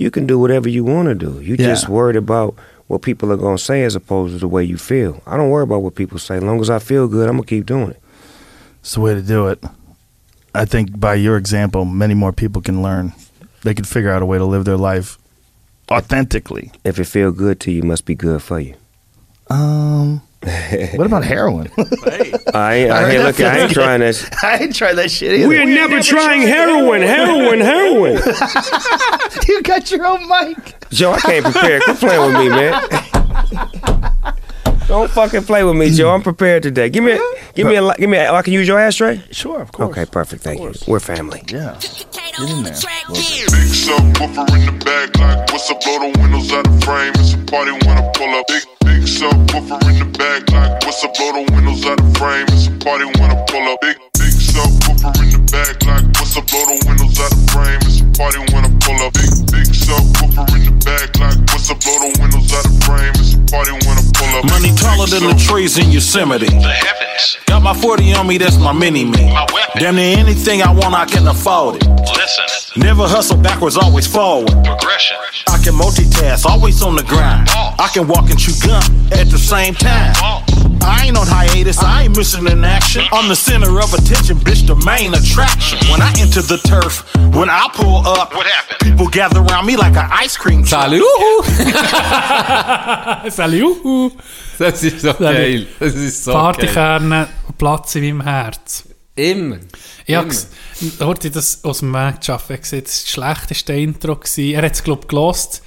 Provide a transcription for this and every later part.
you can do whatever you want to do. You Yeah. just worried about what people are gonna say as opposed to the way you feel. I don't worry about what people say. As long as I feel good, I'm gonna keep doing it. It's the way to do it. I think by your example, many more people can learn. They can figure out a way to live their life authentically. If it feel good to you, it must be good for you. Um, what about heroin? I uh, ain't, I ain't look. I ain't trying that. I ain't tried that shit either. We're never trying heroin, heroin, heroin. you got your own mic. Joe, I can't prepare. Quit playing with me, man. Don't fucking play with me, Joe. I'm prepared today. Give me, a, give me a, give me. A, I can use your ashtray. Sure, of course. Okay, perfect. Thank you. We're family. Yeah. Get in there. Big subwoofer in the back, like what's up? Blow the windows out of frame. It's a party when I pull up. Big big subwoofer in the back, like what's up? Blow the windows out of frame. It's a party when I pull up. Big big subwoofer in the back, like what's up? Blow the windows out of frame. It's a party when I pull up. Big big subwoofer in the back, like what's up? Blow the windows out of frame. It's a party when I pull up. Money taller than the trees in Yosemite. The heavens. Got my 40 on me, that's my mini me. My weapon. Damn near anything I want, I can afford it. Listen. Never hustle backwards, always forward. Progression. I can multitask, always on the grind. I can walk and chew gum at the same time. I ain't on hiatus, I ain't missing an action. I'm the center of attention, bitch, the main attraction. When I enter the turf, when I pull up, What happened? People gather around me like an ice cream truck. Salut! Salut! Das ist so geil. Das ist so. Partykerne Platz in meinem Herz. Immer. Ich habe Immer. das aus dem Weg geschafft. Das war das schlechteste Intro. Gewesen. Er hat es, glaube ich, gelost.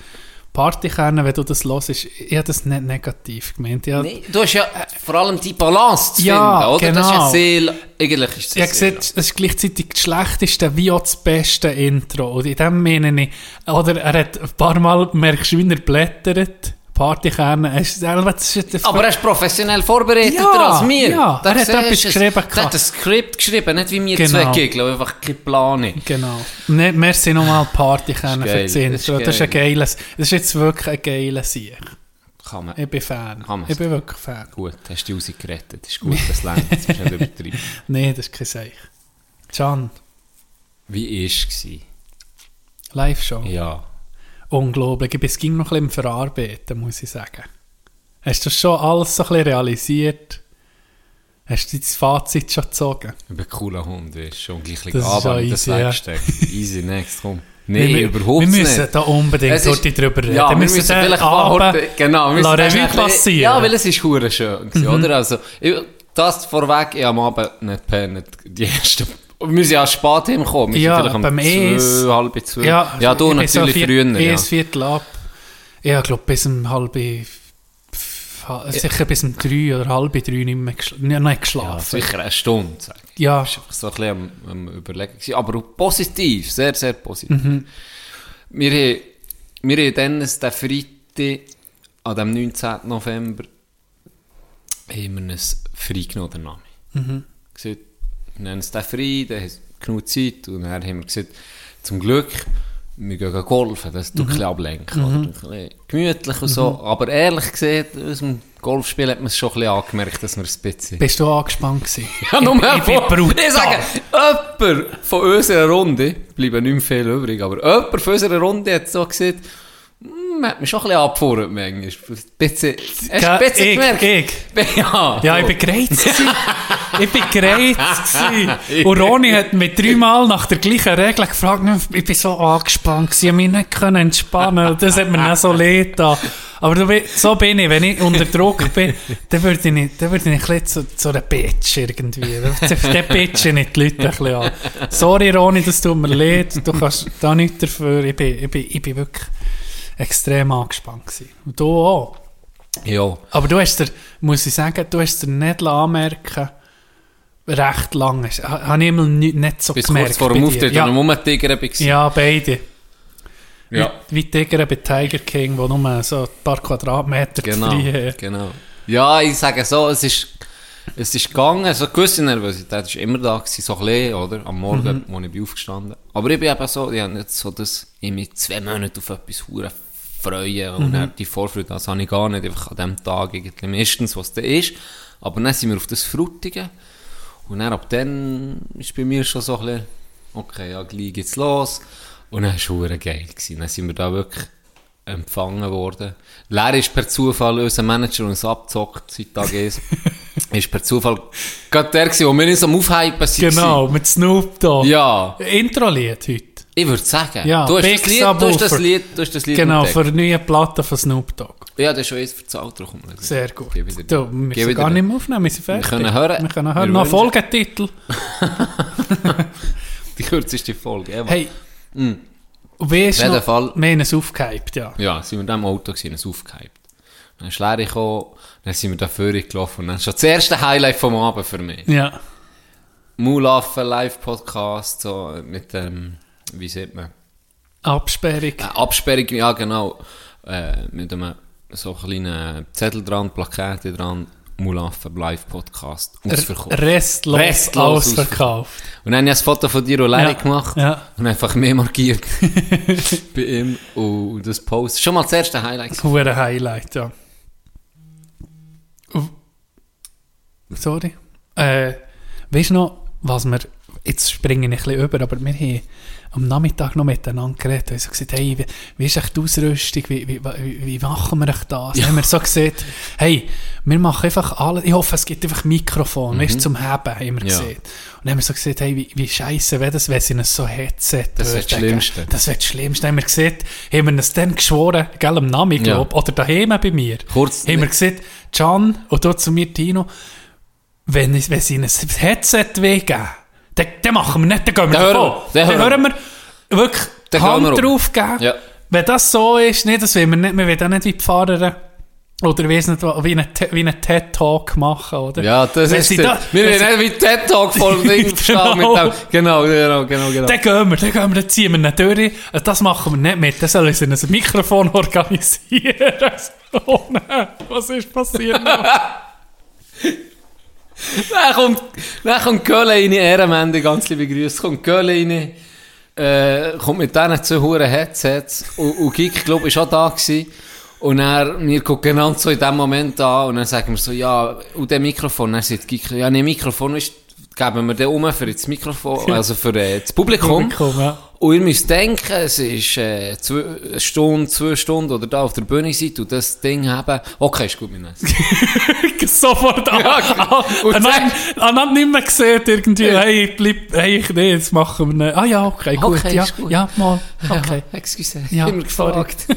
Partykerne, wenn du das hörst, ich habe das nicht negativ gemeint. Habe Nee, du hast ja vor allem die Balance zu Ja, finden, oder? Das ist ja genau. sehr, eigentlich ist das habe sehr gesehen, das ist gleichzeitig das schlechteste wie auch das beste Intro. Und in dem meine ich, oder er hat ein paar Mal, merkst du, wie er blättert. Partykerne, es ist- das ist Aber er ist professionell vorbereiteter Ja, als wir. ja, Da er hat etwas geschrieben Er hat ein Skript geschrieben, nicht wie wir Genau. zwei Gegner, die einfach keinen Plan haben. Genau. Ne, merci nochmal Partykerne für geil, das das ist Das ist ein geil. geiles, das ist jetzt wirklich ein geiler Sieg. Kann man. Ich bin Fan. Kann man Ich bin wirklich Fan. Gut, hast du die rausgerettet. ist gut, das längt. Bist du nicht übertrieben. Nein, das ist kein Seich. Can, Wie war es? Live-Show. Ja. Unglaublich. Es ging noch ein bisschen Verarbeiten, muss ich sagen. Hast du das schon alles so ein bisschen realisiert? Hast du das Fazit schon gezogen? Ich bin ein cooler Hund, du. Schon gleich Das ist aber das ja. weggesteckt. Easy, next, komm. Nee, wir, überhaupt Wir müssen nicht. da unbedingt Es ist- heute drüber reden. Ja, wir müssen müssen vielleicht Abend genau, wir Revue ein passieren. Ja, weil es ist hure schön, Mhm. oder? Also, ich, das vorweg, ich am Abend nicht pennen, die ersten, wir sind ja spät hingekommen, wir Ja, vielleicht beim ES. zwei, halb zwei. Ja, ja du natürlich vier- früher, ja. ES Viertel ab. Ja, ich glaube bis um halb... Sicher bis um drei oder halb drei nicht mehr geschl nicht, nicht Ja, geschlafen. sicher eine Stunde, sag ich. Ja, Ich war so ein bisschen am, am Überlegen. Aber auch positiv, sehr, sehr positiv. Mhm. Wir haben, wir haben dann den Freitag, an dem 19. November, haben wir uns freigenommen, den Namen. Mhm. Gesagt, wir nennen es den frei, dann haben wir genug Zeit. Und dann haben wir gesagt, zum Glück, wir gehen golfen, das tut ein bisschen ablenken. Oder? Ein bisschen gemütlich und so. Aber ehrlich gesagt, aus dem Golfspiel hat man es schon ein bisschen angemerkt, dass wir ein bisschen... bist du angespannt gewesen? Ja, nur ich, ich brutal. Ich sage, jemand von unserer Runde, bleiben nicht mehr viel übrig, aber jemand von unserer Runde hat so gesagt, hm, hat mich schon ein bisschen abgefahren manchmal. Ein bisschen, ein bisschen ich, gemerkt? ich. Ja, Ja, ich bin gereizt. ich bin gereizt. Und Roni hat mich dreimal nach der gleichen Regel gefragt, ich bin so angespannt gewesen, ich mich nicht können entspannen. Das hat mir dann so leid da. Aber so bin ich, wenn ich unter Druck bin, dann würde ich, nicht- dann würde ich ein bisschen zu, zu einer Bitch irgendwie. Dann bitch ich nicht die Leute ein bisschen an. Sorry Roni, das tut mir leid, du kannst da nichts dafür. Ich bin, ich bin, ich bin wirklich extrem angespannt gewesen. Und du auch. Ja. Aber du hast dir, muss ich sagen, du hast dir nicht anmerken recht lang. Hast- ha- Habe ich immer nicht, nicht so Bis gemerkt. kurz vor dem Auftritt, ja. Tiger war. ja, beide. Ja. Wie, wie Tiger bei Tiger King, wo nur so ein paar Quadratmeter Genau, frei genau. Ja, ich sage so, es ist, es ist gegangen, so eine gewisse Nervosität war immer da, gewesen, so ein bisschen, oder? Am Morgen, Mhm. als ich bin aufgestanden Aber ich bin eben so, ich habe nicht so, dass ich mich zwei Monate auf etwas hure freue und Mhm. die Vorfreude, das habe ich gar nicht, einfach an dem Tag irgendwie meistens, was da ist. Aber dann sind wir auf das Frutigen und dann ab dann ist bei mir schon so ein bisschen, okay, ja, gleich geht's los. Und dann war es geil. Gewesen. Dann sind wir da wirklich empfangen worden. Leer ist per Zufall unser Manager, uns abzockt seit Tag 1. ist per Zufall gerade der gewesen, wo wir uns am Aufhypen sind. Genau, mit Snoop Dogg. Ja, Intro-Lied heute. Ich würde sagen. Ja, du, hast Big das Lied, du hast das. Lied, du hast das Lied Genau, entdeckt. für eine neue Platte von Snoop Dogg. Ja, das ist schon jetzt verzahlt. Darum. Sehr gut. Du, wir geh müssen gar nicht mehr aufnehmen, wir sind fertig. können hören. Wir können Wir hören. Noch wünschen- Folgetitel. Die kürzeste Folge. ever. Hey, und weißt noch, Fall. wir haben es aufgehypt, ja. Ja, sind wir dann im Auto gewesen, es aufgehypt. Dann ist Leere gekommen, dann sind wir da vorne gelaufen und dann ist schon das erste Highlight vom Abend für mich. Ja, Mulaffen Live-Podcast, so mit dem, wie sieht man? Absperrung. Äh, Absperrung, ja genau, äh, mit einem so kleinen Zettel dran, Plakate dran, Mulaffen Live-Podcast, ausverkauft. Restlos, Restlos ausverkauft. Und dann habe ich ein Foto von dir und Larry Ja, gemacht ja. und einfach mehr markiert bei ihm und das Post. Schon mal das erste Highlight. Hure Highlight, ja. Sorry. Äh, weißt du noch, was wir. Jetzt springe ich ein bisschen über, aber wir haben am Nachmittag noch miteinander geredet. Und ich so gesagt, hey, wie, wie ist echt die Ausrüstung? Wie, wie, wie, wie machen wir echt das? Dann haben wir so gesagt, hey, wir machen einfach alles. Ich hoffe, es gibt einfach Mikrofon, weißt du, zum Haben, haben wir Mhm. Ja. gesagt. Und dann haben wir so gesagt, hey, wie, wie scheiße wäre das, wenn sie uns so Headset Das wäre das Schlimmste. Das wäre das Schlimmste. Dann haben wir gesagt, haben wir uns dann geschworen, gell, am Namen, Ja. glaub, oder daheim bei mir. Kurz- Haben wir gesagt, Can, und dort zu mir, Tino, wenn, ich- wenn sie ein Headset wegeben, dann, dann machen wir nicht, dann gehen wir Dann hören davon. wir- dann Dann hören wir wirklich die gehen Hand wir drauf geben. Ja. Wenn das so ist, nee, das wollen wir nicht, wir wollen auch nicht wie die Fahrer oder weiss nicht, wie einen wie einen TED-Talk machen, oder? Ja, das Wenn ist da- Wir haben nicht wie TED Talk voll Ding mit Genau. dem. Genau, genau, genau, genau. Dann gehen wir, dann gehen wir, dann ziehen wir ihn durch. Äh, Das machen wir nicht mit. Dann sollen sie ein Mikrofon organisieren. Nein, was ist passiert? Dann kommt, dann kommt Köln rein, Ehrenmänner, ganz liebe Grüße, kommt Köln rein, äh, kommt mit diesen zwei Huren Headsets und, und Gik, glaube ich, war auch da gewesen. Und er, mir guckt genau so in dem Moment an und dann sagen wir so, ja, und der Mikrofon, dann sagt ja, ne, Mikrofon ist, geben wir den um für das Mikrofon, also für äh, das Publikum. Publikum, ja. Und ihr müsst denken, es ist äh, zwei, eine Stunde, zwei Stunden oder da auf der Bühne seid und das Ding haben. Okay, ist gut, mein. Sofort an. Ja, genau. Und an, dann- an, an nicht mehr gesehen, irgendwie, hey, bleib, hey, ich, nee, jetzt machen wir nicht. Ah ja, okay, gut, Okay, ja, gut. ja, mal, okay. Ja, excuse. Ja, immer gefragt.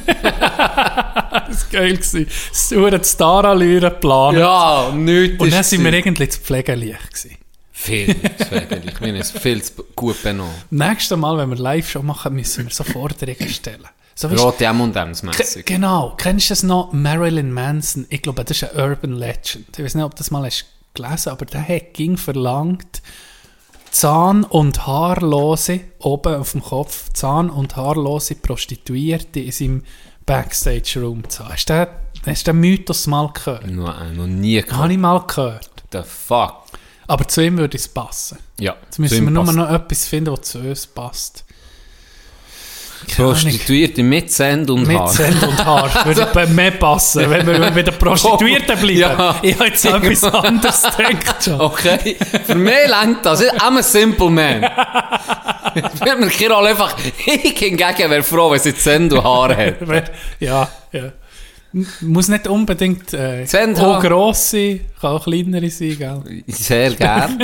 Das war geil gewesen. So ein Star-Allüren planen. Ja, nichts Und dann sind wir irgendwie zu pflegeleicht gewesen. Viel zu wenig. Ich meine, es viel zu gut benommen. Nächstes Mal, wenn wir Live-Show machen, müssen wir so Forderungen stellen. So, Rote M&M's mässig. Genau, kennst du das noch? Marilyn Manson, ich glaube, das ist ein Urban Legend. Ich weiß nicht, ob du das mal hast gelesen aber der hat ging verlangt, Zahn- und Haarlose, oben auf dem Kopf, Zahn- und Haarlose Prostituierte in seinem Backstage-Room zu haben. Hast du den, hast du den Mythos mal gehört? Noch, äh, noch nie Habe gehört. ich mal gehört. The fuck. Aber zu ihm würde es passen. Ja. Jetzt müssen wir nur passt. noch etwas finden, was zu uns passt. Keine. Prostituierte mit Send und Mit Haar. Send und Haar würde bei mehr passen, wenn wir bei den Prostituierten bleiben. Ja. Ich habe jetzt etwas anderes gedacht schon. Okay. Für mich längt das. I'm a simple man. Ich bin mir Kirol einfach, ich hingegen wäre froh, wenn sie Send und Haar hat. Ja, ja. Muss nicht unbedingt äh, auch gross sein, kann auch kleinere sein, gell? Sehr gern.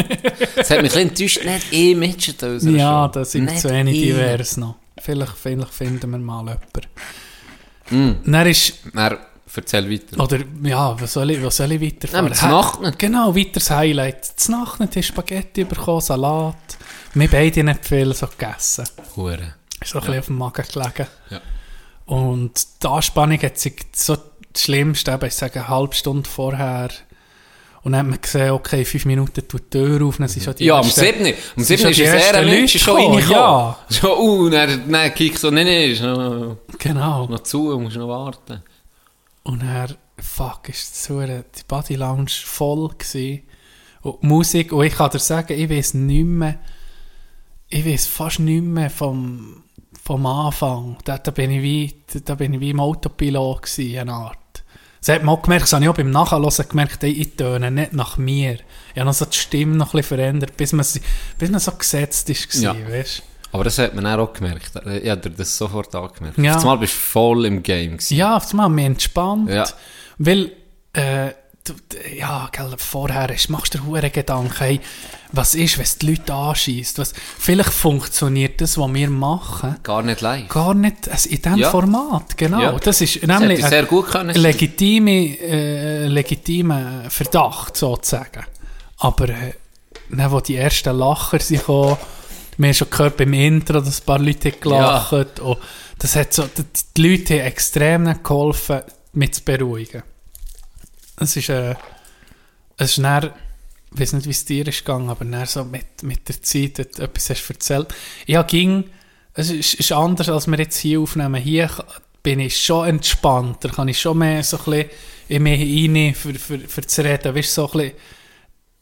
Es hat mich ein bisschen enttäuscht, nicht eh aus einer Ja, das ist Nicht zu wenig eh. divers noch. Vielleicht, vielleicht finden wir mal Mm. jemanden. Dann ist, Dann erzähl weiter. oder ja, was soll ich, was soll ich weiterfahren? Das Nachtnet. Genau, weiteres Highlight. Das Nachtnet ist Spaghetti bekommen, Salat. Wir beide nicht viel so gegessen. Hure. Ist so ein bisschen auf dem Magen gelegen. Ja. Und die Anspannung hat sich so das Schlimmste, eben, ich sage, eine halbe Stunde vorher. Und dann hat man gesehen, okay, fünf Minuten tut die Tür auf, dann sind schon die Ja, am ersten- 7. Am sind 7. schon ist es sehr Leute schon gekommen, reingekommen. Ja, So, uh, dann, dann kick so, nein, nein, ist noch, genau. noch zu, musst noch warten. Und dann, fuck, ist so eine, die Body Lounge voll gewesen. Und Musik, und ich kann dir sagen, ich weiß nicht mehr, ich weiß fast nicht mehr vom, vom Anfang. Da, da, bin ich wie, da, bin ich wie im Autopilot gewesen, eine Art. Das hat man auch gemerkt, das habe ich auch beim Nachhören gemerkt, ey, ich töne nicht nach mir. Ich habe noch so die Stimme noch ein bisschen verändert, bis man, bis man so gesetzt ist, Ja. ja. weißt Aber das hat man auch gemerkt. Ich habe das sofort angemerkt. Ja. Zumal bist du voll im Game gewesen. Ja, auf einmal mehr entspannt. Ja. Weil, äh, du, ja, gell, vorher hast, machst du dir hure Gedanken, hey, was ist, wenn es die Leute anschießt? Was, vielleicht funktioniert das, was wir machen, Gar nicht live. gar nicht also in diesem Ja. Format. Genau. Ja. Das ist Das nämlich ich sehr gut können. legitime, äh, legitime Verdacht, sozusagen. Aber äh, dann, wo die ersten Lacher sind gekommen, wir haben schon gehört beim Intro, dass ein paar Leute haben gelacht und das hat so, die, die Leute haben extrem geholfen, mich zu beruhigen. Es ist, äh, es ist dann, ich weiß nicht, wie es dir ist gegangen, aber dann so mit, mit der Zeit, du etwas hast erzählt. Ja, ging, es ist, ist anders, als wir jetzt hier aufnehmen. Hier bin ich schon entspannter, kann ich schon mehr so ein bisschen in mich rein für, für, für zu reden. Weißt, so ein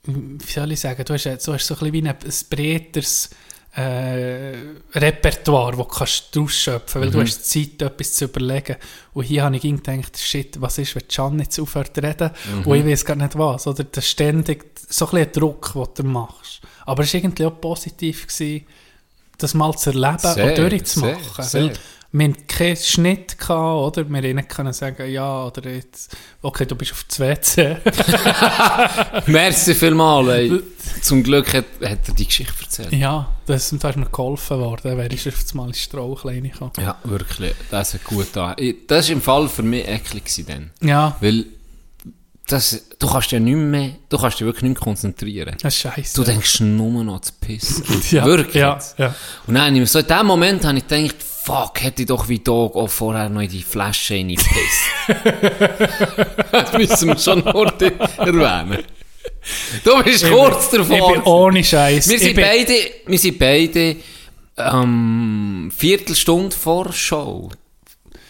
bisschen, wie soll ich sagen, du hast, du hast so ein bisschen wie ein, ein breiteres äh, Repertoire, das kannst du rausschöpfen, weil du hast Zeit, etwas zu überlegen. Und hier habe ich irgendwie gedacht, shit, was ist, wenn Can jetzt aufhört zu reden und ich weiß gar nicht was. Oder das ständig so ein bisschen Druck, den du machst. Aber es war irgendwie auch positiv, gewesen, das mal zu erleben Sehr, und durchzumachen. sehr, sehr. Weil wir hatten keinen Schnitt, gehabt, oder? Wir konnten können sagen, ja, oder jetzt, okay, du bist auf das WC. Merci vielmals. Ey. Zum Glück hat, hat er die Geschichte erzählt. ja, das, da ist mir geholfen worden, wäre ich auf einmal ins Strauch reingekommen. Ja, wirklich. Das hat gut da. Das war im Fall für mich eklig dann. Ja, Weil das, du kannst ja nicht mehr, du kannst dich wirklich nicht mehr konzentrieren. das ist scheiße. Du denkst nur noch zu pissen. ja, Wirklich. Ja, ja. Und dann, ich- so in dem Moment habe ich gedacht, fuck, hätte ich doch wie Dog auch vorher noch in die Flasche reingepisst. das müssen wir schon noch erwähnen. Du bist kurz Ich bin davor. ohne Scheiß. Wir Ich sind bin- beide, wir sind beide ähm, Viertelstunde vor Show.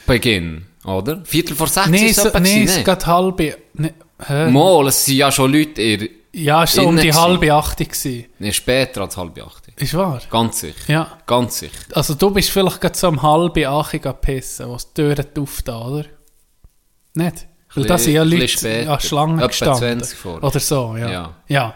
Beginn, oder? Viertel vor sechs Nee, ist so, es etwa nee, es ne? geht halbe. Ne, hä? Mal, es sind ja schon Leute in, ja, es war so um die halbe. Gewesen. nee, später als halb acht. Ist wahr? Ganz sicher. Ja. Ganz sicher. Also du bist vielleicht gerade so um halbe Achte gepissen, wo die Türen aufgetan, oder? Nicht? Weil da sind ja Leute an Schlangen Etwa gestanden. 20 vor. Oder so, ja. Ja. Ja,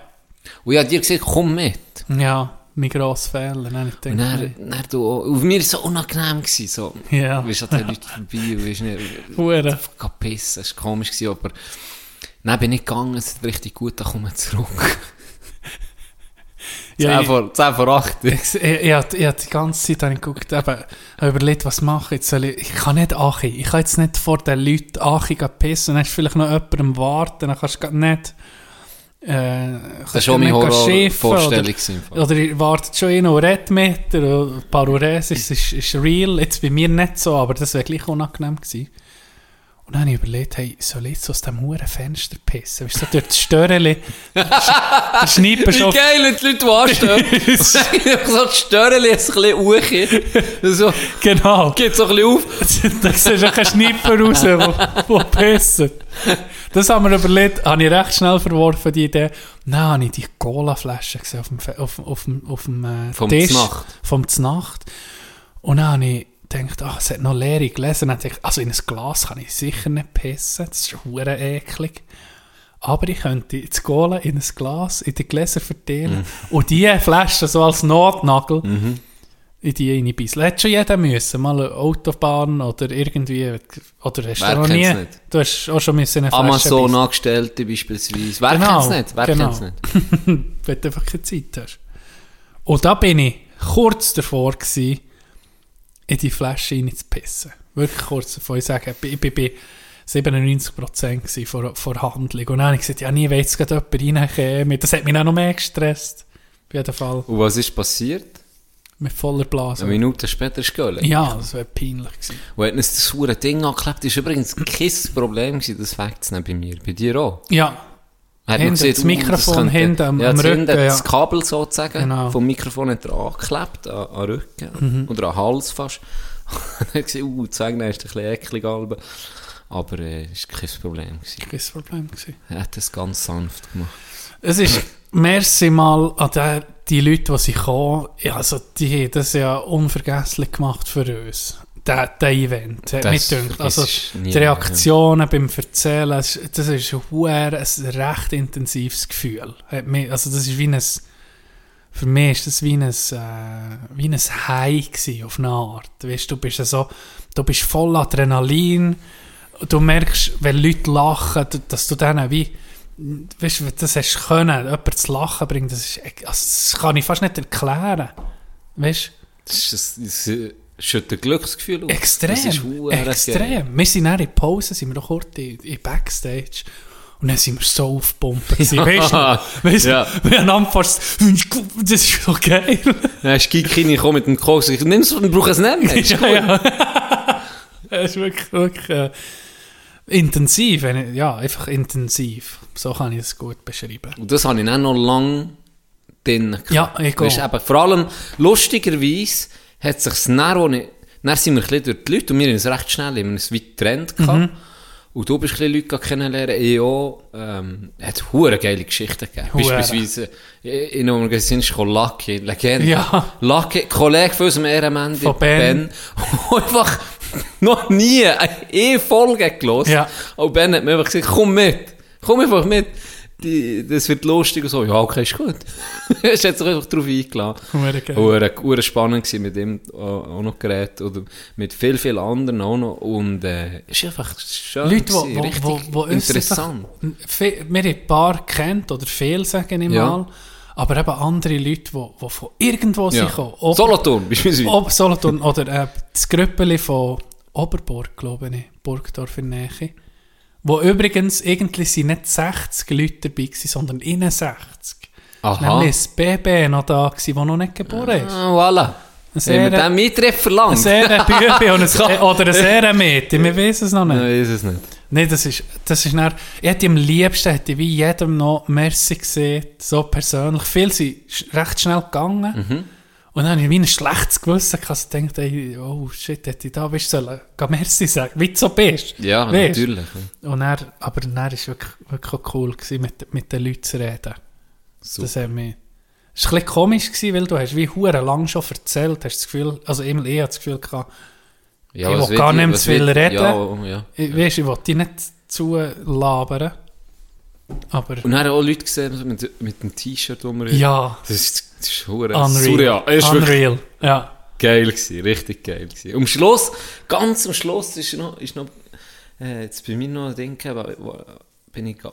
Und ich habe dir gesagt, komm mit. ja mein grosser Fehler. Habe ich Und gedacht, dann, dann du, auf mir war es so unangenehm. Gewesen, so. Ja. Du bist an den Leuten vorbei und bist nicht... Hure. Geh pissen, das war komisch, gewesen, aber... Dann bin ich gegangen, es ist richtig gut, dann komme ich zurück. Ja, 10 ich- vor, 10 vor 8. Ich, ich, ich, ich die ganze Zeit geguckt, eben, habe überlegt, was mache ich jetzt? Soll ich, ich kann nicht Achi. Ich kann jetzt nicht vor den Leuten Achi pissen. Dann hast du vielleicht noch jemanden am Warten. Dann kannst du nicht... Äh, Das war schon meine Horrorvorstellung. Oder, oder ihr wartet schon in und redet mit und Parures ist, ist, ist real. Jetzt bei mir nicht so, aber das wäre gleich unangenehm gewesen. Und dann habe ich überlegt, hey, soll ich jetzt aus dem huren Fenster pissen? Weißt du, so durch das Störeli. Der Schneiper Wie schon... geil, wenn die Leute anstehen. so die Störchen ist ein bisschen hoch. So, Genau. geht so ein bisschen auf. da siehst du keinen Schnipper raus, wo, wo pissen. Das haben wir überlegt, habe ich recht schnell verworfen, die Idee. Dann habe ich die Cola-Flasche gesehen auf dem, auf, auf dem, auf dem äh, Vom Tisch. Znacht. Vom Znacht. Und dann habe ich gedacht, ach, es hat noch leere Gläser. Dann ich, also in ein Glas kann ich sicher nicht pissen, das ist hure eklig. Aber ich könnte jetzt Cola in ein Glas, in die Gläser verteilen Mhm. und diese Flasche so als Notnagel in die eine bisschen. Hätte schon jeder müssen, mal eine Autobahn oder irgendwie, oder hast Wer du noch nie, nicht? du hast auch schon müssen eine Flasche Amazon beißen. Angestellte beispielsweise. Wer Genau, kennt's nicht? Wer genau. nicht? wenn du einfach keine Zeit hast. Und da bin ich kurz davor gewesen, in die Flasche rein zu pissen. Wirklich kurz davor. Ich sage, ich bin bei 97% gewesen vor, vor Handlung. Und dann habe ich gesagt, ja, nie will jetzt gerade jemand reinkommen. Das hat mich auch noch mehr gestresst. Auf jeden Fall. Und was ist passiert? Mit voller Blase. Eine Minute später ist es Ja, das wäre peinlich gewesen. Und hat uns das hure Ding angeklebt. Das war übrigens kein Problem, gewesen, das wegzunehmen bei mir. Bei dir auch. Ja, hat Hinten, gesehen, das Mikrofon könnte- hinten am- ja, am das Rücken, hinten, ja. Das Kabel sozusagen Genau. vom Mikrofon hat er angeklebt, an, an Rücken oder an Hals fast. er hat gesehen, uh, zeigen, ist ein bisschen eklig, Alben. aber äh, ist kein Problem. Gewesen. kein Problem gewesen. Er hat das ganz sanft gemacht. Es ist, merci mal an die, die Leute, die sie kommen. Also die haben das ja unvergesslich gemacht für uns. Der, der Event, hat Das mich. Also die Reaktionen beim Erzählen, das ist ein, huere- ein recht intensives Gefühl. Also das ist wie ein für mich ist das wie ein, äh, wie ein High gewesen, auf eine Art. Weißt, du bist so, du bist voll Adrenalin. Du merkst, wenn Leute lachen, du- dass du denen wie, weißt du, das hast du können, jemanden zu lachen bringen, das ist, also das kann ich fast nicht erklären. Weißt Das ist, das ist schüttet Glücksgefühl aus. Extrem, extrem. Wir sind dann in Pause, sind wir doch kurz in, in Backstage und dann sind wir so aufgepumpt. Weißt du, weißt du, Ja. wir haben fast, das ist so geil. Dann hast du Gikini gekommen mit dem Koks. Ich nimm's und brauche es nicht mehr. Ja, ja. Es ist wirklich, wirklich äh, intensiv, ja, einfach intensiv. So kann ich es gut beschreiben. Und das habe ich dann noch lange drin gehabt. Ja, ich Weißt, eben, vor allem, lustigerweise hat sich das ich, dann sind wir ein bisschen durch die Leute und wir haben uns recht schnell in einem weit getrennt Mhm. gehabt. Und du bist ein bisschen Leute kennenlernen, ich auch. Ähm, hat hure geile Geschichten gegeben. Hure. Beispielsweise, in einem Magazin ist Lucky, Legende. Ja. Lucky, Kollege von unserem Ehrenmann, Von Ben. der einfach noch nie eine Folge gelesen. Ja. Und Ben hat mir einfach gesagt, komm mit, komm einfach mit. Die, das wird lustig und so. Ja, okay, ist gut. hat sich einfach drauf eingeladen. Hure war spannend gewesen, mit ihm auch auch noch geredet. Oder mit viel, viel anderen auch noch. Und äh, ist einfach schön Leute, gewesen, richtig wo, wo, wo uns interessant. einfach- Wir haben ein paar kennt oder viel, sagen ich Ja. mal. Aber eben andere Leute, die, von irgendwo Ja. sind. Ob- Solothurn, beispielsweise. Ob Solothurn oder äh, das Grüppeli von Oberburg, glaube ich, Burgdorf in Nähe. Wo übrigens irgendwie sind nicht 60 Leute dabei gewesen, sondern 61. Aha. Nämlich das BB noch da das noch nicht geboren ist. Ah, voilà. Ein Haben wir sehr, den Mietreff verlangt? ein sehr Bübi und ein, oder ein sehr Mädchen, wir wissen es noch nicht. Nein, ist es nicht. Nein, das ist, das ist dann, ich hätte am liebsten, hätte wie jedem noch Merci gesehen, so persönlich. Viele sind recht schnell gegangen. Mhm. Und dann habe ich wie ein schlechtes Gewissen gehabt, also gedacht, ey, oh shit, hätte ich da bist sollen, geh Merci sagen, wie du so bist. Ja, Weisst? natürlich. Und dann, aber dann war es wirklich, wirklich cool, gewesen, mit, mit den Leuten zu reden. Super. Das hat mich, es war ein komisch, gewesen, weil du hast wie hure lang schon erzählt, hast das Gefühl, also immer ich hatte das Gefühl gehabt, Ja, Ich will gar nicht mehr zu viel reden. Ja, oh, ja. ich, weißt, ich wollte dich nicht zu labern, aber Und dann habe ich auch Leute gesehen mit, mit dem T-Shirt, das wir ja, Das ist, das ist unreal. surreal. Es ist unreal, ja. geil gewesen, richtig geil gewesen. Am Schluss, ganz am Schluss ist noch, ist noch äh, jetzt bei mir noch ein Ding, gegeben, wo, bin ich äh,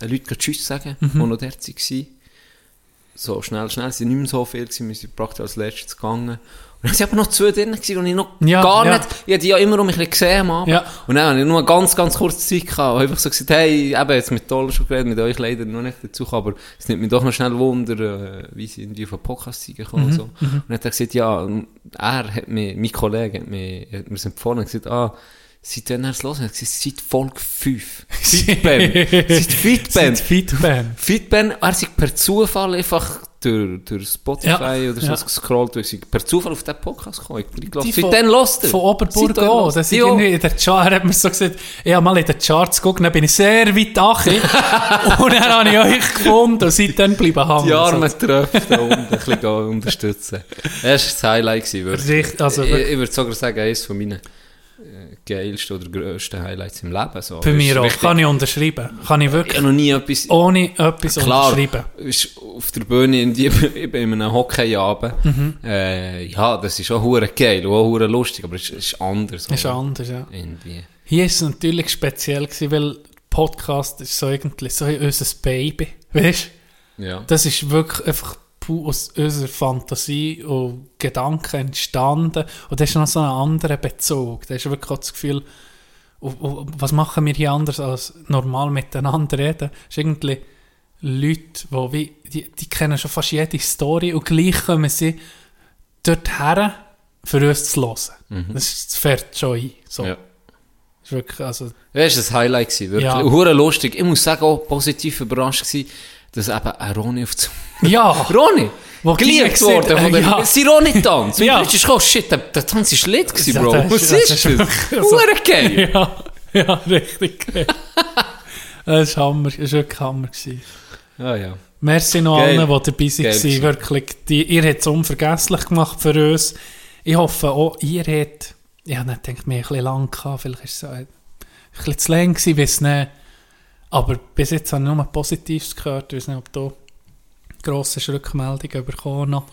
den Leuten Tschüss sagen, Mhm. die noch dort waren. So schnell, schnell, es waren nicht mehr so viel, gewesen, wir sind praktisch als letztes gegangen. Und dann waren aber noch zwei drin, und ich noch Ja, gar ja. nicht, ich hatte die ja immer um mich gesehen am Abend. Ja. Und dann habe ich nur eine ganz, ganz kurze Zeit gehabt, und einfach so gesagt, hey, eben, jetzt mit Toller schon geredet, mit euch leider noch nicht dazu, aber es nimmt mich doch noch schnell Wunder, äh, wie sie irgendwie auf einen Podcast gekommen und so. Und dann hat er gesagt, ja, er hat mir, mein Kollege hat mir, hat mir empfohlen und gesagt, ah, Seit wann er es los hat, gesagt, seit Folge 5. Fitben. seit Fitben. Seit Fitben. Fitben, er ist per Zufall einfach durch, durch Spotify Ja, oder so ja. gescrollt, und ist per Zufall auf diesen Podcast gekommen. Ich glaube, seitdem lost er. Von Oberburg auch. lost- Das ist irgendwie in der Chart, hat mir so gesagt, ich habe mal in den Charts geguckt, dann bin ich sehr weit achi. und dann habe ich euch gefunden und seitdem bleiben hängen. Die armen Tröpfe da unten ein bisschen unterstützen. Das war das Highlight. gewesen, Wirklich. Richtig, also ich, ich würde sogar sagen, eines von meinen geilsten oder grössten Highlights im Leben. So. Für mich auch. richtig- Kann ich unterschreiben. Kann ich Ich wirklich habe noch nie etwas... ohne etwas Klar, unterschreiben. ist auf der Bühne in, die, in einem Hockeyabend. Mhm. Äh, ja, das ist auch hure geil und auch lustig, aber es ist, anders. Ist oder? anders, ja. Irgendwie. Hier ist es natürlich speziell gewesen, weil Podcast ist so irgendwie so unser Baby. Weißt du? Ja. Das ist wirklich einfach aus unserer Fantasie und Gedanken entstanden. Und das ist noch so ein anderer Bezug. Da ist wirklich auch das Gefühl, oh, oh, was machen wir hier anders als normal miteinander reden? Das ist irgendwie Leute, wo wie, die, die kennen schon fast jede Story und gleich kommen sie dort her, für uns zu hören. Das, ist, das fährt schon ein. So. ja. Das ist wirklich, also, Das war ein Highlight, gewesen, wirklich. Ja. Und lustig. Ich muss sagen, auch positiv überrascht gewesen, dass eben ein Ronny auf dem... ja, Ronny! Wo geliebt worden von der... ja. Sie Ronny-Tanz! Ja. Und plötzlich kam, shit, der, der Tanz ist lit gewesen, Ja, Bro. das Was ist- das ist das? Hure geil! ja, ja, richtig geil. Das war Hammer, das war wirklich Hammer. Gewesen. Ah, ja. Merci noch allen, die dabei waren. Wirklich, die, ihr habt es unvergesslich gemacht für uns. Ich hoffe auch, ihr habt, ich nicht gedacht, wir haben ein bisschen lang gehabt, vielleicht ist es ein bisschen zu lang gewesen, weiß nicht. Aber bis jetzt habe ich nur Positives gehört, ich weiß nicht, ob du grosse Rückmeldungen bekommen. noch.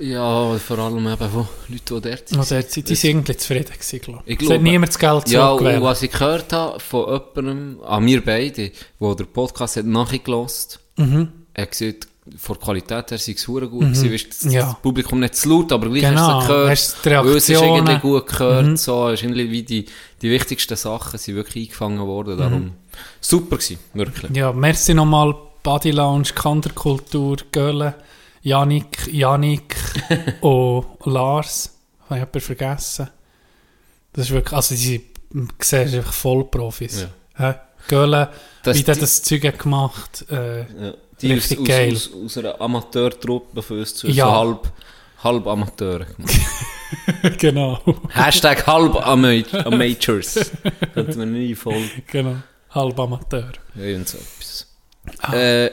Ja, vor allem eben von Leuten, die dort Und dort sind die sind irgendwie zufrieden gewesen, glaube Ich Es hat glaube- niemand das Geld Ja, und was ich gehört habe von jemandem, an mir beide, wo der Podcast hat nachgelost, Mhm. er hat gesagt, von der Qualität her sei es gut gewesen. Weißt, das, Ja. das Publikum nicht zu laut, aber gleich Genau, hast du es gehört. hast die Weil es ist irgendwie gut gehört, Mhm. so, es ist irgendwie wie die, die wichtigsten Sachen sind wirklich eingefangen worden, darum super gewesen, wirklich. Ja, merci nochmal Body Lounge, Kanterkultur, Gölle, Janik, Janik und Lars. Habe ich jemanden vergessen? Das ist wirklich, also die siehst einfach Vollprofis. Ja. Gölle, Das wie der das Zeug hat gemacht äh, Ja. Die aus, Richtig aus, geil. Aus, aus einer Amateurtruppe für uns zu Ja. so halb, halb Amateure genau, Hashtag halb Ama Amateurs. Könnten wir nie folgen. genau. Halb Amateur. Irgend so etwas. Äh,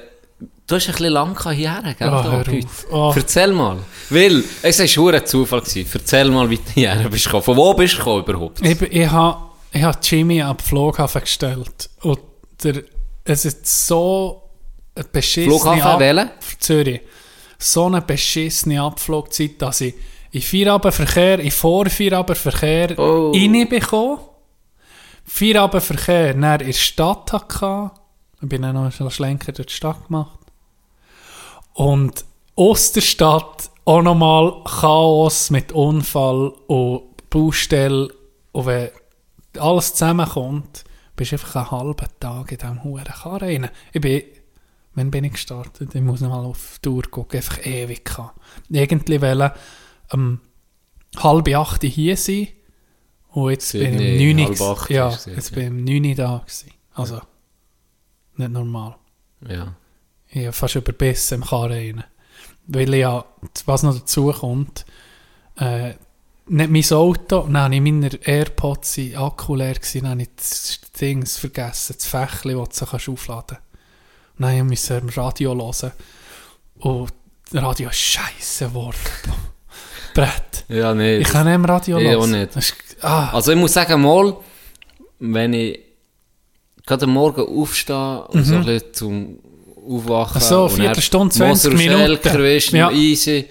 du hast ein bisschen lang hierher, gell? Ah, da. Oh. Erzähl mal. Weil, es war schon ein Zufall. Gewesen. Erzähl mal, wie du hierher bist gekommen. Von wo bist du gekommen überhaupt? Ich, ich habe ich hab Jimmy am Flughafen gestellt. Und der, es ist so eine beschissene Flughafen Ab- wählen? Zürich. So eine beschissene Abflugzeit, dass ich in Feierabendverkehr, in Vorfeierabendverkehr Oh. reinbekomme. Feierabendverkehr dann in der Stadt hatte. Ich bin dann noch einen Schlenker durch die Stadt gemacht. Und aus der Stadt auch nochmal Chaos mit Unfall und Baustelle. Und wenn alles zusammenkommt, bist du einfach einen halben Tag in diesem Huren Karren rein. Ich bin, wann bin ich gestartet? Ich muss noch mal auf die Tour gucken, einfach ewig. Irgendwie wollen um halb acht hier sein und jetzt bin ich Sydney, um neun halb acht ja, jetzt ja. bin ich um neun da gewesen. Also, nicht normal. Ja. Ich habe fast überbissen im Karren rein. Weil ich ja, was noch dazu kommt, äh, nicht mein Auto, dann habe ich meine Airpods in Akku leer gewesen, dann habe ich das Dings vergessen, das Fächli, das du kannst aufladen kannst. Dann musste ich im Radio hören. Und das Radio ist scheisse geworden. Brett. Ja, nee. Ich kann nicht im Radio Ich hören. auch nicht. Das ist, ah, Also ich muss sagen, mal, wenn ich gerade am Morgen aufstehe und so ein bisschen zum Aufwachen Mhm. Ach so, Viertelstunde, 20 Moser und Minuten. Schelker, Ja. easy,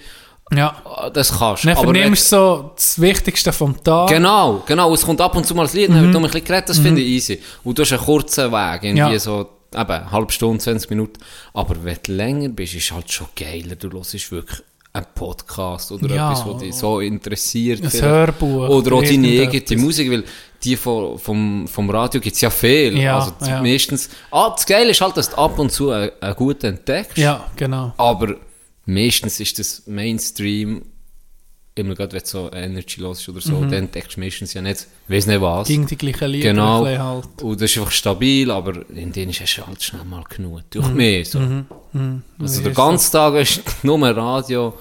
ja. ah, das kannst du. Dann vernimmst du so das Wichtigste vom Tag. Genau, genau. Es kommt ab und zu mal ein Lied, dann wird um ein bisschen geredet, das finde ich easy. Und du hast einen kurzen Weg, irgendwie Mhm. Ja. so, eben, eine halbe Stunde, 20 Minuten. Aber wenn du länger bist, ist halt schon geiler. Du hörst wirklich einen Podcast oder Ja. etwas, was dich so interessiert. Ein vielleicht. Hörbuch. Oder auch deine eigene Musik, weil die vom, vom, vom Radio gibt es ja viel. Ja, also ja. meistens, ah, das Geile ist halt, dass du ab und zu einen, einen guten entdeckst. Ja, genau. Aber meistens ist das Mainstream, immer gerade wenn du so Energy los ist oder so, dann entdeckst du meistens ja nicht, weiss nicht was. Mhm. Gegen die gleichen Lieder. Genau. Halt. Und das ist einfach stabil, aber in denen hast du halt schnell mal genug. Durch Mhm. mich so. Also der ist ganze Tag ist nur Radio.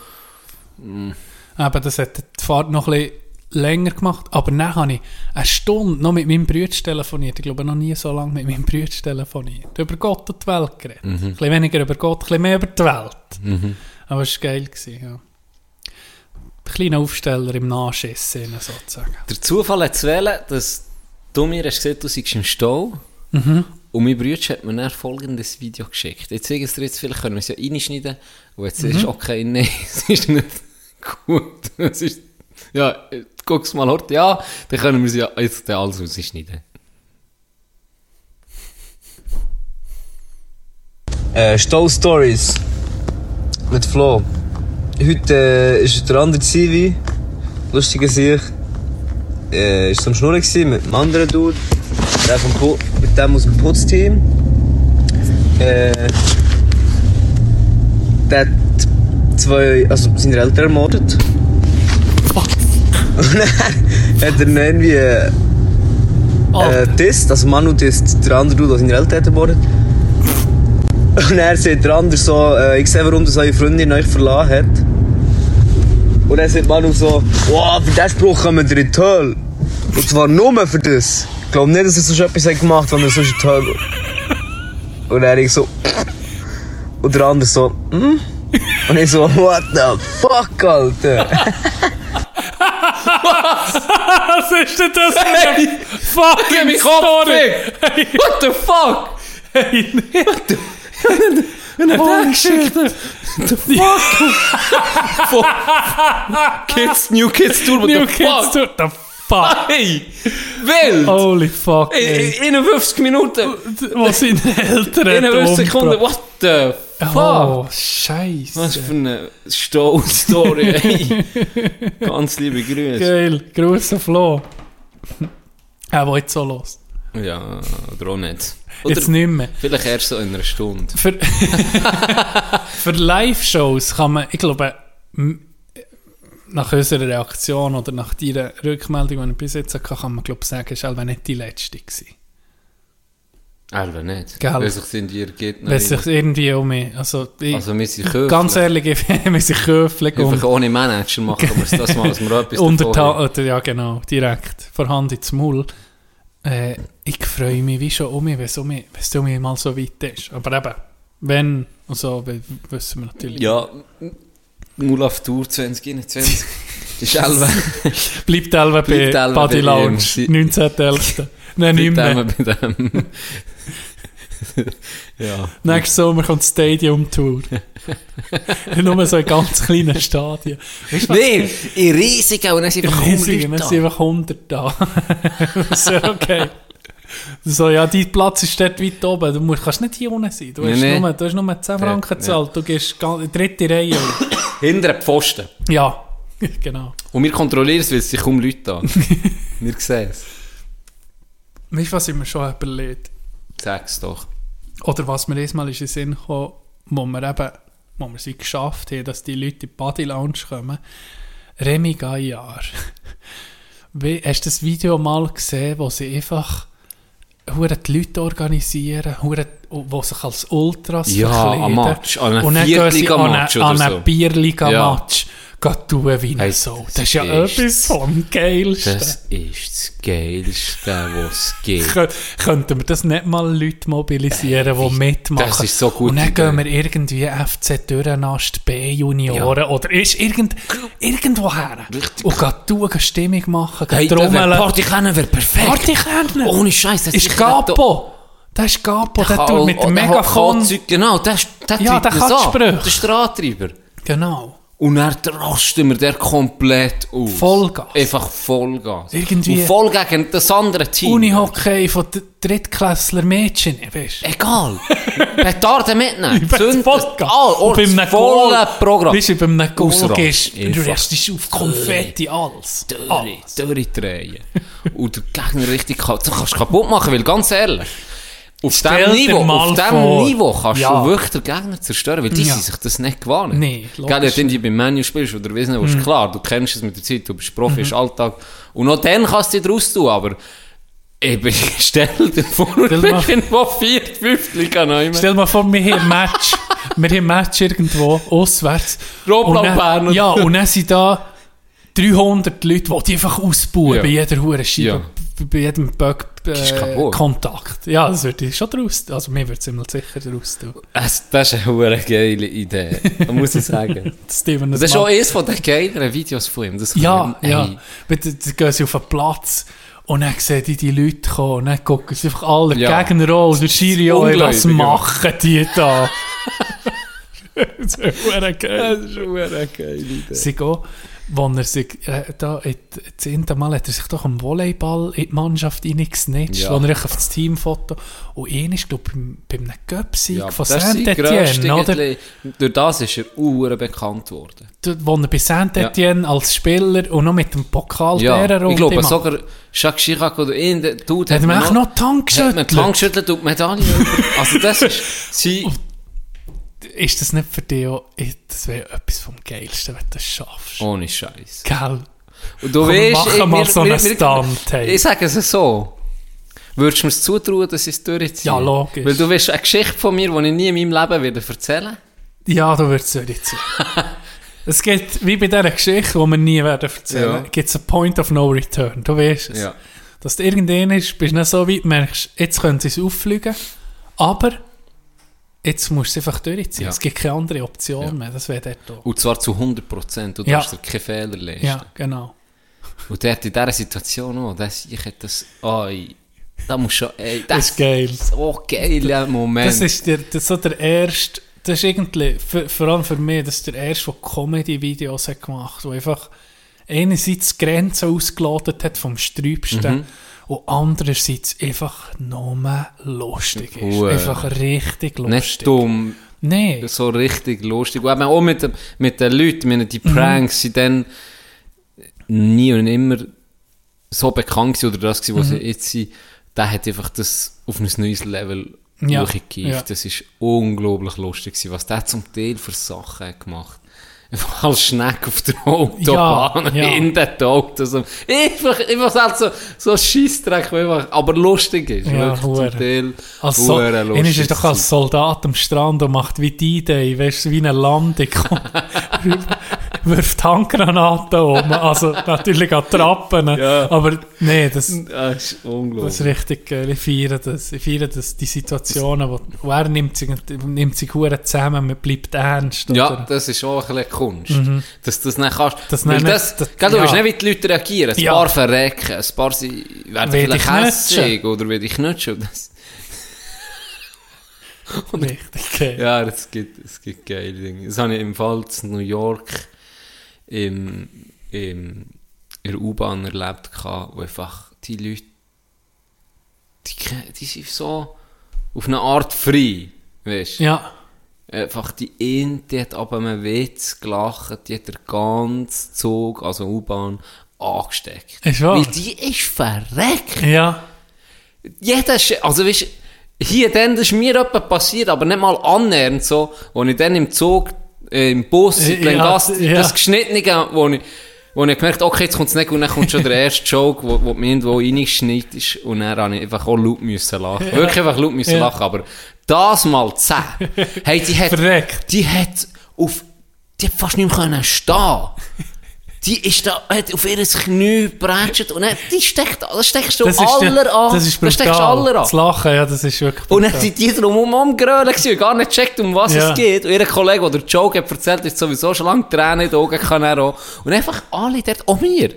Eben, das hat die Fahrt noch ein bisschen länger gemacht. Aber dann habe ich eine Stunde noch mit meinem Bruder telefoniert. Ich glaube, noch nie so lange mit meinem Bruder telefoniert. Über Gott und die Welt geredet. Mhm. Ein bisschen weniger über Gott, ein bisschen mehr über die Welt. Aber es war geil. Gewesen, ja. Ein kleiner Aufsteller im Nachschiss, sozusagen. Der Zufall hat zu wählen, dass du mir hast gesagt, du seist im Stau. Mhm. Und mein Bruder hat mir dann folgendes Video geschickt. Jetzt zeige ich es dir jetzt, vielleicht können wir es ja reinschneiden. Und jetzt Mhm. ist okay, nein, es ist nicht gut. Es ist, ja, guck es mal heute, ja, dann können wir es ja jetzt alles rausschneiden. Äh, Stau Stories mit Flo. Heute äh, ist der andere Zivi, lustiger sich, äh, ist am Schnurren gewesen mit einem anderen Dude, der vom mit dem aus dem Putzteam. Äh, der hat zwei, also seine Eltern ermordet. Und dann hat er ihn irgendwie äh, äh, disst, also Manu disst der andere Dude, der seine Eltern hat ermordet. Und er sagt der andere so, äh, ich sehe, warum das eure Freundin euch verlassen hat. Und dann sagt Manu so, wow, für diesen Spruch kommen wir in die Hölle. Und zwar nur für das. Ich glaube nicht, dass er so etwas hat gemacht hat, wenn er so in die Hölle geht. Und dann ich so, und der andere so, hm? Und ich so, what the fuck, Alter? Was ist denn das für eine fucking Story? weg! What the fuck? Hey, nee. Und dann Holy denkst du, the fuck? Kids, New Kids Tour, what New the Kids fuck? Tour, the fuck. Hey, wild! Holy fuck, In, ey. in 51 Minuten, Wo seine Eltern in 50 hat Sekunden, what the fuck? Oh, Was scheiße. für eine Stone-Story, ey. Ganz liebe Grüße. Geil, grosser Flo. Er jetzt so los. Ja, oder auch nicht. Oder Jetzt nicht mehr. vielleicht erst so in einer Stunde. Für, für Live-Shows kann man, ich glaube, nach unserer Reaktion oder nach deiner Rückmeldung, die ich bis jetzt hatte, kann man, glaube ich, sagen, es war nicht die letzte. Gewesen. Nicht. Gell. Weil sich irgendwie um mich, also, ich, Also wir sind Köfler. ganz ehrlich, ich- wir sind und Einfach ohne Manager machen wir es das mal, dass wir etwas unter ja genau, direkt vorhanden ins Maul. Äh, ich freue mich wie schon um mich, wenn es um mich, um mich mal so weit ist. Aber eben, wenn und so, wissen wir natürlich. Ja, Mulaf Tour 2021. ist Elbe. Bleibt Elva bei Elva Body Lounge, ihm. Sie- 19.11. Nein, nicht mehr. Bei dem. ja. Nächstes Sommer kommt Stadium Tour. Nur so in ganz kleinen Stadien. Weißt du? Nee, in riesigen und dann sind einfach Riesig, hundert dann sind da. einfach 100 da. ist okay. So, ja, dein Platz ist dort weit oben. Du musst, kannst nicht hier unten sein. Du Nee, hast, nee. Nur, du hast nur 10 Franken gezahlt. Du gehst in die dritte Reihe. Hinter den Pfosten. ja, genau. Und wir kontrollieren es, weil es sich kaum Leute da. wir sehen es. Weißt du, was ich mir schon überlegt? Sag's doch. Oder was mir erstmal in den Sinn gekommen, wo wir eben, wo wir es geschafft haben, dass die Leute in die Body Lounge kommen. Remy Gaillard. Hast du das Video mal gesehen, wo sie einfach hure die Leute organisieren, hure, wo sich als Ultras Ja, verkleiden. ein Match, an einem an Viertliga-Match oder an so. einen Bierliga-Match gehen tun wie Hey, Sau. Das ist ja etwas vom Geilsten. Das ist das Geilste, was es gibt. Kö- Könnten wir das nicht mal Leute mobilisieren, die mitmachen? das ist so gut Und dann Idee. gehen wir irgendwie FC Dürrenast B Junioren oder ist irgend, irgendwo her. Und gehen tun, Stimmung machen, gehen Hey, der trommeln. Party kennen wäre perfekt. Party kennen. Ohne Scheiß. das ist Gapo. Das ist Gapo. Der tut mit dem Megafon. Genau, der, ist- der Ja, der das kann. Sprüche. Der ist der Antreiber. Genau. Und dann rasten wir der komplett aus. Vollgas. Einfach Vollgas. Irgendwie- Und voll gegen das andere Team. Unihockey von Drittklässler Mädchen, weißt du? Egal. Petarden mitnehmen. Zünden. Vollgas. All, Und beim Orts, volle Goal- Programm. Weißt du, beim Goal gehst du rastest auf Konfetti, alles. Dürre, alles. Dürre drehen. Und der Gegner richtig kaputt. Du kannst kaputt machen, weil ganz ehrlich, auf Stell diesem Niveau, auf dem vor. Niveau kannst Ja. du wirklich den Gegner zerstören, weil die Ja. sind sich das nicht gewohnt. Nee, logisch. wenn du beim Menu spielst oder nicht, was, ist klar, du kennst es mit der Zeit, du bist Profi, ist Alltag. Und noch dann kannst du dich draus tun, aber eben, stell dir vor, du Stell mal- bist irgendwo viert, fünft Liga neu. Stell dir mal vor, wir haben ein Match, wir haben ein Match irgendwo, auswärts. Berner. Ja, und dann sind da 300 Leute, die einfach ausbauen Ja. bei jeder Hure Scheibe, Ja. bei- jedem Bug, ist äh, kaputt. Kontakt. Ja, das würde ich schon draus Also mir würde es immer sicher draus tun. Das, das ist eine geile Idee, das muss ich sagen. Steven, Das ist auch eines von den geileren Videos von ihm. Das Ja, ich- ja. Dann dann gehen sie auf den Platz und dann sehen die die Leute kommen und dann gucken sie einfach alle Ja. Gegner an und Schiri was machen die da? das ist verdammt geil. Das ist eine hure geile Idee. Sie gehen, wo er sich, äh, da, das zehnte Mal hat er sich doch am Volleyball in die Mannschaft reingesnitcht, Ja. wo er auf das Teamfoto, und ihn ist, glaube ich, beim einem Göpsieg Ja, von sein Saint-Etienne, oder? Durch das ist er ure bekannt worden. Wo er bei Saint-Etienne als Spieler und noch mit dem Pokal Ja, der ich glaube sogar Jacques Chirac oder irgendein Dude Hat mir man echt noch die Hand hat mir die geschüttelt? Geschüttelt und Medaille. Also das ist sie... Ist das nicht für dich auch, das wäre etwas vom Geilsten, wenn du das schaffst? Ohne Scheiß. Gell? Und du Komm, weißt... ich- mal wir- so einen Stunt, hey. Ich sage es so. Würdest du mir es zutrauen, dass ich es durchziehe? Ja, logisch. Weil du weißt eine Geschichte von mir, die ich nie in meinem Leben werde erzählen Ja, du würdest es sein. es gibt, wie bei dieser Geschichte, die wir nie werden erzählen, Ja. gibt es einen Point of No Return. Du weißt es. Ja. Dass du irgendwann ist, bist du nicht so weit, merkst, jetzt können sie es auffliegen, aber jetzt musst du es einfach durchziehen. Ja. Es gibt keine andere Option mehr. Das wäre dort auch. Und zwar zu 100 Prozent. Du Ja. darfst dir keine Fehler leisten. Ja, genau. Und dort in dieser Situation auch, das, ich hätte das... Oi, da muss schon... Ey, Das das ist geil. so geiler Moment. Das ist der, das so der erste das ist irgendwie, für, vor allem für mich, das ist der erste, der Comedy-Videos hat gemacht, der einfach einerseits die Grenzen ausgelotet hat vom Sträubsten Mhm. Und andererseits einfach nur lustig ist. Hure. Einfach richtig lustig. Nicht dumm, Nein. so richtig lustig. Und eben auch mit, mit den Leuten, meine, die Mhm. Pranks sind dann nie und immer so bekannt oder das gewesen, was Mhm. sie jetzt sind. Der hat einfach das auf ein neues Level Ja, ja. Das ist unglaublich lustig gewesen, was der zum Teil für Sachen hat gemacht Einfach als Schneck auf der Autobahn, Ja, ja. in den Auto. So. Einfach, einfach halt so, so ein Scheissdreck, der einfach, aber lustig ist. Ja, zum Teil Als so, lustig ist doch als Soldat am Strand und macht wie die Idee, weißt du, wie eine Landung. wirft Handgranaten um. Also natürlich an Trappen. Ja. Aber nee, das, Das ist unglaublich. das ist richtig geil. Ich feiere das. Ich feiere das, die Situationen, wo, wo er nimmt sich, nimmt sich hure zusammen, man bleibt ernst. Ja, oder? das ist auch ein bisschen Kunst. Dass du das nicht kannst. Das Weil nicht- das, das- gell, du ja. weißt nicht, wie die Leute reagieren. Ein Ja. paar verrecken, ein paar sie werden vielleicht hässig oder die knutschen. Und Das, Richtig geil. ja, es gibt, es gibt geile Dinge. Das habe ich im Fall in New York im, im, in der U-Bahn erlebt, wo einfach die Leute, die, die sind so auf eine Art frei, weißt du? Ja. Einfach die eine, die hat ab einem Witz gelacht, die hat der ganze Zug, also U-Bahn, angesteckt. Ist wahr? Weil die ist verreckt. Ja. Jeder, Sch- also weißt, hier dann, das ist mir etwas passiert, aber nicht mal annähernd so, als ich dann im Zug, äh, im Bus, Äh, in Glengast, ja, ja. das Geschnittene, wo ich, wo ich gemerkt okay, jetzt kommt es nicht und dann kommt schon der erste Joke, wo, wo mir irgendwo reingeschneit und dann habe ich einfach auch laut müssen lachen. Wirklich einfach laut müssen Ja. lachen, aber das mal 10. Hey, die hat, Verreckt. die hat auf, die hat fast nicht mehr können stehen. Die ist da, hat auf ihr Knie gebrätscht und dann, die steckt, das steckst du Das aller an. das ist Das brutal. aller an. Das Lachen, ja, das ist wirklich Und dann brutal. sind die drum am Grölen gewesen gar nicht gecheckt, um was Ja. es geht. Und ihr Kollege, der Joke hat erzählt, ist sowieso schon lange Tränen in den Augen kann er auch. Und einfach alle dort, auch mir.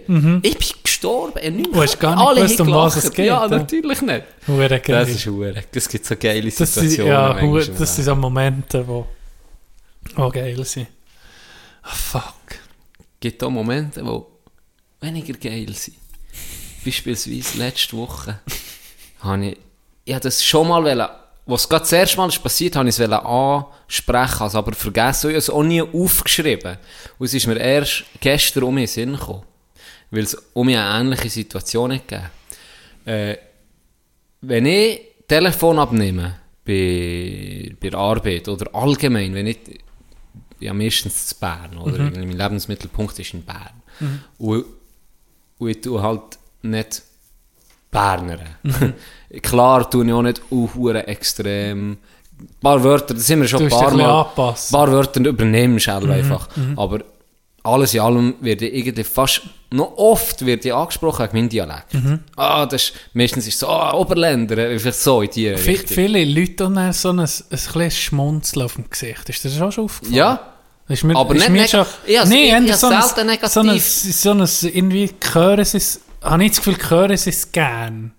Ich bin gestorben. Ich Du hast gar nicht alle gewusst, um was es geht, Ja, ja. natürlich nicht. Hure geil. Das ist hure. Es gibt so geile Das sind, Situationen. ja, das sind so Momente, wo, wo geil sind. Ah, fuck. Gibt auch Momente, die weniger geil sind. Beispielsweise letzte Woche habe ich, ich habe das schon mal was gerade das erste Mal ist passiert, habe ich es ansprechen, also aber vergessen, ich habe es auch nie aufgeschrieben. Und es ist mir erst gestern um den Sinn gekommen, weil es um mich eine ähnliche Situation gegeben. Äh, wenn ich Telefon abnehme bei, bei der Arbeit oder allgemein, wenn ich ja meistens zu Bern, oder? Mhm. Mein Lebensmittelpunkt ist in Bern. Und, und ich tue halt nicht Berner. Mhm. Klar tue ich auch nicht auch hure extrem. Ein paar Wörter, das sind wir schon Du ein paar Mal. Ein paar Wörter übernehmen schnell Mhm. einfach. Aber alles in allem werde ich irgendwie fast, noch oft werde ich angesprochen wegen meinem Dialekt. Mhm. Ah, das ist, meistens ist es so, ah, Oberländer, äh, vielleicht so in die Vi- Richtung. Viele Leute haben so ein, ein kleines Schmunzeln auf dem Gesicht. Ist dir das auch schon aufgefallen? Ja, Ist mir, Aber ist nicht mir schon, ich nee, ich- ich so selten negativ. so ein, so ein, irgendwie hören sie es, habe ich das Gefühl, hören sie es gern.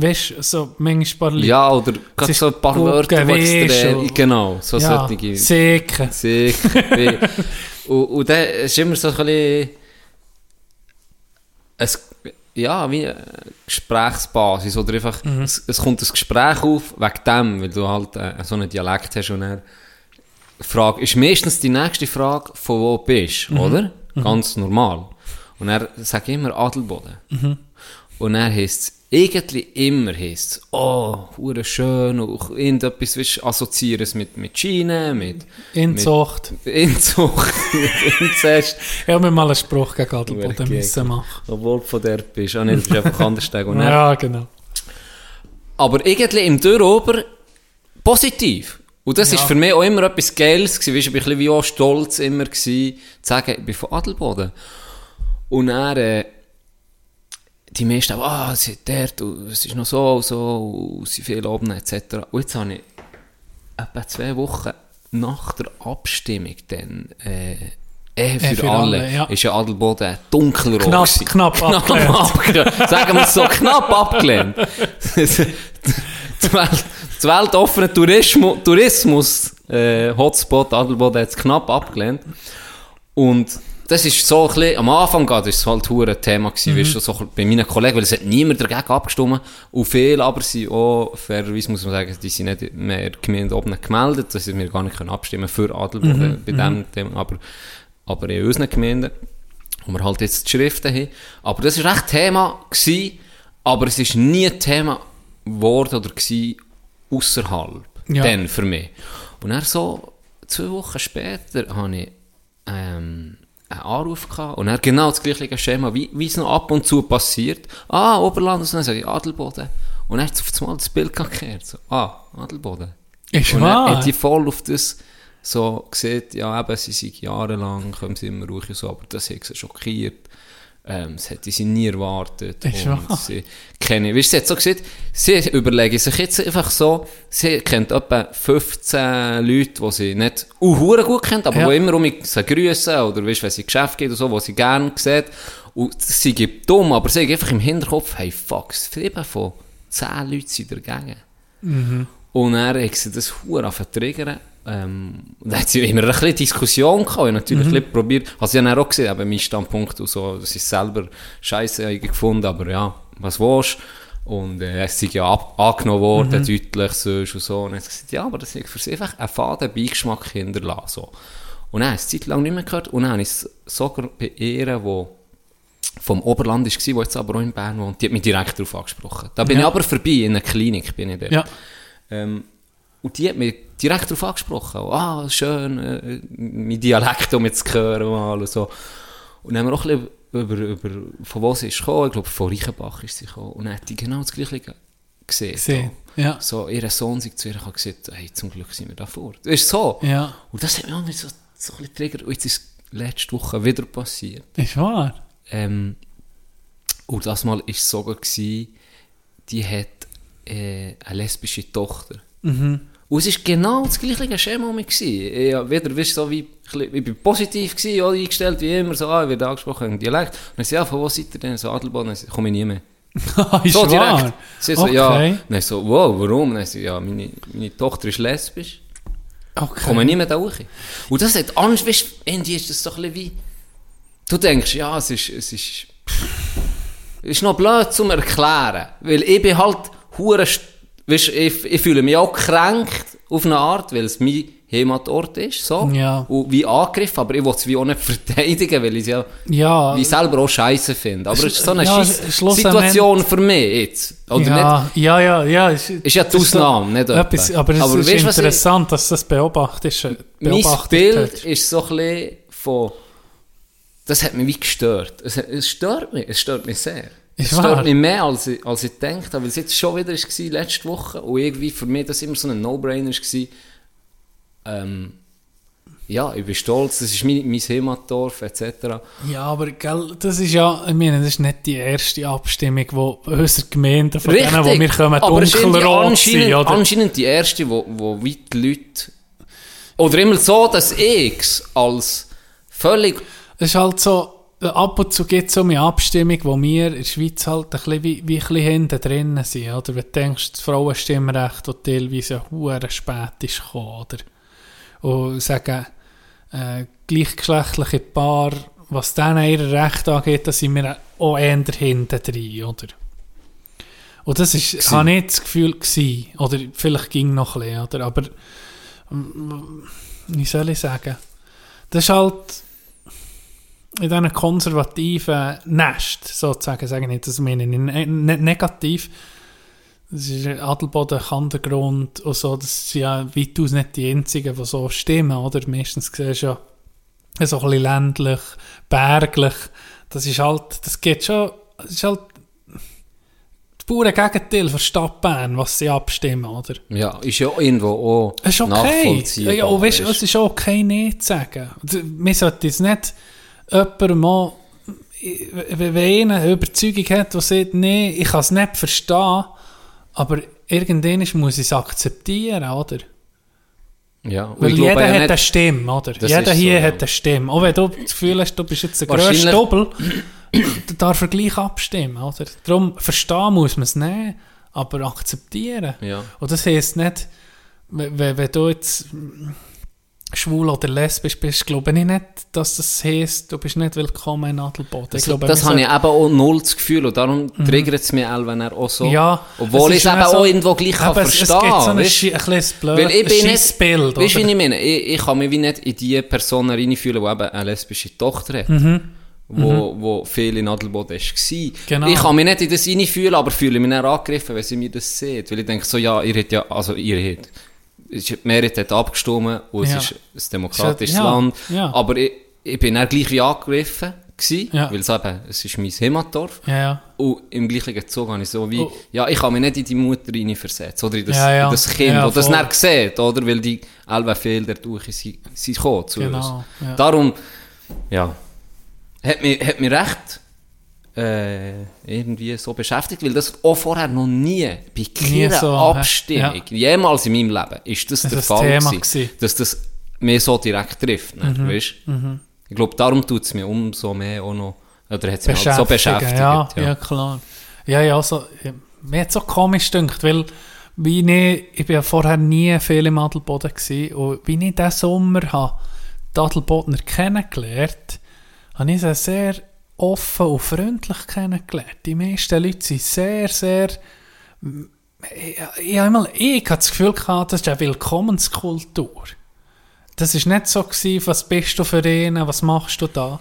Weißt du, so manchmal ein paar Leute. ja, oder gerade so ein paar Wörter, die genau, so ja, solche. Säcken. Sicher. Und, und dann ist immer so ein bisschen, ja, wie eine Gesprächsbasis, oder einfach, Mhm. es, es kommt ein Gespräch auf, wegen dem, weil du halt äh, so einen Dialekt hast und dann, Frage, ist meistens die nächste Frage, von wo bist, Mhm. oder? Ganz normal. Und er sagt immer Adelboden. Mhm. Und er heisst es, irgendwie immer heisst es, oh, hure schön, und irgendetwas, weißt, assoziieren es mit, mit Schiene, mit, Inzucht. mit Inzucht, mit Inzest. Ich habe mir mal einen Spruch gegen Adelboden müssen machen. Obwohl du von der bist. Ah, nee, du bist einfach anders er- Ja, genau. Aber irgendwie im Dürrober positiv. Und das Ja. ist für mich auch immer etwas Geiles gewesen. Weißt, ich bin ein bisschen wie auch stolz immer gewesen, zu sagen, ich bin von Adelboden. Und er, äh, die meisten auch, ah, sie hat dort, und es ist noch so und so, und sie viel oben, etc. Und jetzt habe ich etwa zwei Wochen nach der Abstimmung dann, äh, Ehe für, für alle, alle, ja. ist ja Adelboden dunkelrot Knapp- gewesen. knapp abgelehnt. Sagen wir es so, knapp abgelehnt. die weltoffene Tourismus, Tourismus äh, Hotspot, Adelboden hat es knapp abgelehnt. Und das ist so ein bisschen, am Anfang war es halt ein Thema gewesen, weißt du, so ein bisschen bei meinen Kollegen, weil es hat niemand dagegen abgestimmt. Und viele aber sind auch, fairerweise muss man sagen, die sind nicht mehr Gemeinde oben gemeldet, dass wir gar nicht können abstimmen für Adelboden bei dem Thema, aber, aber in unseren Gemeinden, wo wir halt jetzt die Schriften haben. Aber das war echt Thema gewesen, aber es ist nie ein Thema geworden oder gewesen außerhalb. Ja. Dann für mich. Und dann so, zwei Wochen später, habe ich, ähm, einen Anruf gehabt und er genau das gleiche Schema, wie, wie es noch ab und zu passiert. Ah, Oberland, und dann sage ich Adelboden. Und er hat auf einmal das Bild gekehrt. So, ah, Adelboden. Ist Und wahr? hat die voll auf das so gesehen, ja eben, sie sind jahrelang, kommen sie immer ruhig und so, aber das hat sie schockiert. Ähm, das hätte sie nie erwartet. Ist und wahr? sie kennen, weißt sie hat so gesagt, sie überlegen sich jetzt einfach so, sie kennt etwa 15 Leute, die sie nicht uh, gut kennt, aber Ja. die immer um sie grüßen oder weißt, wenn sie Geschäft geht oder so, wo sie gerne sieht. Und sie gibt dumm, aber sie einfach im Hinterkopf, hey fuck, sieben von 10 Leuten sind dagegen. Und dann hat sie das hure auf triggern. Ähm, dann hat immer ein bisschen Diskussion gehabt. Ich natürlich ein bisschen probiert, also ich habe auch gesehen, eben mein Standpunkt und so, dass ich selber scheiße gefunden, aber ja, was willst du? Und äh, es ist ja ab, angenommen worden, deutlich sonst und so. Und dann hat gesagt, ja, aber das ist für sie einfach ein faden Beigeschmack hinterlassen. So. Und dann habe ich es eine Zeit lang nicht mehr gehört. Und dann habe ich es sogar bei ihr, wo vom Oberland war, die jetzt aber auch in Bern wohnt, die hat mich direkt darauf angesprochen. Da bin Ja. ich aber vorbei, in einer Klinik bin ich dort. Ja. Ähm, und die hat mich direkt darauf angesprochen. Ah, schön, äh, mein Dialekt um jetzt zu hören mal und so. Und dann haben wir auch ein bisschen über, über von wo sie ist gekommen. Ich glaube, von Reichenbach ist sie gekommen. Und dann hat die genau das Gleiche ge- gesehen. Gesehen, ja. So, ihr Sohn sagt zu ihr und gesagt, hey, zum Glück sind wir da vor. Das ist so. Ja. Und das hat mich irgendwie so, so ein bisschen triggert. Und jetzt ist es letzte Woche wieder passiert. Ist wahr? Ähm, und das Mal war es sogar, gewesen, die hat äh, eine lesbische Tochter. Und es war genau das gleiche Schema mit. gewesen. Ja, wieder, weißt, so wie, ich bin positiv gewesen, ja, eingestellt wie immer, so, ah, ich werde angesprochen, im Dialekt. Und dann sie, ja, von wo seid ihr denn? So, Adelboden, ich, komme ich nie mehr. ist So wahr? direkt. Sie so, okay. ja. Ich so, wow, warum? Dann sie, ja, meine, meine Tochter ist lesbisch. okay. Kommen nicht mehr da hoch. Und das hat Angst, weißt du, Ende ist das so ein bisschen wie, du denkst, ja, es ist, es ist, es ist noch blöd zum Erklären, weil ich bin halt hure, weißt, ich, ich fühle mich auch gekränkt auf eine Art, weil es mein Heimatort ist, so, Ja. und wie angegriffen, aber ich will es wie auch nicht verteidigen, weil ich es ja, Ja. wie ich selber auch scheiße finde. Aber es ist so eine Ja, Situation für mich jetzt. Oder nicht? ja, ja, ja, ja. Ist, Ist ja die Ausnahme, nicht etwas, etwa. Aber es Aber ist weißt was ich- interessant, dass du das beobachtest. äh, mein beobachtet Bild hast. ist so ein bisschen von, das hat mich wie gestört. Es, es stört mich, es stört mich sehr. Es stört mich mehr, als ich, als ich gedacht habe, weil es jetzt schon wieder war, letzte Woche, und irgendwie für mich das immer so ein No-Brainer war, ähm, ja, ich bin stolz, das ist mein, mein Heimatdorf, etc. Ja, aber gell, das ist ja, ich meine, das ist nicht die erste Abstimmung, wo unsere Gemeinden von denen, wo wir kommen, aber dunkelrot sind, anscheinend, oder? anscheinend die erste, wo, wo wie die Leute, oder immer so, dass ich es als völlig Es ist halt so, ab und zu gibt es so eine Abstimmung, wo wir in der Schweiz halt ein bisschen wie, wie ein bisschen hinten drinnen sind, oder? Wenn du denkst, das Frauenstimmrecht, das teilweise hure spät ist gekommen, oder? Und sagen, äh, gleichgeschlechtliche Paar, was denen ihr Recht angeht, da sind wir auch eher hinten drin, oder? Und das ist, habe ich das Gefühl gewesen, oder vielleicht ging noch ein bisschen, oder? Aber, wie soll ich sagen? Das ist halt, in diesen konservativen Nest, sozusagen, sage ich nicht, das meine ich nicht ne negativ. Das ist Adelboden, Kandergrund und so, das sind ja weitaus nicht die einzigen, die so stimmen, oder? Meistens siehst du ja so ein bisschen ländlich, berglich. Das ist halt, das geht schon, das ist halt das pure Gegenteil von Stadt Bern, was sie abstimmen, oder? Ja, ist ja irgendwo auch Es ist okay. Ja, und weißt, es ist okay, nicht zu sagen. Wir sollten jetzt nicht jemandem mal, wenn einer eine Überzeugung hat, der sagt, nee, ich kann es nicht verstehen, aber irgendwann muss ich es akzeptieren, oder? ja, Weil jeder ja hat eine Stimme, oder? Jeder so, hier ja. hat eine Stimme. Auch wenn du das Gefühl hast, du bist jetzt der grösste Doppel, darf er gleich abstimmen, oder? Darum, verstehen muss man es nicht, aber akzeptieren. Ja. Und das heisst nicht, wenn, wenn du jetzt schwul oder lesbisch bist, glaube ich nicht, dass das heisst, du bist nicht willkommen in Adelboden. Ich Das, glaube, das wir habe ich eben auch null das Gefühl und darum triggert es mich auch, wenn er auch so... Ja, obwohl ich es eben so- auch irgendwo gleich kann verstehen Es gibt so ein? Schi- ein kleines blöd, Weil ich bin nicht, Scheissbild, weißt du, wie ich meine? Ich, ich kann mich wie nicht in die Person reinfühlen, die eben eine lesbische Tochter hat. Mhm. Wo, wo viel in Adelboden war. Genau. Ich kann mich nicht in das reinfühlen, aber fühle mich dann angegriffen, wenn sie mir das sieht. Weil ich denke so, ja, ihr habt ja, also ihr habt, ist- die Mehrheit hat abgestimmt und es Ja. ist ein demokratisches Ja, Land. ja. Aber ich, ich bin dann gleich wie angegriffen gewesen, weil es eben, es ist mein Heimatdorf. Und im gleichen Zug habe ich so wie, Oh. ja, ich kann mich nicht in die Mutter reinversetzen, oder in das, in das Kind, Ja, das dann sieht, oder? Weil die Elbe viel dadurch sind, sind gekommen zu Genau, uns. Darum, ja, hat mich, hat mich recht äh, irgendwie so beschäftigt, weil das auch vorher noch nie bei keiner so? Abstimmung, jemals in meinem Leben, ist das Ist der das Fall Thema gewesen, dass das mir so direkt trifft, ne, Mhm, weißt? Ich glaube, darum tut es mir umso mehr auch noch, oder hat es mich halt so beschäftigt. Ja, ja. klar. Ja, ja, also, ja, mir hat so komisch gedacht, weil wie ich, ich bin ja vorher nie viel im Adelboden gewesen, und wie ich diesen Sommer habe, die Adelbodner kennengelernt, habe ich sie sehr offen und freundlich kennengelernt. Die meisten Leute sind sehr, sehr ich, ich, habe mal, ich habe das Gefühl gehabt, das ist eine Willkommenskultur. Das ist nicht so gewesen, was bist du für einen, was machst du da?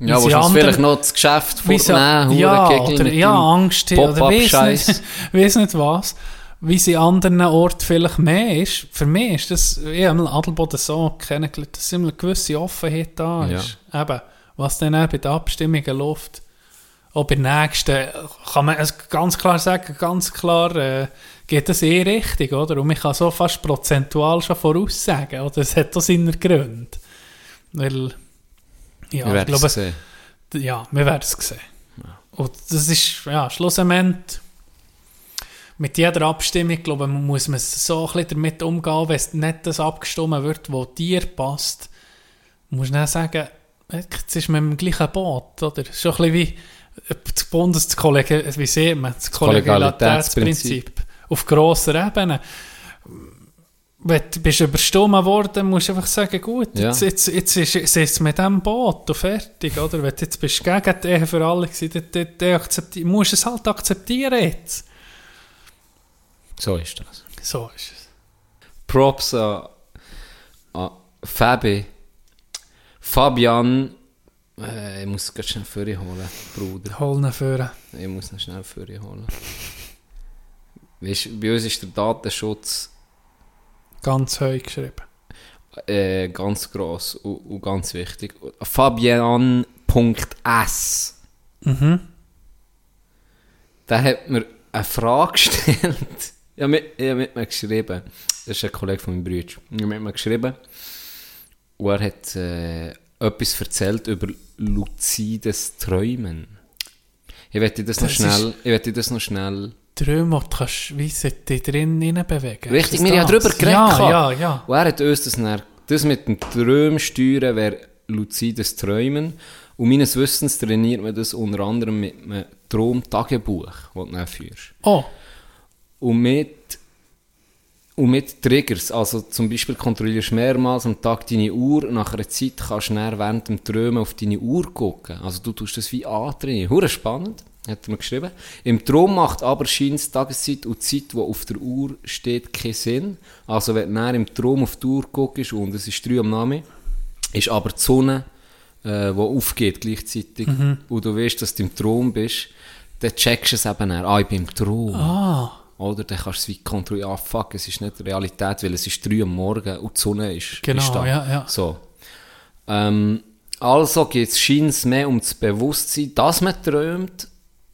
Ja, wo anderen- vielleicht noch das Geschäft vornehmen, ja, Hurengeckl oder, ja, Angst oder weiss nicht, weiss nicht was. Wie sie an anderen Orten vielleicht mehr ist. Für mich ist das, ich habe Adelboden so kennengelernt, dass immer eine gewisse Offenheit da Ja. ist. Eben, was dann auch bei den Abstimmungen läuft. Auch bei der nächsten kann man es ganz klar sagen, ganz klar äh, geht das eh richtig, oder? Und man kann so fast prozentual schon voraussagen, oder? Es hat auch seine Gründe. Weil, ja, Wir ich werden glaube, es sehen. ja, wir werden es sehen. Und das ist, ja, schlussendlich, mit jeder Abstimmung, glaube ich, muss man so ein bisschen damit umgehen, wenn es nicht das abgestimmt wird, was dir passt, muss man sagen, jetzt ist man im gleichen Boot, oder? Schon ein bisschen wie das Bundeskollege, wie sieht man, das Kollegialitätsprinzip auf grosser Ebene. Wenn du bist überstimmt worden, musst du einfach sagen, gut, Ja. jetzt, jetzt, jetzt ist es ist mit dem Boot und fertig, oder? Wenn du jetzt bist du gegen die Ehe für alle gewesen, dann, dann, dann akzepti- musst du es halt akzeptieren jetzt. So ist das. So ist es. Props an, an Fabi. Fabian. Äh, ich muss ganz schnell für holen, Bruder. Hol ihn führen. Ich muss noch schnell für holen. Weißt, bei uns ist der Datenschutz Ganz heu geschrieben. äh, ganz gross und, und ganz wichtig. Fabian.s. Mhm. Der hat mir eine Frage gestellt. ich habe mit, ich hab mit mir geschrieben. Das ist ein Kollege von meinem Bruder. Ich habe mit mir geschrieben. Und er hat äh, etwas erzählt über luzides Träumen. Ich werde das, noch Das schnell. Ich werde das noch schnell. Träume, du kannst wie sie dich drin bewegen. Richtig, wir haben darüber geredet. Ja, ja, ja. Und er hat uns das, dann, das mit dem Träumen steuern wäre luzides Träumen. Und meines Wissens trainiert man das unter anderem mit einem Traumtagebuch, das du dann führst. Oh, Und mit, und mit Triggers, also zum Beispiel kontrollierst du mehrmals am Tag deine Uhr, nach einer Zeit kannst du dann während dem Träumen auf deine Uhr gucken. Also du tust das wie antrainieren. Hure spannend, hat er mir geschrieben. Im Traum macht aber scheint Tageszeit und die Zeit, die auf der Uhr steht, keinen Sinn. Also wenn du dann im Traum auf die Uhr guckst und es ist 3 am Nachmittag, ist aber die Sonne, äh, die aufgeht gleichzeitig, und du weißt, dass du im Traum bist, dann checkst du es eben dann. Ah, ich bin im Traum. ah. Oder dann kannst du es wie kontrollieren, ah fuck, es ist nicht die Realität, weil es ist 3 am Morgen und die Sonne ist, Genau, ist da. ja, ja. So. Ähm, also geht es scheint mehr um das Bewusstsein, dass man träumt,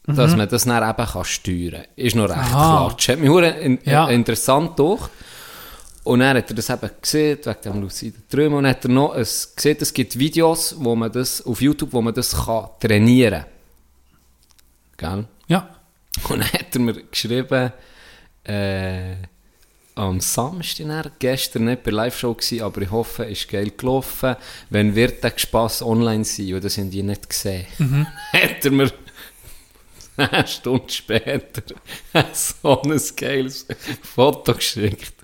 dass man das dann eben kann steuern kann. Ist noch recht Mhm. Aha. klar. Das hat mich in, Ja. äh, interessant durch. Und dann hat er das eben gesehen, wegen dem luciden Träumen. Und dann hat er noch ein, gesehen, es gibt Videos wo man das, auf YouTube, wo man das kann trainieren kann. Gell? Ja. Und dann hat er mir geschrieben, äh, am Samstag, dann, gestern nicht bei Live-Show gewesen, aber ich hoffe, es ist geil gelaufen. Wenn wird der Spass online sein? Und das haben die nicht gesehen. hat er mir eine Stunde später so ein geiles Foto geschickt.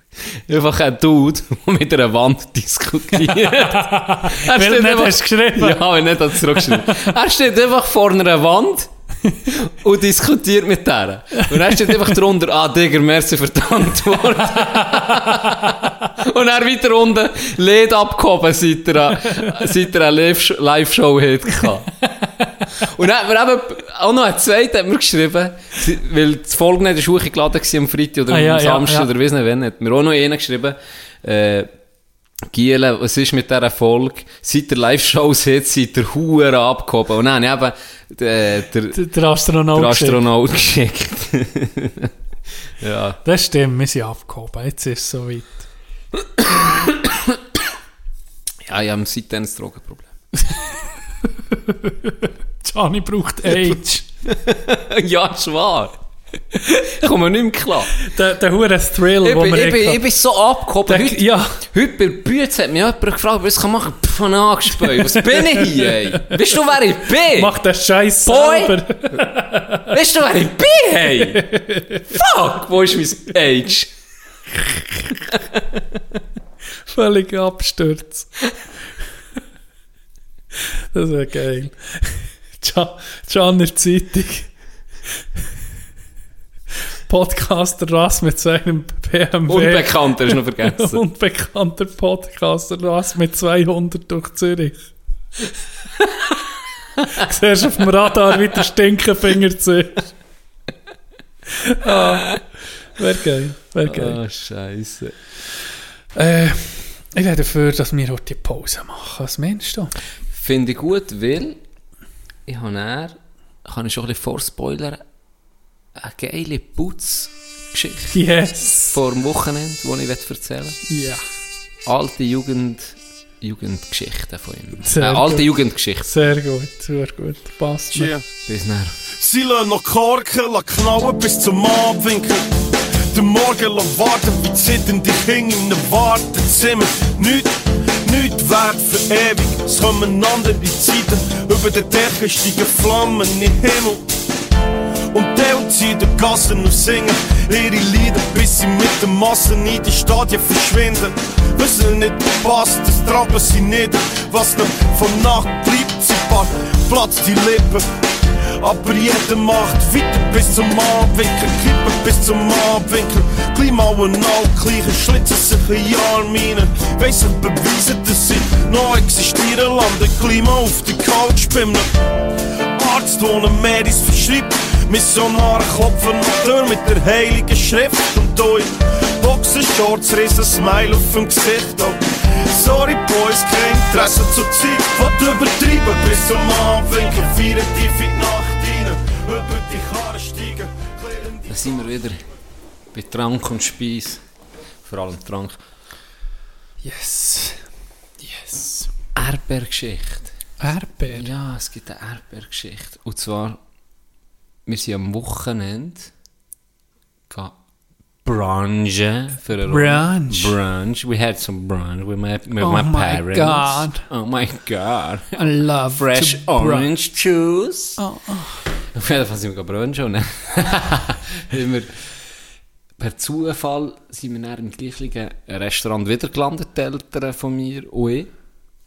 Einfach ein Dude, der mit einer Wand diskutiert. er Weil nicht hast du geschrieben. Ja, wenn nicht, hat er zurückgeschrieben. er steht einfach vor einer Wand und diskutiert mit der. Und er steht einfach drunter, ah, Digger, merci für die Antwort. und er weiter unten, Lied abgehoben, seit er, seit er eine Live- Live-Show hatte. Und dann hat mir eben auch noch ein zweiter hat mir geschrieben, weil das Folge nicht in die hochgeladen war am Freitag oder Ah, ja, am ja, Samstag ja. oder weiss nicht wann, hat mir auch noch einer geschrieben, äh, Giele, was ist mit dieser Folge? Seit der Live-Shows hat, seid der Huren abgehoben. Und dann habe ich eben äh, der, Der, der Astronaut. der. Astronaut geschickt. ja. Das stimmt, wir sind abgehoben. Jetzt ist es soweit. ja, ich habe seitdem ein Drogenproblem. Gianni braucht Age. ja, ist wahr. Ich komme nicht mehr klar. der der hure Thrill, Ich bin, wir ich, bin, ich bin so abgehoben. Heute, ja. heute bei der Bütze hat mich jemand gefragt, was kann ich machen? Pff, von angespäut. Was bin ich hier, ey? Weißt du, wer ich bin? Mach den Scheiß selber. Weißt du, wer ich bin, hey? Fuck, wo ist mein Age? Völlig abstürzt. Das wäre geil. Can, in der Zeitung. Podcaster Rass mit seinem BMW. Unbekannter ist noch vergessen. Unbekannter Podcaster Rass mit 200 durch Zürich. Siehst auf dem Radar, wie der Stinkefinger ziehst. Ah, wäre geil, wäre geil. Ah, Scheiße. Äh, ich wäre dafür, dass wir heute Pause machen. Was meinst du? Finde ich gut, weil ich habe dann, kann ich schon ein bisschen vorspoilern, eine geile Putzgeschichte Yes! vor dem Wochenende, die ich erzählen will. Ja. Alte Jugend, Jugendgeschichten von ihm. Sehr äh, alte gut. Jugendgeschichten. Sehr gut, sehr gut. Passt mir. Bis dann. Sie lassen noch Korken, lassen knallen bis zum Abwinkel. Der Morgen lassen warten, wie zitternde Kinder in einem Wartezimmer. Nicht, nicht wert für ewig, es kommen andere Zeiten. Über den Decken steigen Flammen in den Himmel. Und die ziehen die Gassen und singen ihre Lieder, bis sie mit den Massen in die Stadien verschwinden. Wissen nicht, passt, das tragen sie nieder. Was noch von Nacht bleibt, sie paar platzt die Lippen. Aber jeder macht weiter bis zum Abwinkel, kippen bis zum Abwinkel. Klima und all gleiche schlitzen sich in Jahrminen. Weiss und beweisen, dass sie noch existieren, landen Klima auf die Couch bimmeln. Arzt, der eine Medis verschreibt. Missionare klopfen an die Tür mit der heiligen Schrift und euch. Boxershorts, riesen Smile auf dem Gesicht. Oh. Sorry Boys, kein Interesse zur Zeit. Was übertreiben bis zum. Feiern tief in die Nacht rein. Über die Karre steigen. Da sind wir wieder bei Trank und Speis. Vor allem Trank. Yes. Yes. Erdbeergeschichte. Erdbeer. Ja, es gibt eine Erdbeergeschichte. Und zwar, wir sind am Wochenende brunchen für eine Brunch. Brunch. We had some brunch with my, with Oh my my parents. God. Oh my God. I love Fresh orange juice. Oh, Auf jeden Fall sind wir brunchen und dann haben wir per Zufall sind wir dann im gleichen Restaurant wieder gelandet, die Eltern von mir und ich.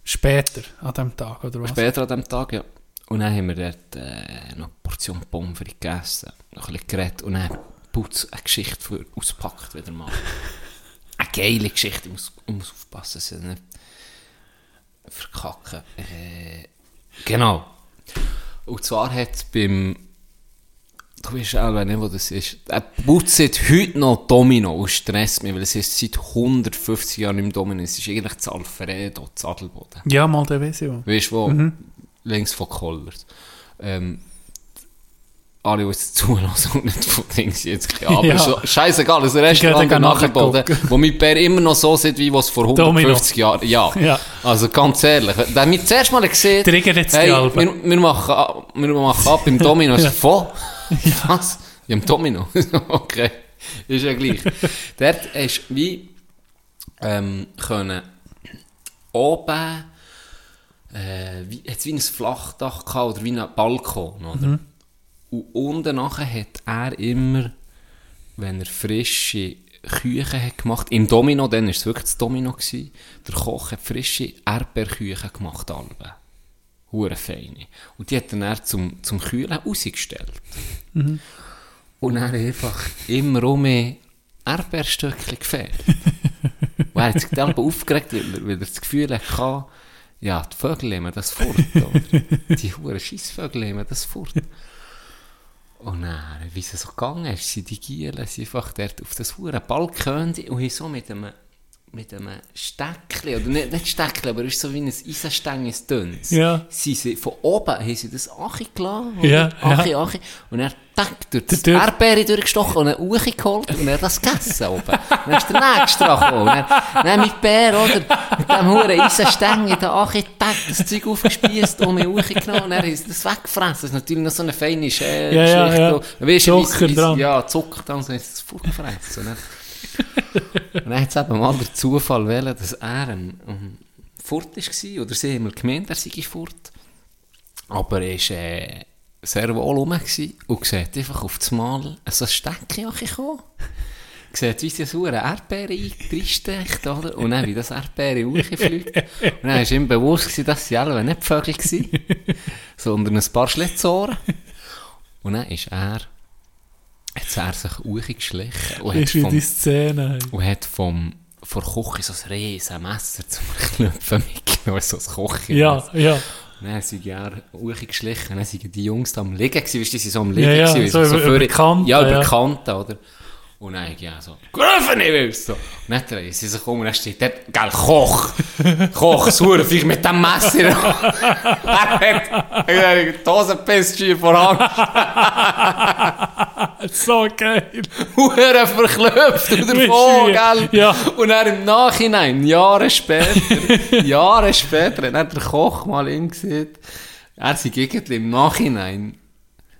Später an dem Tag, oder was? Später an dem Tag, ja. Und dann haben wir dort äh, noch eine Portion Pommes frites gegessen, noch ein bisschen geredet und dann Putz eine Geschichte für, auspackt wieder mal. eine geile Geschichte, ich muss, ich muss aufpassen, dass ich nicht verkacken. Äh, genau. Und zwar hat beim Du weißt auch nicht, wo das ist. Er putzt heute noch Domino und stresst mich, weil es ist seit 150 Jahren mehr Domino. Es ist eigentlich das Alfredo, das Adelboden. Ja, mal der Vision. Weißt du wo? Links von Kollers. Ähm, alle, die jetzt zulassen und nicht von Dings jetzt Aber Ja. ist so- scheißegal, das Restaurant nachgebaut, nachgucken. wo mein Bär immer noch so sieht, wie was vor Domino. 150 Jahren. Ja. Ja. Also ganz ehrlich, da haben wir zuerst mal gesehen, hey, wir, wir, machen, ab- wir machen ab im Domino. ja. Was? Ja, im Domino. okay. Ist ja gleich. Dort hast du wie ähm, können oben äh, wie, hat's wie ein Flachdach gehabt oder wie ein Balkon, oder? Und unten nachher hat er immer, wenn er frische Küche hat gemacht. Im Domino, dann war es wirklich das Domino. Gewesen. Der Koch hat frische Erdbeerküche gemacht, alle. Hure feine. Und die hat dann, dann zum, zum Kühlen rausgestellt. Und dann einfach immer um Erdbeerstöckchen gefällt. Und er hat sich dann aufgeregt, weil er, weil er das Gefühl hatte, ja, die Vögel nehmen das fort. Die huren Scheissvögel nehmen das fort. Und dann, wie es so gegangen ist, sind die Gielen sind einfach dort auf das hure Balkon und haben so mit einem, mit einem Steckchen, oder nicht, nicht Steckchen, aber es ist so wie ein Eisenstängel, ein dünnes. Ja. Sie sind von oben, haben sie das Achi gelassen, Ja, Achi, ja. Achi, und er tack, durch das Erdbeere durchgestochen und eine Uchi geholt und er hat das gegessen oben. Dann ist der nächste dran gekommen. Und Dann, dann mit Bär, oder? Mit dem huren Eisenstängel, der Achi, tack, das Zeug aufgespießt und mir Uchi genommen und er ist das weggefressen. Das ist natürlich noch so eine feine Schä Ja, ja, Geschichte. ja. Weißt du, wie Zucker wie- dran. Ja, Zucker dran, so ist es vorgefressen. Und dann, hat es eben mal der Zufall wählen, dass er ein, um, fort war, oder sie haben mal gemeint, er sei fort. Aber er war äh, sehr wohl rum und sieht einfach auf das Mal so ein Steckchen gekommen. Sieht, wie sie so eine Erdbeere reinsteckt, oder? Und dann, wie das Erdbeere hochfliegt. Und dann war ihm bewusst, gewesen, dass sie alle nicht Vögel waren, sondern ein paar Schlitzohren. Und dann ist er, hat er sich hochgeschlichen und Ist wie vom, die Szene. und hat vom, vor Küche so ein riesen Messer zum Knöpfen mitgenommen, so ein Kochen. Ja, ja. Und dann sind er hochgeschlichen, dann sind die Jungs da am Liegen gewesen, weißt du, die sind so am Liegen Ja, ja, gewesen, so du, über- über die Kanten, Ja, über ja. die Kanten, oder? Und dann ja so, gerufen, ich will's so. Und dann drehen sie sich um und dann steht dort, gell, Koch, Koch, Sauer, vielleicht mit dem Messer. er hat, er hat die Hosenpiss schier vor Angst. So geil. Huren verklopft und davon, gell? Ja. Und dann im Nachhinein, Jahre später, Jahre später, hat dann der Koch mal ihm gesagt, er sei irgendwie im Nachhinein,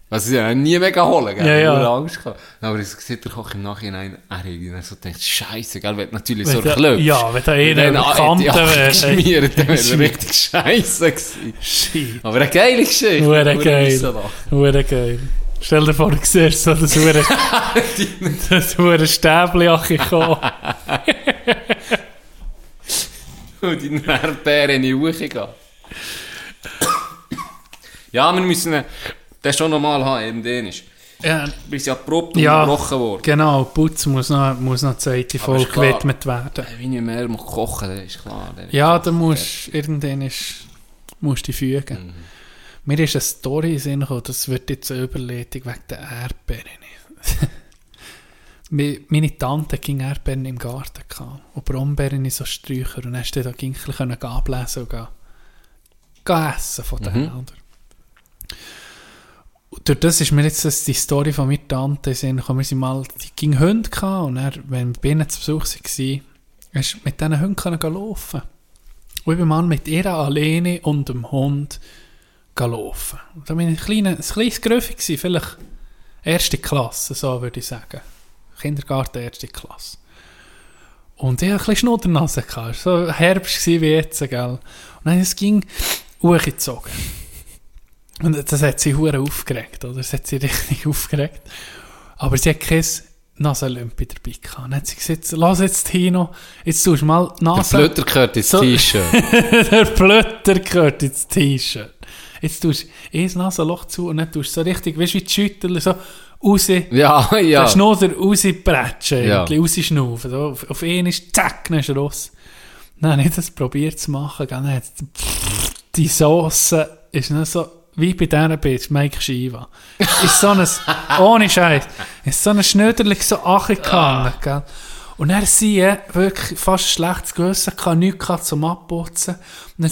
was sie ja nie mega holen, gell? Ja, ja. Nur Angst gehabt. Aber es sieht der Koch im Nachhinein, er hat dann so gedacht, Scheiße, gell? Wenn du natürlich so Wenn klopft. ja, wenn da einer Wenn über die Kante hätte wäre, geschmiert, dann wäre er richtig scheiße gewesen. Shit. Aber eine geile Geschichte. Hure geil. Hure geil. Stell dir vor, du siehst so das hure, das hure Stäbli kommen. Und die Erdbeere in die Uche gehen. ja, wir müssen äh, das schon nochmal haben, in Dänisch. Ja, Wir sind und Ja. gebrochen worden. genau, Putz muss noch, muss noch die zweite Folge gewidmet werden. Wenn ich mehr muss kochen das ist klar. das Ja, da musst irgendwann ist, musst du dich fügen. Mhm. Mir ist eine Story in den Sinn gekommen, das wird jetzt eine Überleitung wegen der Erdbeeren. Meine Tante ging Erdbeeren im Garten gehabt, und Brombeeren in so Sträucher und dann hast du da ging gehen ablesen und gehen, gehen essen von denen, Mhm. oder? Und durch das ist mir jetzt das, die Story von meiner Tante in den Sinn gekommen. Wir sind mal, die ging Hunde gehabt und dann, wenn wir bei zu Besuch waren, hast mit diesen Hunden laufen. Und ich bin mal mit ihr alleine und dem Hund laufen. Da bin ich ein, kleiner, ein kleines Gröffi vielleicht erste Klasse, so würde ich sagen. Kindergarten, erste Klasse. Und ich hatte ein bisschen Schnuddernase. Es war so Herbst gewesen wie jetzt, gell. Und dann es ging hochgezogen. Und das hat sie hure aufgeregt, oder? Das hat sie richtig aufgeregt. Aber sie hat kein Nasenlümpi dabei gehabt. Dann hat sie gesagt, lass jetzt Tino, jetzt tust du mal die Der Nase... Flöter gehört ins T-Shirt. der Blötter gehört ins T-Shirt. Jetzt tust du ein Nasenloch zu und dann tust du so richtig, weißt du, wie die Schüttel, so raus, ja, den ja. Schnurr rausprätschen, Ja. irgendwie, rausschnaufen. So, auf, auf einen ist, zack, dann ist raus. Dann habe ich das probiert zu machen, dann hat die Sauce ist dann so, wie bei dieser Bitch, Mike Shiva. Ist so ein, ohne Scheiß, ist so ein Schnöderlich so angegangen, gell. Und er sie wirklich fast ein schlechtes Gewissen gehabt, nichts zum Abputzen. Und dann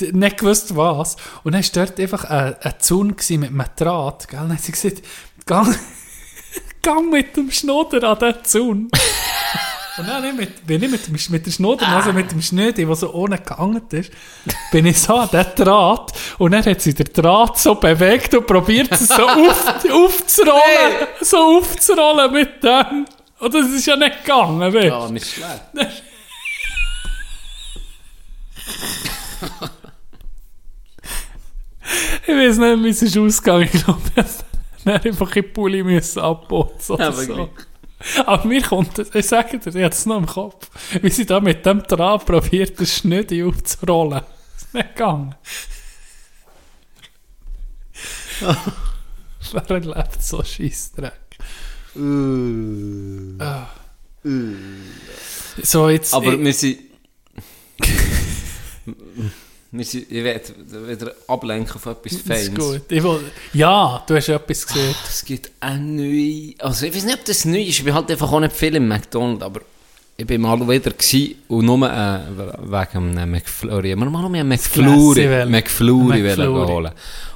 nicht gewusst, was. Und dann war dort einfach ein, ein Zaun mit einem Draht, gell. Und dann hat sie gesagt, gang, gang mit dem Schnodder an den Zaun. Und dann mit, bin ich mit, dem, mit der Schnudder, also mit dem Schnödi, der so ohne gehangen ist, bin ich so an den Draht und dann hat sie den Draht so bewegt und probiert es so auf, aufzurollen, so aufzurollen mit dem. Und das ist ja nicht gegangen, weißt du? Ja, nicht schlecht. Ich weiß nicht, wie es ist ausgegangen. Ich glaube, er hat einfach in die Pulli müssen abputzen oder Aber so. Aber mir kommt, das- ich sage dir, ich habe es noch im Kopf, wie sie da mit dem Draht probiert, das Schnüdi aufzurollen. Das ist nicht gegangen. Wer erlebt so Scheissdreck? Ah. So, jetzt... Aber ich, wir sind... wir sind... Ich werde wieder ablenken auf etwas das ist Feines. gut. Ich will, ja, du hast etwas gesehen. Es gibt eine neue... Also ich weiß nicht, ob das neu ist. Ich bin halt einfach auch nicht viel im McDonald's, aber... Ich bin mal wieder gewesen und nur äh, wegen einem McFlurry. Ich habe mir mal einen McFlurry. McFlurry, McFlurry. wollen holen.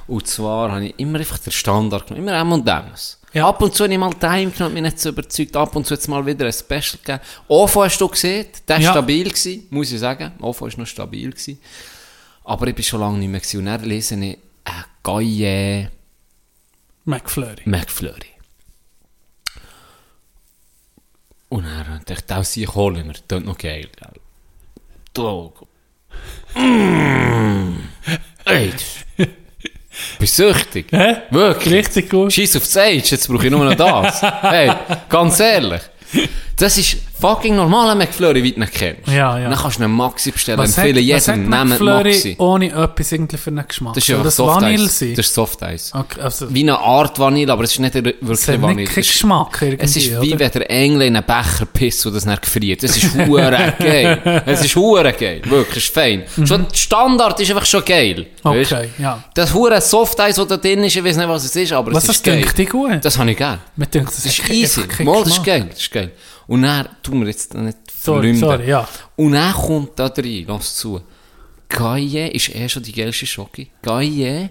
Und zwar habe ich immer einfach den Standard genommen. Immer M&M's. Ja. Ab und zu habe ich mal Time genommen, mich nicht so überzeugt. Ab und zu jetzt mal wieder ein Special gegeben. OFO hast du gesehen. Der war Ja. stabil, gewesen, muss ich sagen. OFO war noch stabil. Gewesen. Aber ich bin schon lange nicht mehr gewesen. Und dann lese ich einen Gaille McFlurry. McFlurry. Und dann dachte ich, das ich holen wir. Das noch geil. Du. Mm. Ey, bist süchtig. Hä? Wirklich. Richtig gut. Scheiß auf das Age, jetzt brauche ich nur noch das. hey, ganz ehrlich. Das ist fucking normaler McFlurry, wie du ihn kennst. Ja, ja. Dann kannst du einen Maxi bestellen. Was Empfehle hat- was jedem, hat nehmt McFlurry Maxi. ohne etwas irgendwie für einen Geschmack? Das ist einfach das Soft Vanille Eis. Das ist Soft Eis. Okay, also, Wie eine Art Vanille, aber es ist nicht wirklich es hat Vanille. nicht Es ist- Geschmack irgendwie, Es ist wie oder? wenn der Engel in einen Becher pisst und das nicht gefriert. Das ist hure geil. Es ist hure geil. Wirklich, es ist fein. Schon, der Standard ist einfach schon geil. Mhm. Okay, ja. Das hure Soft-Eis, das da drin ist, ich weiß nicht, was es ist, aber Was, es das ist geil. dünkt dich gut? Das habe ich gern. Mir das, Das ist easy. Mal, das ist geil. Das ist geil. Und dann tun wir jetzt nicht Sorry, sorry, ja. Und dann kommt da rein, lass zu. Gaille ist eh schon die geilste Schocke. Gaille,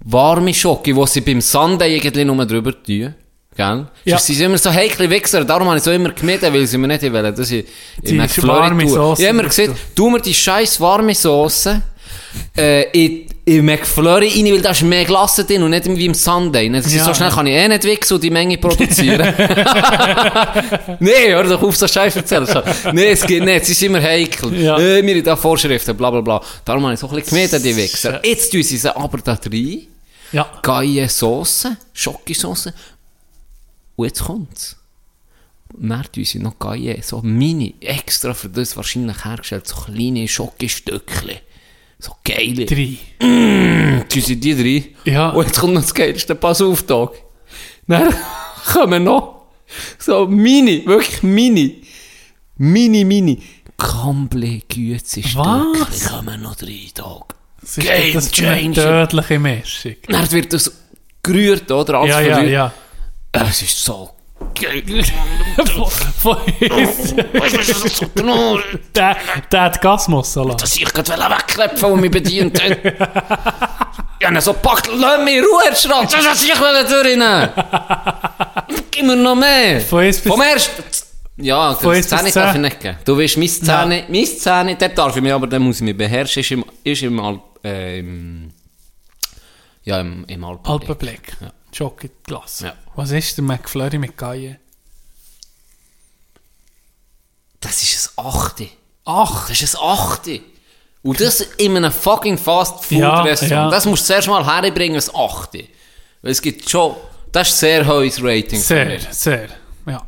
warme Schocke, die sie beim Sunday irgendwie nur drüber tun. Gell? Ja. Sie sind immer so heikle Wichser, darum habe ich so immer gemieden, weil sie mir nicht wollen, dass ich Die in McFlurry tue. Ich habe immer gesagt, tu mir die scheiß warme Sauce äh, in, in McFlurry rein, weil da ist mehr Glasse drin und nicht wie im Sunday. Ja. So schnell kann ich eh nicht wichsen und die Menge produzieren. nee, hör doch auf, so Scheiß erzählen. nee, es geht nicht, sie sind immer heikel. Ja. Äh, wir haben da Vorschriften, bla bla bla. Darum habe ich so ein bisschen gemieden, die Wichser. Jetzt tun sie sie aber da rein. Ja. Geile Sauce, Schokosauce. Und jetzt kommt's. Tun sie noch Geile, so mini, extra für das wahrscheinlich hergestellt, so kleine Schokostückchen. So geile. Drei. Tun sie die rein. Ja. Und jetzt kommt noch das Geilste, pass auf, Tag. Dann kommen noch so mini, wirklich mini, mini, mini, komple Güte Was? kommen noch rein, Tag. Das ist Game das changer. tödliche Mischung. Dann wird das gerührt, oder? Alles Ja, ja, ja. Es ist so. Von- von- der, der hat Gasmussalat. dass ich gerade wegklepfen und mich bedient hat. Ich habe so gepackt, lass mich in Ruhe, Schrank, das hätte ich durchnehmen Gib mir noch mehr. Von eins bis- Vom ersten... Ja, Von Zähne darf ich nicht geben. Du weißt, meine Zähne, meine Zähne, dort darf ich mich, aber dann muss ich mich beherrschen. Ist im, ist im, Alp, äh, im ja, im, im Alpenblick. Alpenblick. Ja. Schokolglas. Ja. Was ist der McFlurry mit Gaille? Das ist ein Achte. Ach, Das ist ein Achte. Und das in einem fucking Fast Food Ja, Restaurant. ja. Das musst du zuerst mal herbringen, ein Achte. Weil es gibt schon, das ist ein sehr hohes Rating. sehr, sehr. Ja.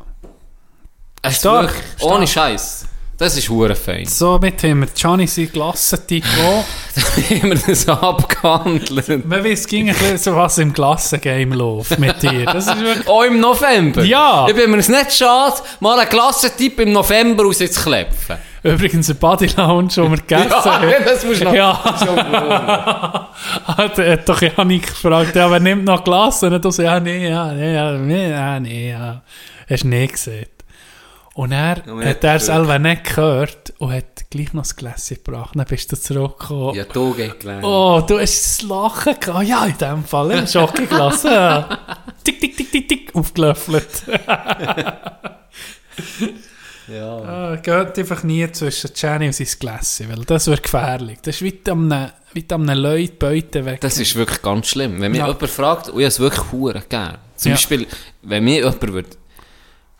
Es ist wirklich, stark. ohne Scheiß. Das ist hure fein. Somit haben wir Gianni sein Glassentipp auch. haben wir das abgehandelt. Man weiß, es ging ein bisschen so was im Glassengame läuft mit dir. Das ist wirklich... Auch im November. Ja. Ich bin mir es nicht schade, mal einen Klassentipp im November rauszuklepfen. Übrigens ein Body Lounge, den wir gegessen haben. das musst du noch... Ja. hat, hat doch Janik gefragt, ja, wer nimmt noch Glas? Und ja, nee, ja, nee, ja, nee, ja, nee, ja. Hast du nicht gesehen. Und er Und hat er selber nicht gehört und hat gleich noch das Gläschen gebracht. Dann bist du zurückgekommen. Ja, du geht gelernt. Oh, du hast das Lachen gehabt. Ja, in dem Fall. Ein Schokoglas. Ja. Tick, tick, tick, tick, tick. Aufgelöffelt. Ja. Ah, geht einfach nie zwischen Jenny und sein Gläschen, weil das wird gefährlich. Das ist wie am wie am Leute Beute weg. Das ist wirklich ganz schlimm. Wenn mich Ja. jemand fragt, und ich es wirklich hure gern. Zum Ja. Beispiel, wenn mir jemand würde,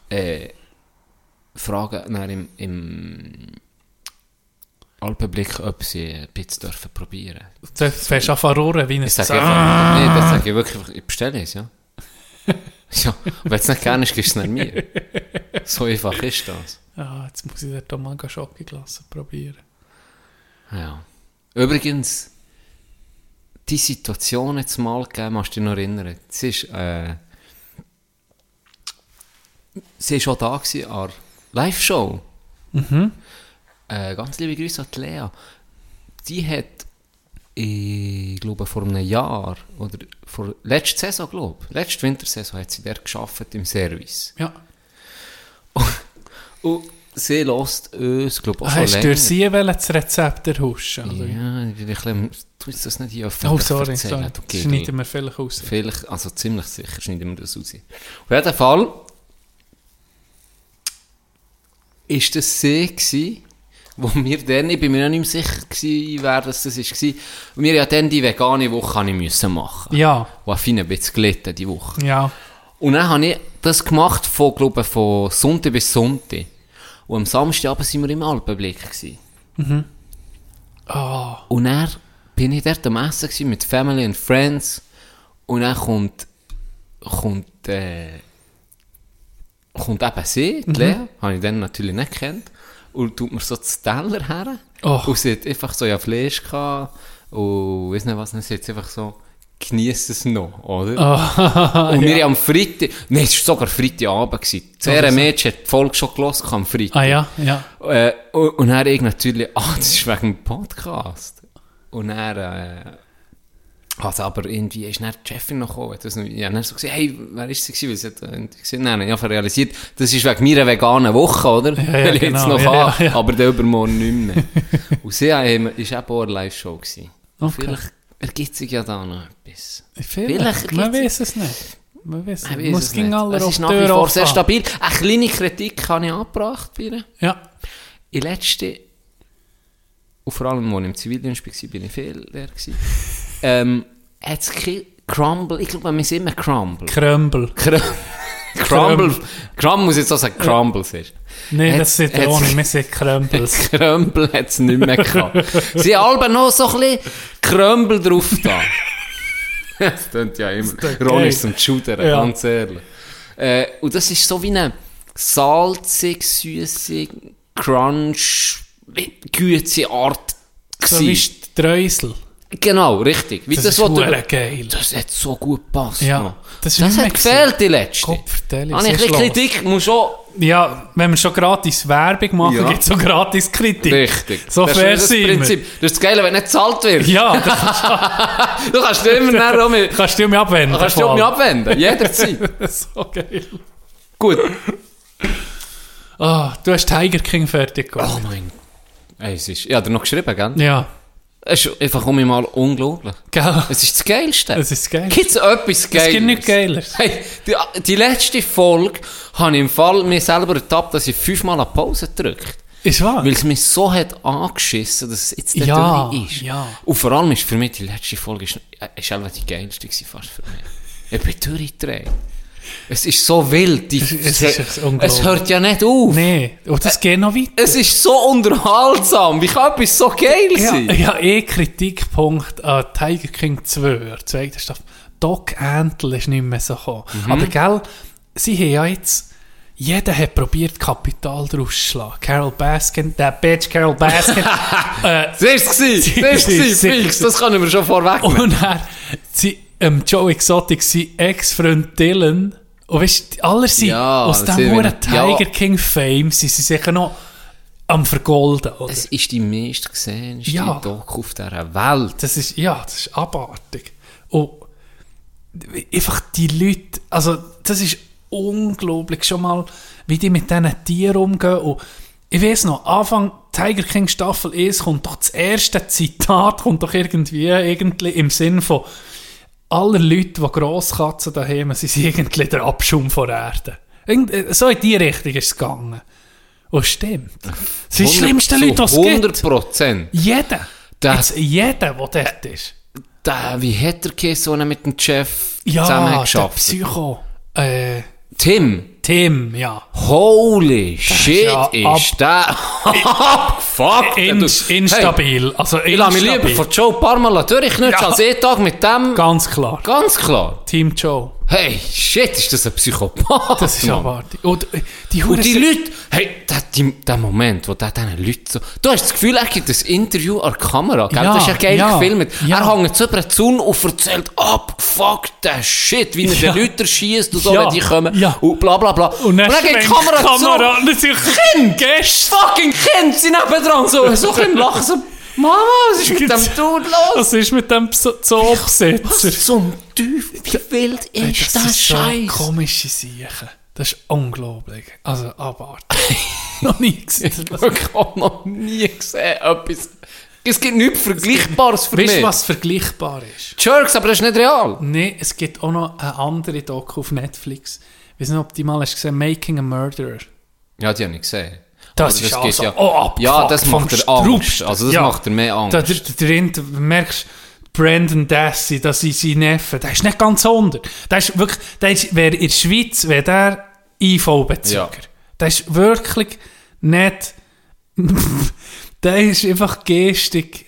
äh, fragen, dann im, im Alpenblick, ob sie eine Pizza dürfen probieren. Du fährst an verrohren wie ein Zahn. einfach, nee, das sage ich wirklich, einfach, ich bestelle es, ja. ja. Wenn es nicht gerne ist, gibst du es nicht mir. So einfach ist das. Ja, jetzt muss ich dort mal Schokoglasse probieren. Ja. Übrigens, die Situation jetzt mal gegeben, musst du dich noch erinnern. Es ist, äh, sie war schon da gewesen, an Live-Show. Mhm. Äh, ganz liebe Grüße an die Lea. Die hat, ich glaube, vor einem Jahr, oder vor letzter Saison, glaube ich, letzte Wintersaison, hat sie dort geschafft im Service. Ja. Und sie lässt uns, glaube ich, auch Hast du durch sie wollen das Rezept erhuschen? oder? Ja, ich bin ein bisschen, du jetzt das nicht hier öffentlich Oh, sorry, erzählen, sorry. Gigi. schneiden wir vielleicht aus. Vielleicht, also ziemlich sicher schneiden wir das raus. Auf jeden Fall ist das sie gewesen, wo wir dann, ich bin mir noch nicht mehr sicher gewesen, wer das, das gewesen, und wir ja dann die vegane Woche ich müssen machen. Ja, Und fein ein bisschen gelitten, die Woche. ja. Und dann habe ich das gemacht von, glaube ich, von Sonntag bis Sonntag. Und am Samstagabend sind wir im Alpenblick gewesen. Ah, Und dann bin ich dort am Essen gewesen mit Family and Friends. Und dann kommt, kommt, äh, kommt eben sie, die Lea, habe ich dann natürlich nicht gekannt. Und tut mir so das Teller her. Och. Und sie hat einfach so ja Fleisch gehabt. Und weiss nicht was, dann sie hat einfach so, genieß es noch, oder? und wir am Freitag, nein, es war sogar Freitagabend gewesen. Das. Mädchen hat die Folge schon gehört am Freitag. ah ja, ja. Äh, und, und dann ich natürlich, ah, das ist wegen dem Podcast. Und äh, also aber irgendwie ist dann die Chefin noch gekommen. Das, noch- ja, dann so gesagt, hey, wer ist sie gewesen? Weil sie hat, ich habe realisiert, das ist wegen meiner veganen Woche, oder? Ja, ja, Weil ich genau, jetzt noch ja, habe, ja, ja. aber der übermorgen nicht mehr. und sie ist eben auch eine Live-Show Okay. Vielleicht ergibt sich ja da noch etwas. Vielleicht, Vielleicht man weiß es nicht. Man weiß es Ich nicht. es nicht. alle Es ist nach wie vor sehr stabil. Eine kleine Kritik habe ich angebracht bei ihr. Ja, In letzte, und vor allem, als ich im Zivildienst war, bin ich viel leer gewesen. Ähm, hat es Crumble, ich glaube, wir sind immer Crumble. Krömbel. Cr- Crumble, Crumble muss jetzt auch sagen, Crumbles ist. Nein, das sind hat's- ohne, wir sind Krömbels. Krömbel hat es nicht mehr gehabt. Sie haben alle noch so ein bisschen Krömbel drauf da. das klingt ja immer. Ron ist zum Shooter, Ja. ganz ehrlich. Äh, und das ist so wie eine salzig, süßig, crunch, gütige Art. So wie gewesen. Streusel. Genau, richtig. Wie Das, das, ist du- geil. das hat so gut gepasst. Ja, das ist das hat gefehlt, die letzte. Kopfverteilung. Habe ich ein? Kritik, muss schon... Ja, wenn wir schon gratis Werbung machen, Ja. gibt es auch gratis Kritik. Richtig. So das fair ist das. Prinzip. Das ist das Geile, wenn nicht gezahlt wird. Ja, das Du kannst immer nachher auch mit, kannst du mich abwenden. kannst du mich abwenden. Jederzeit. so geil. Gut. Ah, du hast Tiger King fertig Oh gemacht. mein Ey, es ist, ich habe dir noch geschrieben, gell? Ja, Es ist einfach um mich mal unglaublich. gell? Es ist das Geilste. Es ist geil. Gibt es etwas Geiles? Es gibt nichts Geiles. Hey, die, die letzte Folge habe ich im Fall mir selber ertappt, dass ich fünfmal an Pause gedrückt Ist wahr? Weil es mich so hat angeschissen, dass es jetzt der Ja, ist. ja. Und vor allem ist für mich die letzte Folge ist, äh, ist die geilste gewesen, fast für mich. Ich bin durchgedreht. Es ist so wild. Die, Es ist- es, es es hört ja nicht auf. Nee, und das geht noch weiter. Es ist so unterhaltsam. Wie kann etwas so geil Ja, sein? ja, eh Kritikpunkt an Tiger King 2, der zweiten Staffel. Doc Antle ist nicht mehr so gekommen. Mhm. Aber gell, sie haben ja jetzt, jeder hat probiert, Kapital draus zu schlagen. Carol Baskin, der Bitch Carol Baskin. äh, es. Sie- ist es. Fix. Das kann ich mir schon vorwegnehmen. und er, sie, ähm, Joe Exotic, sein Ex-Freund Dylan, und weißt du, alle sind Ja, aus dem hohen ja. Tiger King Fame, sind sie sicher noch am Vergolden, oder? Es ist die meist gesehen, Ja. Doku auf dieser Welt. Das ist, ja, das ist abartig. Und einfach die Leute, also das ist unglaublich schon mal, wie die mit diesen Tieren umgehen. Und ich weiß noch, Anfang Tiger King Staffel 1 kommt doch das erste Zitat, kommt doch irgendwie irgendwie im Sinn von aller Leute, die Grosskatzen daheim sind, sind irgendwie der Abschaum von der Erde. Irgend, äh, so in die Richtung ist es gegangen. Und stimmt. Das sind die schlimmsten Leute, die es gibt. 100 Prozent. Jeder. Das- Jetzt jeder, der dort ist. Da, wie hat der Käse so mit dem Chef Ja, zusammen der geschafft? Psycho. Äh, Tim. Tim, ja. Holy shit, ja ist der. Fuck. In, instabil. Also Hey, ich lasse mich lieber instabil. von Joe Mal durchknutschen Ja. als jeden Tag mit dem. Ganz klar. Ganz klar. Team Joe. Hey, shit, ist das ein Psychopath? Das ist Mann. abartig. Und äh, die Hure Und die Leute, hey, der, die, der Moment, wo der diesen Leuten so, du hast das Gefühl, er gibt ein Interview an der Kamera, gell? Ja, das ist ja geil ja, gefilmt. ja. Er hängt so über den Zaun und erzählt ab, fuck der Shit, wie er Ja. den Leuten schießt und so, Ja, wenn die kommen. ja. Und bla bla bla. Und dann, geht die Kamera, Kamera zu. und dann sind Kind! Gäste. Fucking Kind, sie nebendran so, so ein lachen, so, Mama, was ist mit dem Dude los? Was ist mit dem Zo- Zoobesitzer? Was zum Teufel, wie wild ist das, so Scheiß? komische Sachen. Das ist unglaublich. Also, abartig. Noch nie gesehen. Ich habe noch nie gesehen, etwas. Es gibt nichts Vergleichbares für Weißt du, mich. was vergleichbar ist? Jerks, aber das ist nicht real. Nein, es gibt auch noch eine andere Doku auf Netflix. Ich weiß nicht, ob du mal hast gesehen Making a Murderer. Ja, die habe ich gesehen. Das Aber ist also ja. auch abgefuckt Ja, das macht er. Angst. Also das Ja. macht er mehr Angst. Da, der, der, du merkst, Brandon Dassey, das ist sein Neffe, der ist nicht ganz unter. Der ist wirklich, der ist, wer in der Schweiz, wäre der IV-Bezüger. Ja. Der ist wirklich nicht, der ist einfach gestig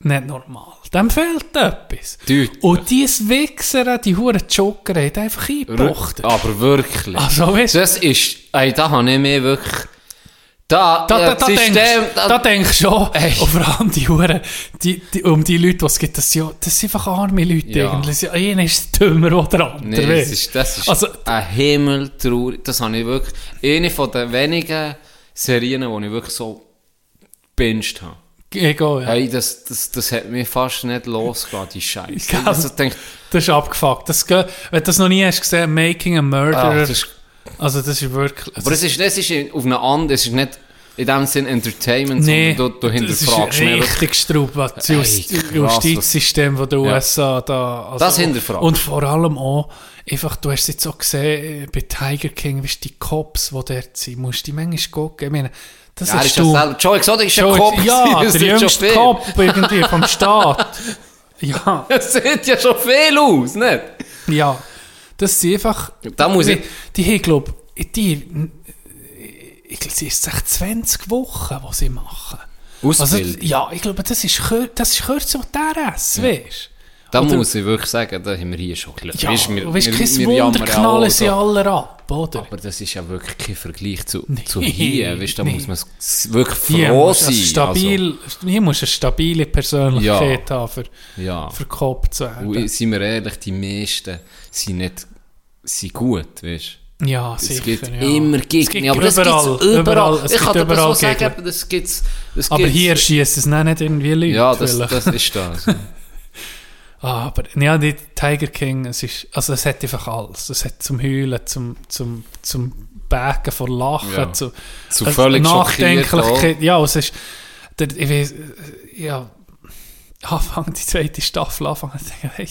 nicht normal. Dem fehlt etwas. Deutlich. Und diese Wichser, die huren Joker, haben einfach eingebuchtet. Aber wirklich. Also, weißt du, Das ist, ey, da habe ich mir wirklich, da, Da, da, da, System, denkst, da, da denkst du schon, Ey. und vor allem die Huren, die, die, um die Leute, die es gibt, das sind, ja- das sind einfach arme Leute Ja. eigentlich. Einer ist dümmer als der andere. Nee, das ist, das ist Also- ein Himmeltraurig. Das habe ich wirklich, eine von den wenigen Serien, die ich wirklich so binged habe. Egal, ja. Hey, das, das, das hat mich fast nicht losgelassen, die Scheiße. Also, denk, Das ist abgefuckt. Das, wenn du das noch nie hast gesehen, Making a Murderer, das ist, also das ist wirklich... aber es ist, es ist auf einer anderen, es ist nicht in dem Sinn Entertainment, Nee, sondern du, du das ist hinterfragst mehr richtig was das Ey, Just- krass, Justizsystem von der Ja. USA da... Also, Das hinterfragt. Und vor allem auch, einfach, du hast es jetzt auch gesehen, äh, bei Tiger King, weißt du, die Cops, die dort sind, musst du die manchmal gucken. Ich meine, das Ja, ist ja du... selber, Joe Exotic ist ja Joe- Kopf. ja, das der jüngste. Cop irgendwie vom Staat. Ja, Das sieht ja schon viel aus, nicht? ja. Das sind einfach... Da muss die, ich- Die haben, glaube ich, die... Ich glaube, es ist echt 20 Wochen, die sie machen. Also, Ausbildung. ja, ich glaube, das ist, kür das ist kürzer als der RS, weißt du? Da Oder- muss ich wirklich sagen, da haben wir hier schon Glück. Ja, Weisst, wir- weißt, kein wir Wunder, knallen sie alle ab, oder? Aber das ist ja wirklich kein Vergleich zu, Nee, zu hier. Weißt, da nee. muss man s- wirklich Hier froh musst du sein. also stabil, hier musst du eine stabile Persönlichkeit haben, für, Also, ja. für Kopf zu werden. Und sind wir ehrlich, die meisten sind nicht sind gut, weißt Ja, Es sicher. gibt ja. immer Es Gegner, gibt aber das gibt überall, es überall. Es Ich gibt kann dir das überall so sagen, Gegner. das gibt's, das Aber gibt's. hier schießt es nicht irgendwie Leute. Ja, das, das ist das. Ah, aber ja, die Tiger King, es ist, also es hat einfach alles. Es hat zum Heulen, zum, zum, zum Bägen vor Lachen, Ja. zu, Zu völlig Nachdenklichkeit. Ja, es ist, der, ich weiß, äh, ja, Anfang die zweite Staffel anfangen, denke, hey,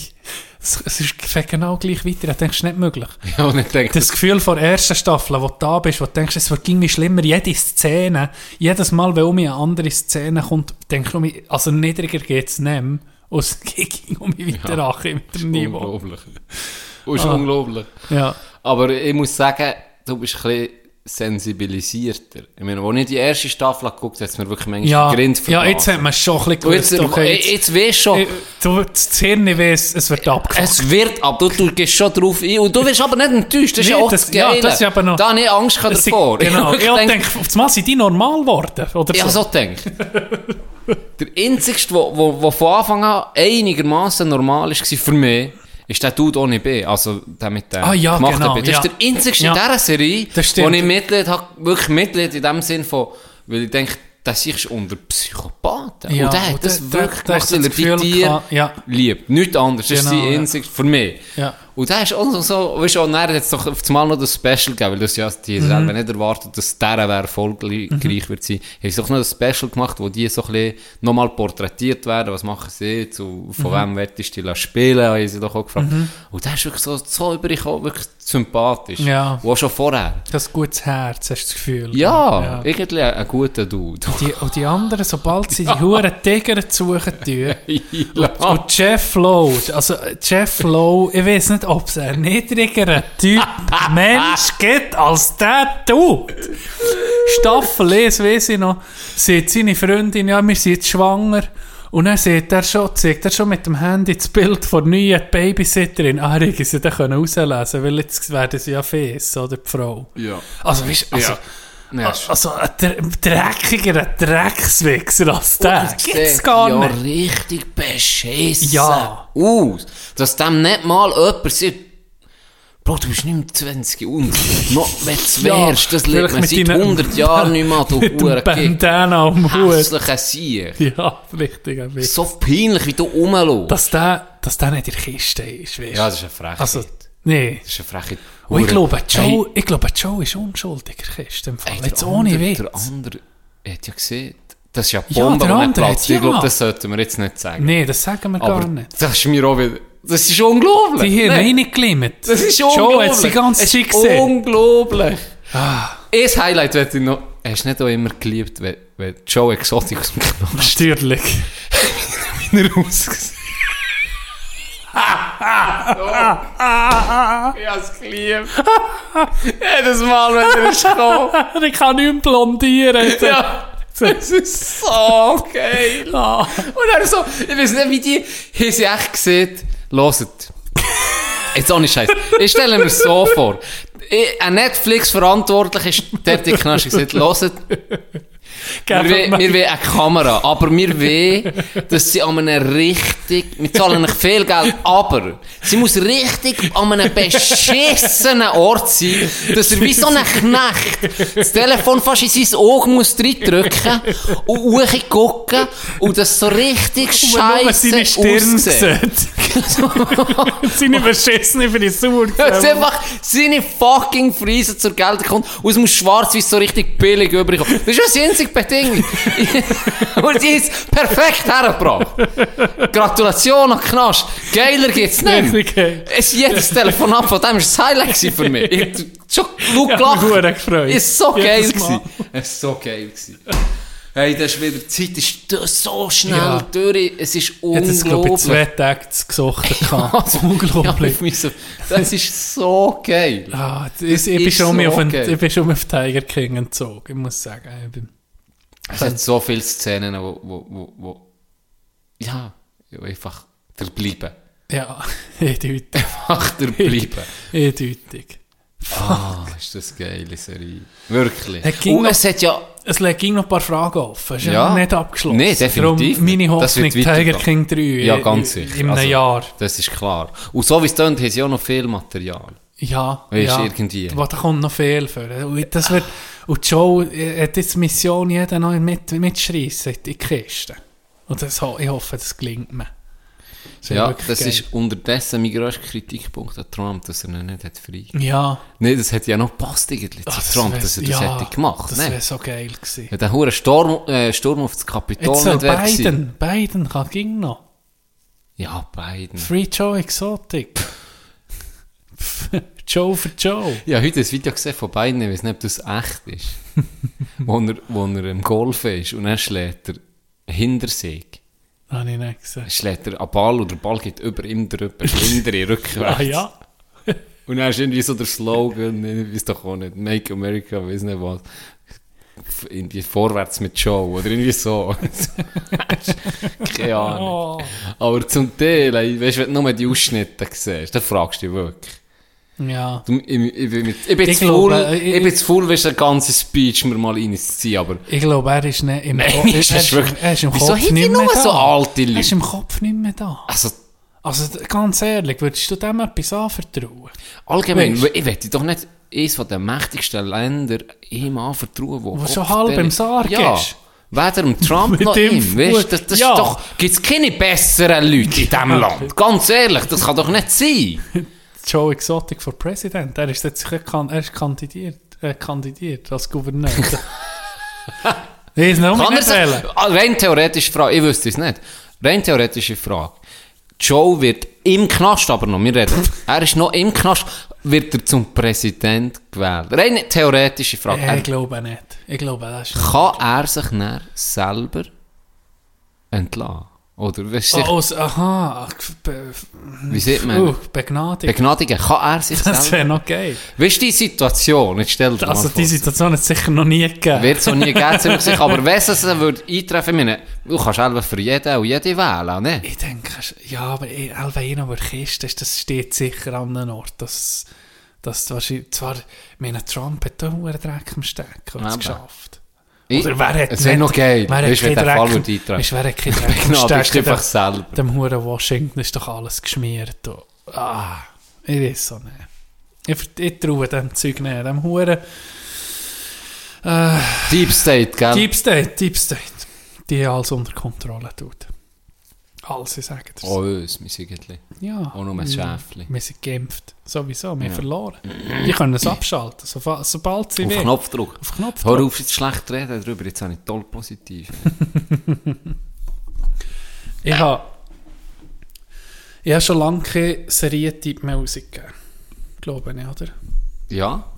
es, es ist fängt genau gleich weiter. Ich denke, es ist nicht möglich. Ja, und ich denke, Das Gefühl von der ersten Staffel, wo du da bist, wo du denkst, es wird irgendwie schlimmer, jede Szene, jedes Mal, wenn um eine andere Szene kommt, denke ich, um mich, also niedriger geht es nicht mehr. Und es ging um mich weiter Ja. nach mit dem Niveau. unglaublich. Das ist Ah. unglaublich. Ja. Aber ich muss sagen, du bist ein bisschen sensibilisierter. Ich meine, als ich die erste Staffel geguckt habe, hat es mir wirklich manchmal Ja, Grind ja, jetzt hat man es schon ein bisschen Und jetzt, gewusst, okay, jetzt, jetzt weißt du schon, Äh, Du, das Hirn weiss, es wird abgefuckt. es wird ab, du, du gehst schon drauf ein und du wirst aber nicht enttäuscht, das ist Nee, ja auch das- das, ja, Geile. das ist aber noch- Da habe ich Angst Es sind- davor. Genau. Ich Ich denke, denke, auf einmal sind die normal geworden. Oder ich habe so. so gedacht. der einzigste, der von Anfang an einigermaßen normal war für mich, ist der Dude ohne B, also der mit dem Ah, ja, gemachten genau, B. Das ja. ist der einzigste Ja. in dieser Serie, wo ich Mitleid habe, wirklich Mitleid in dem Sinn von, weil ich denke, das ist unter Psychopathen. Ja, und der hat das der- wirklich der- gemacht, weil er die Tiere ja. liebt. Nichts anderes. Das ist Genau, sein ja. einzigste, für mich. Ja. Und da ist auch so, so weißt du, und dann hat es doch auf einmal noch das Special gegeben, weil das ja, die Mhm. selber nicht erwartet, dass der wäre erfolgreich wird sein. Haben sie doch noch ein Special gemacht, wo die so ein bisschen nochmal porträtiert werden, was machen sie, zu, von Mhm. wem wettest du die spielen, haben sie doch auch gefragt. Und der ist wirklich so, so übergekommen, wirklich sympathisch. Ja. Und auch schon vorher. Das gutes Herz, hast du das Gefühl. Ja, irgendwie ein, ein guter Dude. Die, und die anderen, sobald sie die Huren Tiger suchen tun, ja. und Jeff Lowe, also Jeff Lowe, ich weiß nicht, ob es ein niedrigerer Typ Mensch gibt als der Dude. Staffel 1, weiss ich noch, sagt seine Freundin, ja, wir sind jetzt schwanger. Und dann sieht er schon, zeigt er schon mit dem Handy das Bild von der neuen Babysitterin. Ah, hätte sie dann rauslesen weil jetzt werden sie ja fes, oder die Frau. Ja. Also, weißt also, Ja. Ja, also ein dr- dreckiger Dreckswichser als der Das gibt's gar ja nicht. richtig beschissen Ja. aus. Dass dem nicht mal jemand sagt, Bro, du bist nicht mehr 20 und noch, wenn du Ja, wärst, das lebt man seit deinen- 100 Jahren nicht mehr, du Hurenkick. Bandana am Hut. Hässlicher Sieg. Ja, richtig. ein. So peinlich, wie du rumläufst. Dass der, dass der nicht in der Kiste ist, weißt du. Ja, das ist eine Frechheit. Also, nee. das ist eine Frechheit. Und ich glaube, Hey, Joe, ich glaube, Joe ist unschuldig in der Kiste. Im Fall. Ey, Jetzt der ohne andere- Witz. Der andere hat ja gesehen, das ist ja Ja, Bombe, der die nicht andere platzt. hat- Ich glaube, ja. das sollten wir jetzt nicht sagen. Nee, das sagen wir Aber gar nicht. das ist mir auch wieder... Das ist unglaublich. Die hier reingeklimmt. Das ist Joe unglaublich. hat sie ganz Es schick ist gesehen. unglaublich. Ein Highlight wird ich noch... Hast du nicht auch immer geliebt, wenn, wenn Joe Exotic aus dem Knast Natürlich. wieder rausgesehen Ich hab's geliebt. Jedes Mal, wenn er ist gekommen. ich kann nicht mehr blondieren. Ja. Das ist so geil. Ah. Und er so, ich weiß nicht, wie die, haben sie echt gesehen, hört. Jetzt ohne Scheiß. Ich stelle mir so vor. Ein Netflix-Verantwortlicher ist den Knast gesagt, hört, wir wollen, wir eine Kamera, aber wir wollen, dass sie an einem richtig, wir zahlen nicht viel Geld, aber sie muss richtig an einem beschissenen Ort sein, dass er wie so ein Knecht das Telefon fast in sein Auge muss reindrücken und hochgucken und das so richtig scheiße aussieht. sieht. seine verschissene Frisur. Einfach seine fucking Frise zur Geltung kommt und es muss schwarz-weiß so richtig billig überkommen. Das ist das einzige Bedingung. und die ist perfekt hergebracht. Gratulation an Knast. Geiler geht's nicht. Geil. Es jedes Telefonat von dem war das Highlight für mich. Ich hab schon Ich mich gelacht. verdammt gefreut. Es war so geil. Gewesen. Es war so geil. gewesen. Hey, das ist wieder, die Zeit ist so schnell Ja. durch. Es ist Ich hätte es, glaube ich, unglaublich. zwei Tage gesucht. Ja, Unglaublich. Ja, so- das ist so geil. Ah, das, ich, bin ist schon so auf, geil. ich bin schon auf Tiger King entzogen, ich muss sagen. Ich bin, Es hat so viele Szenen, wo, wo, wo, wo ja, einfach der bleiben. ja, eindeutig. Einfach der bleiben. Eindeutig. Ah, ist das eine geile Serie. Wirklich. Es ging Und noch- es hat ja, Es liegen noch ein paar Fragen offen. Es ist Ja. ja nicht abgeschlossen. Nee, definitiv Darum meine Das Hoffnung, Tiger. King 3 ja, ganz sicher. in einem Also, Jahr. Das ist klar. Und so wie es tönt, haben sie auch noch viel Material. Ja, Weisst, ja. irgendwie. Aber da kommt noch viel für. Und, das wird, und Joe äh, hat jetzt die Mission, jeden noch mit, mitschreissen in die Kiste. Und das, ich hoffe, das gelingt mir. wäre Ja, das geil. ist unterdessen mein grösster Kritikpunkt an Trump, dass er ihn nicht hat frei. Ja. Nein, das hätte ja noch gepasst irgendwie zu Trump, wär- dass er das ja, hätte gemacht. Das ne? wäre so geil gewesen. Wenn der hure Sturm, äh, Sturm auf das Kapitol Jetzt nicht wäre. Biden, Biden kann ging noch. Ja, Biden. Free Joe Exotic. Joe für Joe. Ja, heute ein Video gesehen von Biden, ich weiß nicht, ob das echt ist. wo, er, wo er im Golf ist und dann schlägt er hinter sich. Habe ich nicht gesehen. Schlägt er einen Ball und der Ball geht über ihm drüber, hinter ihm, rückwärts. Ah ja. Und dann ist irgendwie so der Slogan, ich weiß doch auch nicht, Make America, weiß nicht was. Irgendwie vorwärts mit Joe oder irgendwie so. Keine Ahnung. Oh. Aber zum Teil, weißt du, wenn du nur die Ausschnitte siehst, dann fragst du dich wirklich. Ja. Du, ich, ich, bin mit- ich bin Ich glaube, ich, bin zu faul, weißt du, Speech mir mal reinzuziehen, aber... Ich glaube, er ist nicht im, Nein, Ko- ist er ist, wirklich- er ist im Kopf nicht nur mehr da. so alte Er ist im Kopf nicht mehr da. Also, Also ganz ehrlich, würdest du dem etwas anvertrauen? allgemein, Weisst- ich wette doch nicht eines den mächtigsten Ländern ihm anvertrauen, wo... Wo schon halb im Sarg ja. ist. Weder dem Trump Mit noch ihm, weißt das, das Ja. ist doch... Gibt's keine besseren Leute in diesem Land? Ganz ehrlich, das kann doch nicht sein. Joe Exotic for President. Er ist jetzt kan er ist kandidiert, äh, kandidiert als Gouverneur. Ich noch er nicht sich, wählen. Ah, rein theoretische Frage, ich wüsste es nicht. Rein theoretische Frage. Joe wird im Knast aber noch, wir reden, er ist noch im Knast, wird er zum Präsident gewählt. Rein theoretische Frage. Äh, Er, ich glaube nicht. Ich glaube, das ist kann er sich dann selber entlassen? Oder, weißt du, Oh, aha. Be, wie sieht man? uh, Begnadig. Begnadigen, kann er sich das selber? wäre noch geil. Weißt du die Situation? Jetzt stell dir Also die Situation hat es sicher noch nie gegeben. Wird so nie geben, ziemlich sicher. Aber wenn es würde eintreffen, meine, du kannst selber für jeden und jede wählen, ne? Ich denke, ja, aber Alveino über Kiste, ist, das steht sicher an einem Ort. Das, das wahrscheinlich, zwar, ich meine, Trump hat da einen Dreck am Stecken, hat es geschafft. Ich, Oder wer hat es wäre noch geil. wer Weißt wenn der Fall würde eintreffen. Weisst du, wer hat keinen Dreck Genau, bist du Stecken? einfach selber. Dem Huren Washington ist doch alles geschmiert. Und, ah, ich weiß so nicht. Ich, ich traue dem Zeug nicht. Dem Huren Deep State, gell? Deep State, Deep State. Die alles unter Kontrolle tut. Alles, ich sage das. Oh, uns, wir sind irgendwie. Ja. Auch nur ein. Schäfli. Wir sind geimpft. Sowieso, wir Ja. verloren. Die können es abschalten, sofa- sobald sie Auf will. Knopfdruck. Auf Knopf. Hör auf, jetzt schlecht reden darüber, jetzt habe ich toll positiv. Ich habe ich habe schon lange keine Serientyp mehr rausgegeben. Glaube ich, oder? ja?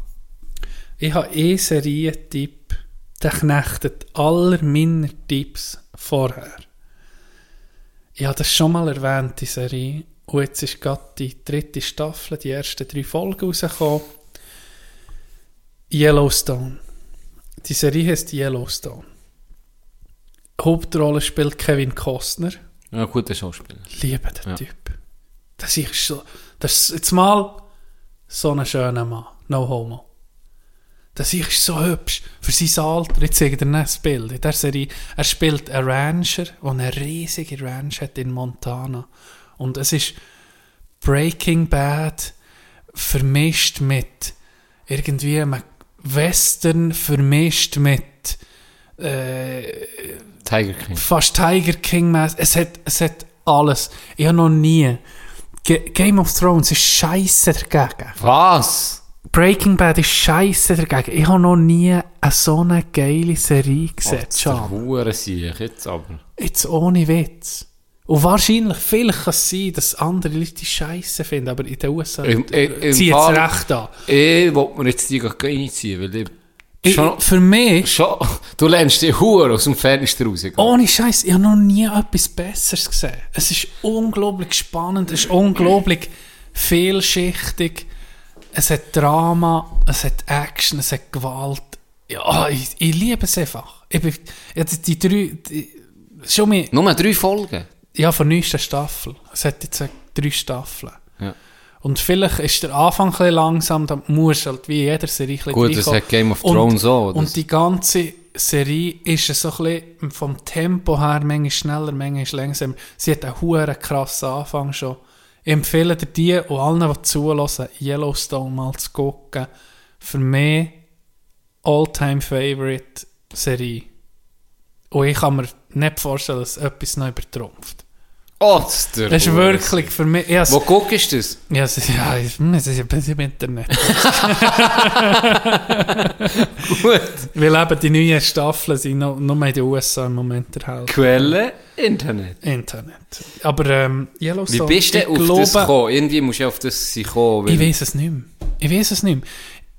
Ich habe einen Serientyp, der knechtet aller meiner Tipps vorher. Ich habe das schon mal erwähnt, die Serie. Und jetzt ist gerade die dritte Staffel, die ersten drei Folgen rausgekommen. Yellowstone. Die Serie heißt Yellowstone. Hauptrolle spielt Kevin Costner. Ja, guter Schauspieler. Liebe den Ja. Typ. Das ist so, das ist jetzt mal so ein schöner Mann. No homo. Das ist so hübsch. Für sein Alter, jetzt dir noch ein Bild. In der Serie, er spielt einen Rancher, der eine riesige Ranch hat in Montana. Und es ist Breaking Bad vermischt mit irgendwie einem Western vermischt mit äh, Tiger King. fast Tiger King -mäßig. es hat es hat alles ich habe noch nie Ge Game of Thrones ist scheiße dagegen Was? Breaking Bad ist scheiße dagegen ich habe noch nie eine so eine geile Serie gesehen Hure sehe ich jetzt aber. jetzt ohne Witz und wahrscheinlich vielleicht kann es sein dass andere Leute die scheiße finden aber in den USA zieht es recht an Ich wollte mir jetzt die gar nicht reinziehen, weil ich... ich, Schon, für mich schon, du lernst die Hure aus dem Fenster rausgehen. Ohne Scheiß, ich habe noch nie etwas Besseres gesehen. Es ist unglaublich spannend, es ist unglaublich vielschichtig. Es hat Drama, es hat Action, es hat Gewalt. Ja, ich, ich liebe es einfach. Ich bin, ja, die, die drei, die, schon mehr, Nur drei Folgen. ja, von der neuesten Staffel. Es hat jetzt drei Staffeln. Ja. Und vielleicht ist der Anfang ein bisschen langsam, da musst du halt wie jeder Serie ein bisschen Gut, das hat Game of Und- Thrones auch. Und die ganze Serie ist so ein bisschen vom Tempo her, manchmal schneller, manchmal langsamer. Sie hat einen huere krassen Anfang schon. Empfehle dir die und allen, die zulassen, Yellowstone mal zu gucken. Für mich all-time favorite Serie. Und ich kann mir nicht vorstellen, dass etwas noch übertrumpft. Oh, das ist wirklich für mich... Ja, Wo guckst du das? ja, es ist, ja, es ist im Internet. Gut. Weil eben die neuen Staffeln sind noch, nur in den USA im Moment erhalten. Quelle? Internet. Internet. Aber ähm, Wie Yellowstone, bist du auf das gekommen? Irgendwie musst du auf das sein kommen. Ich weiß es nicht mehr. Ich weiß es nicht mehr.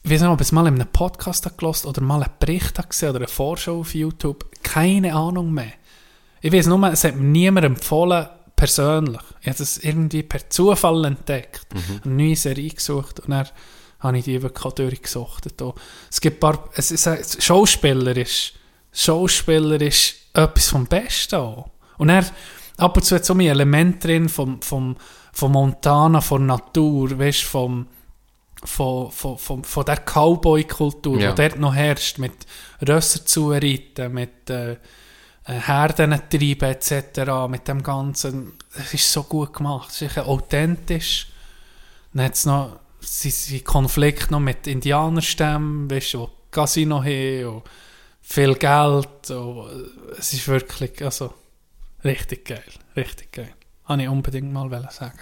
Ich weiß nicht, ob ich es mal in einem Podcast gehört oder mal einen Bericht gesehen oder eine Vorschau auf YouTube. Keine Ahnung mehr. Ich weiß nur, es hat mir niemand empfohlen, persönlich. Ich habe es irgendwie per Zufall entdeckt. Eine neue Serie gesucht und dann habe ich die wirklich auch durchgesucht. Und Es gibt ein paar, es ist, ein- Schauspieler ist, Schauspieler ist etwas vom Besten auch. Und er, ab und zu hat so ein Element drin vom, vom, vom Montana, von Natur, weißt, vom, von, von, von, von der Cowboy-Kultur, Ja. die dort noch herrscht, mit Rösser zu reiten, mit äh, Herden treiben etc., mit dem Ganzen. Es ist so gut gemacht. Es ist authentisch. Dann hat es noch sie, sie Konflikt noch mit Indianerstämmen, weißt du, die Casino haben und viel Geld. Und äh, es ist wirklich, also, richtig geil. Richtig geil. Habe ich unbedingt mal sagen.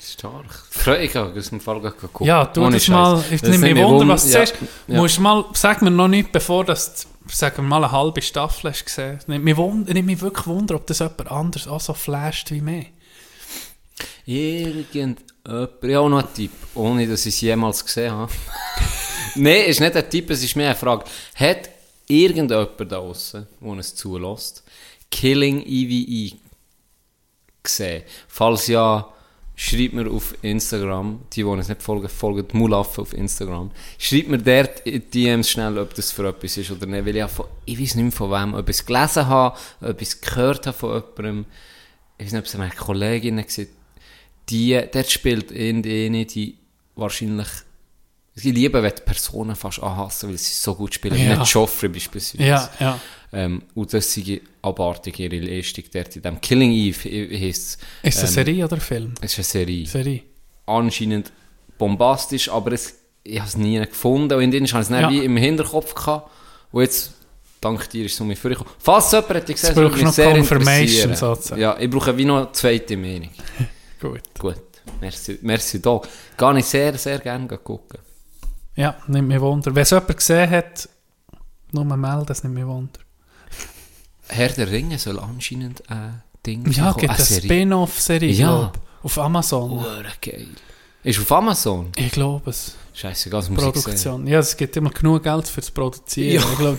Stark. Freu ich habe aus dem Fall geguckt. Ja, Ohne das mal. Ich nehme mich Wunder, wund- was du ja, sagst. ja. Musst mal, sag mir noch nicht, bevor das, sagen wir mal, eine halbe Staffel hast gesehen. Nimmt mich, wund, nimmt mich wirklich Wunder, ob das jemand anders auch so flasht wie mir. Irgendjemand, ja auch noch ein Tipp, ohne dass ich es jemals gesehen habe. Nein, es ist nicht ein Tipp, es ist mehr eine Frage. Hat irgendjemand da draussen, der es zulässt, Killing EVE gesehen. Falls ja, schreibt mir auf Instagram, die, die uns nicht folgen, folgen Mulaffe auf Instagram. Schreibt mir dort in die DMs schnell, ob das für etwas ist oder nicht, weil ich, auch von, ich weiß nicht mehr von wem, es gelesen habe, es gehört habe von jemandem, ich weiß nicht, ob es eine Kollegin war, die, dort spielt irgendeine, die wahrscheinlich, ich liebe, wenn die Personen fast anhassen, weil sie so gut spielen, Ja. wie Joffrey beispielsweise. Ja, ja. Ähm, und das sei abartig, ihre Leistung dort in dem Killing Eve he- heisst Ist es eine ähm, Serie oder ein Film? Es ist eine Serie. Serie. Anscheinend bombastisch, aber es, ich habe es nie gefunden. Und in habe ich es Ja. wie im Hinterkopf gehabt. Und jetzt, dank dir, ist es um mich vorgekommen. Falls jemand hätte gesehen, du würde noch mich sehr Confirmation, sozusagen. Ja, ich brauche wie noch eine zweite Meinung. Gut. Gut, merci, merci da. Gehe ich sehr, sehr gerne gucken. Ja, nimmt mich Wunder. Wenn es jemand gesehen hat, nur mal melden, das nimmt mich Wunder. Herr der Ringe soll anscheinend ein Ding Ja, bekommen, gibt eine Serie. Spin-off-Serie, Ja. auf Amazon. Hure geil. Ist auf Amazon? Ich glaube es. Scheiße, das muss. Produktion. Ja, es gibt immer genug Geld fürs Produzieren. Ja. Ich glaube,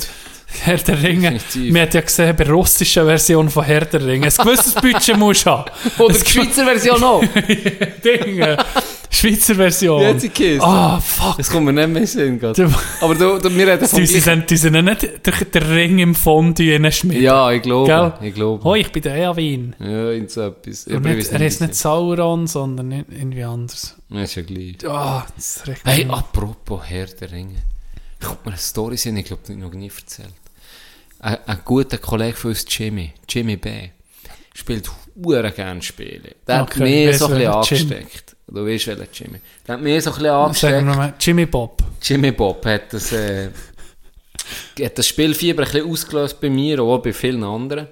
Herr der Ringe, Definitiv. man hat ja gesehen, bei der russischen Version von Herr der Ringe, ein gewisses Budget musst du haben. Oder die Schweizer Version auch. Dinge. Schweizer Version. Jetzt die Kiste. Ah, fuck. Das kommt mir nicht mehr in den Sinn. Aber du, du, wir reden vom Die sind, die sind ja nicht durch den Ring im Fondue in Schmied. Ja, ich glaube. Gell? Ich glaube. Hoi, ich bin der Eawin. Ja, in so etwas. Ich nicht, er ist nicht Sauron, sondern irgendwie anders. sie- Das ist ja gleich. Ah, das regt Hey, mich auf. apropos Herr der Ringe. Ich habe mir eine Story sehen, ich glaube, die noch nie erzählt. Ein, ein guter Kollege von uns, Jimmy, Jimmy B., spielt hure gerne Spiele. Der hat Okay, mich weiss so ein bisschen angesteckt. Du weißt welcher Jimmy. Der hat mich so ein bisschen angesteckt. mal, Jimmy Bob. Jimmy Bob hat das, äh, hat das Spielfieber ein bisschen ausgelöst bei mir, auch bei vielen anderen.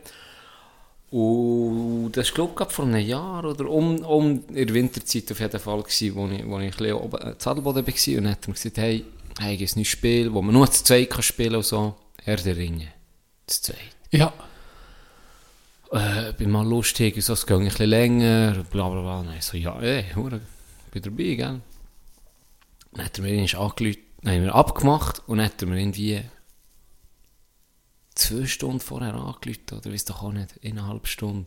Und das war, glaube ich, vor einem Jahr oder um, um in der Winterzeit auf jeden Fall, gewesen, wo ich, wo ich ein bisschen oben äh, Zadelboden war. Und dann hat er mir gesagt, hey, hey, gibt ein neues Spiel, wo man nur zu zweit kann spielen und so. Herr der Ringe. Zu zweit. Ja. Äh, bin mal lustig, so, es geht ein bisschen länger, bla bla bla. Nein, so, ja, ey, hure, bin dabei, gell. Dann hat er mir irgendwie angerufen, dann haben wir abgemacht und dann hat er mir irgendwie zwei Stunden vorher angerufen, oder weiss doch auch nicht, eineinhalb Stunden.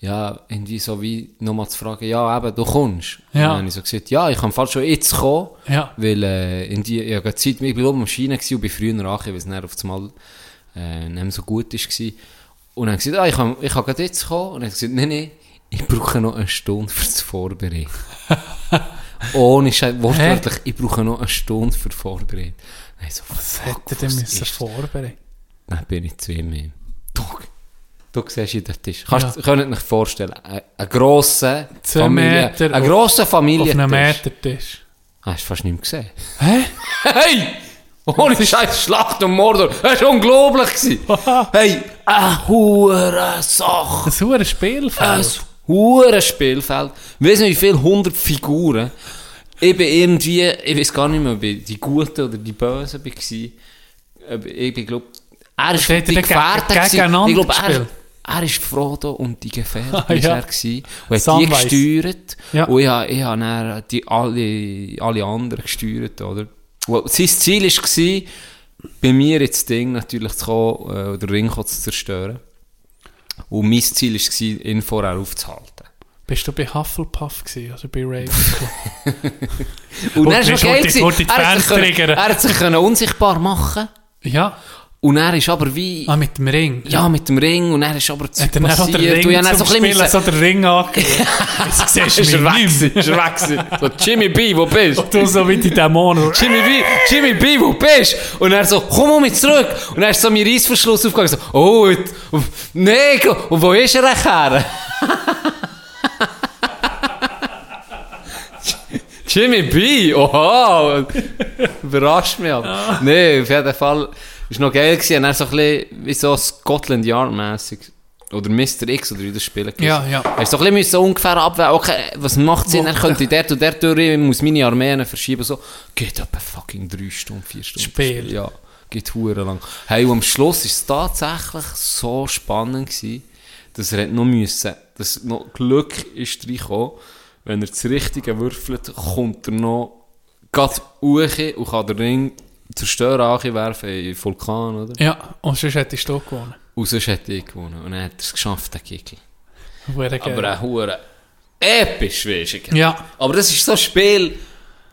Ja, irgendwie so wie nochmal zu fragen, ja, eben, du kommst. Ja. Und dann habe ich so gesagt, ja, ich kann fast schon jetzt kommen, Ja. weil äh, in die, ich habe Zeit, ich bin oben am Schienen und bin früher angekommen, weil es dann auf einmal äh, nicht mehr so gut war. Und dann gesagt, ah, ich kann, ich kann gerade jetzt kommen. Und habe ich gesagt, nein, nein, ich brauche noch eine Stunde für das Vorbereiten. Ohne Scheiß, wortwörtlich, ich brauche noch eine Stunde für Vorbereiten. Dann so, Was fuck, hätte er was müssen vorbereiten? Dann bin ich zu ihm hin. Du, du siehst ihn den Tisch. Kannst, Ja. Könnt ihr euch vorstellen, ein, grosser Familie, Meter ein auf- grosser Auf Familientisch. einem Metertisch. Ah, hast du fast nicht mehr gesehen. Hä? Hey! Ohne Scheiß Schlacht um Mordor. Das war unglaublich. gewesen. hey, eine hure Sache. Ein Spielfeld. Ein hure Spielfeld. Weißt du, wie viele hundert Figuren? Ich bin irgendwie, ich weiß gar nicht mehr, ob ich die Guten oder die Bösen war. Ich bin, glaub, er ist die Gefährten. Ich glaube, er, er ist Frodo und die Gefährten Ah, ja. er gewesen. Und hat die Samwise. gesteuert. Ja. Und ich habe, ich habe dann die alle, alle anderen gesteuert, oder? Und sein Ziel war, bei mir jetzt Ding natürlich zu kommen, äh, den Ring zu zerstören. Und mein Ziel war, ihn vorher aufzuhalten. Bist du bei Hufflepuff gewesen, oder bei Ravenclaw? Und Und dann ist noch geil, gewesen. er, hat sich er unsichtbar machen ja. Und er ist aber wie... Ah, mit dem Ring. Ja, mit dem Ring und er ist aber zu Hat er auch den passiert. Ring Und ich so ein bisschen so den Ring angelegt. Jetzt siehst du mich nicht ist er weg. So, Jimmy B, wo bist du? Du so wie die Dämonen. Jimmy B, Jimmy B, wo bist du? Und er so, komm mal zurück. Und er ist so mein Reissverschluss aufgegangen, so, oh, nee, und wo ist er her? Jimmy B, oha, überrascht mich aber. Nee, auf jeden Fall, ist noch geil gewesen, er so ein bisschen, wie so Scotland Yard mäßig oder Mr. X, oder wie das Spiel heisst. Ja, ja. Er ist so ein bisschen müssen ungefähr abwägen, okay, was macht Sinn, er könnte dort und dort durch, ich muss meine Armeen verschieben, so, geht etwa fucking drei Stunden, vier Stunden. Spiel. Ja, geht hure lang. Hey, und am Schluss ist es tatsächlich so spannend gewesen, dass er noch müssen, dass noch Glück ist reingekommen, wenn er das Richtige würfelt, kommt er noch grad hoch und kann den Ring zerstören, werfen in den Vulkan, oder? Ja, und sonst hättest du gewonnen. Und sonst hätte ich gewonnen. Und dann hat er es geschafft, der Kickel. Aber auch hure episch, weißt du. Ja. Aber das ist so ein Spiel,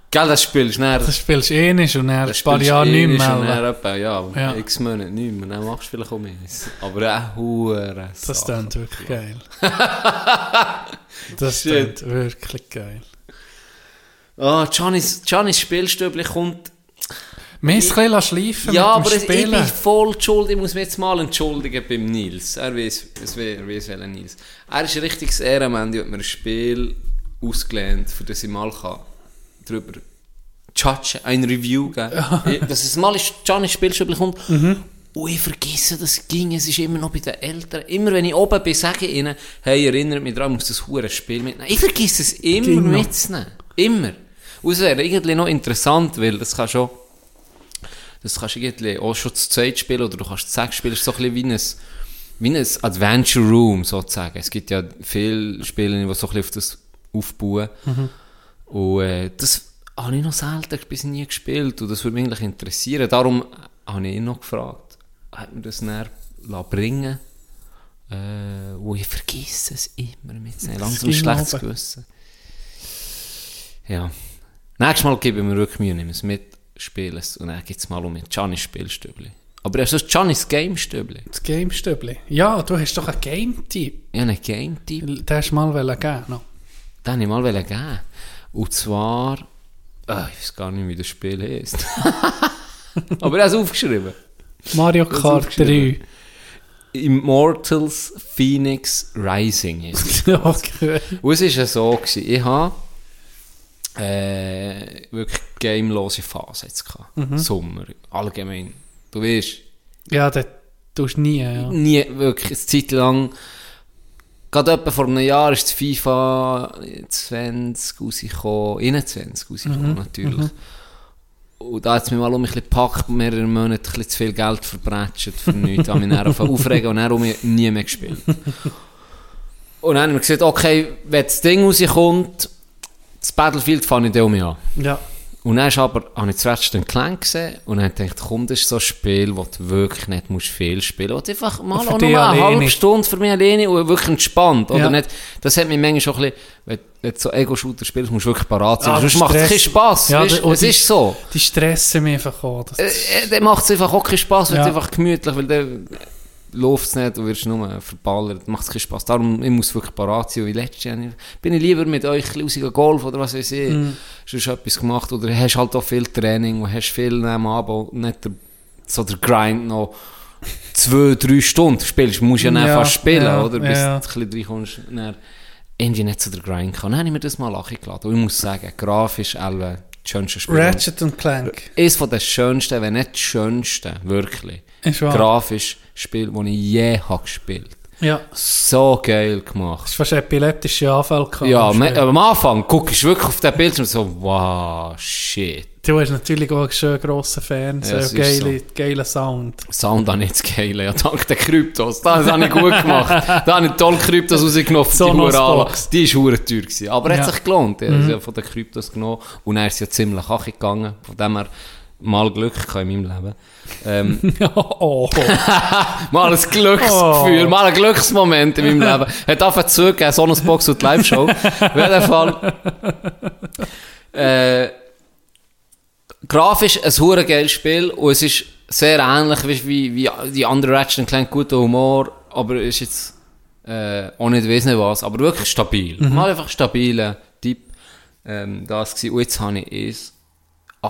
gell, das Spiel ist näher. Das spielst du eh nicht und dann ein paar spielst Jahre eh nicht mehr. näher etwa, ja, Ja. x Monate nicht mehr. Dann machst du vielleicht auch mehr. Aber auch hure Das Sachen. klingt wirklich geil. das klingt wirklich geil. Ah, Giannis, Giannis Spielstübli kommt... Müssen ein schleifen Ja, mit aber es, ich bin voll schuld. Ich muss mich jetzt mal entschuldigen beim Nils. Er weiß, es er weiß welcher Nils. Er ist ein richtiges Ehrenmann. Er hat mir ein Spiel ausgelehnt, für das ich mal kann drüber judgen, ein Review geben. Ich- Dass es mal ist, Giannis Spielstübli kommt. Und ich vergesse, das ging. Es ist immer noch bei den Eltern. Immer wenn ich oben bin, sage ich ihnen, hey, erinnert mich daran, ich muss das hure Spiel mitnehmen. Ich vergesse es immer mitzunehmen. Immer. Und es wäre irgendwie noch interessant, weil das kann schon das kannst du irgendwie auch schon zu zweit spielen oder du kannst zu sechs spielen. Es ist so ein bisschen wie ein, wie ein Adventure Room sozusagen. Es gibt ja viele Spiele, die so ein bisschen auf das aufbauen. Und äh, das habe ich noch selten bis nie gespielt und das würde mich eigentlich interessieren. Darum habe ich ihn noch gefragt, hat mir das näher bringen äh, wo ich vergesse es immer mitzunehmen. Langsam ein ging schlechtes. Gewissen. Ja. Nächstes Mal gebe ich mir wirklich Mühe, nehme es mit, spiele es und dann gibt es mal um mit Giannis Spielstübli. Aber er ist Giannis Game-Stübli. Das Game-Stübli. Ja, du hast doch einen. Ich habe einen Game-Tipp, Den hast du mal geben noch. den wollte ich mal geben. Und zwar, ah, ich weiß gar nicht, wie das Spiel heißt. Aber er hat es aufgeschrieben. Mario Das Kart aufgeschrieben. 3. Immortals Phoenix Rising ist es. okay. Und es war ja so, gewesen, ich habe äh, wirklich gamelose Phase jetzt gehabt. Sommer, allgemein. Du weißt, Ja, das tust du nie, ja. nie wirklich eine Zeit lang. Gerade etwa vor einem Jahr ist das FIFA 20 rausgekommen, 21 rausgekommen natürlich. Und da hat es mich mal um mich gepackt, mehrere Monate ein bisschen zu viel Geld verbrätscht für nichts. habe mich dann auf aufregen und dann um nie mehr gespielt. Und dann haben wir gesagt, okay, wenn das Ding rauskommt, das Battlefield fange ich dann um mich an. Ja. Und dann ist aber, habe ich zuerst den Klang gesehen und dann ich, komm, das ist so ein Spiel, wo du wirklich nicht musst viel spielen musst. Einfach mal Für auch nur eine halbe Stunde für mich alleine und wirklich entspannt. Oder Ja. nicht, das hat mich manchmal schon ein bisschen, wenn du so Ego-Shooter spielst, musst du wirklich parat sein. Ah, Sonst macht es keinen Spass. Ja, weißt, und es die- ist so. Die stressen mich einfach auch. Das, Äh, äh, Dann macht es einfach auch keinen Spass, weil Ja. einfach gemütlich, weil dann läuft es nicht, du wirst nur verballert, macht es keinen Spass. Darum, ich muss wirklich parat sein. Und letztes Jahr bin ich lieber mit euch ein Golf oder was weiß ich, Mhm. sonst etwas gemacht. Oder hast halt auch viel Training und hast viel am Abend, nicht der, so der Grind noch zwei, drei Stunden spielst, musst du ja, dann Ja, fast spielen, ja, oder? Bis ja. du ein bisschen reinkommst, dann irgendwie nicht so der Grind kann. Dann habe ich mir das mal angeladen. Und ich muss sagen, grafisch, alle das schönste Spiel. Ratchet und Clank. Eines von den schönsten, wenn nicht das schönste, wirklich. Ist wahr. Grafisch Spiel, das ich je habe gespielt. Ja. So geil gemacht. ist fast epileptische Anfälle gehabt. Ja, Spiel. am Anfang guckst du wirklich auf den Bildschirm und so, wow, shit. Du hast natürlich auch einen schönen grossen Fernseher, Ja, geile, geiler Sound. Sound habe ich jetzt geil, ja, dank den Kryptos. Das habe ich gut gemacht. Da habe ich toll Kryptos rausgenommen. für Die. Box. die ist hure teuer gewesen. Aber Ja. hat sich gelohnt. Ja von den Kryptos genommen. Und er ist ja ziemlich kachig gegangen. Von dem her mal Glück in meinem Leben. Ähm, oh, Mal ein Glücksgefühl, Oh. mal ein Glücksmoment in meinem Leben. Hat einfach zugegeben, Sonosbox und die Live-Show. Auf jeden Fall. Äh, grafisch ein hure geiles Spiel und es ist sehr ähnlich wie, wie, wie die anderen Ratchet Clank, guter Humor, aber ist jetzt äh, auch nicht nicht was, aber wirklich stabil. Mal einfach stabiler Typ. Ähm, das gewesen. Und jetzt habe ich es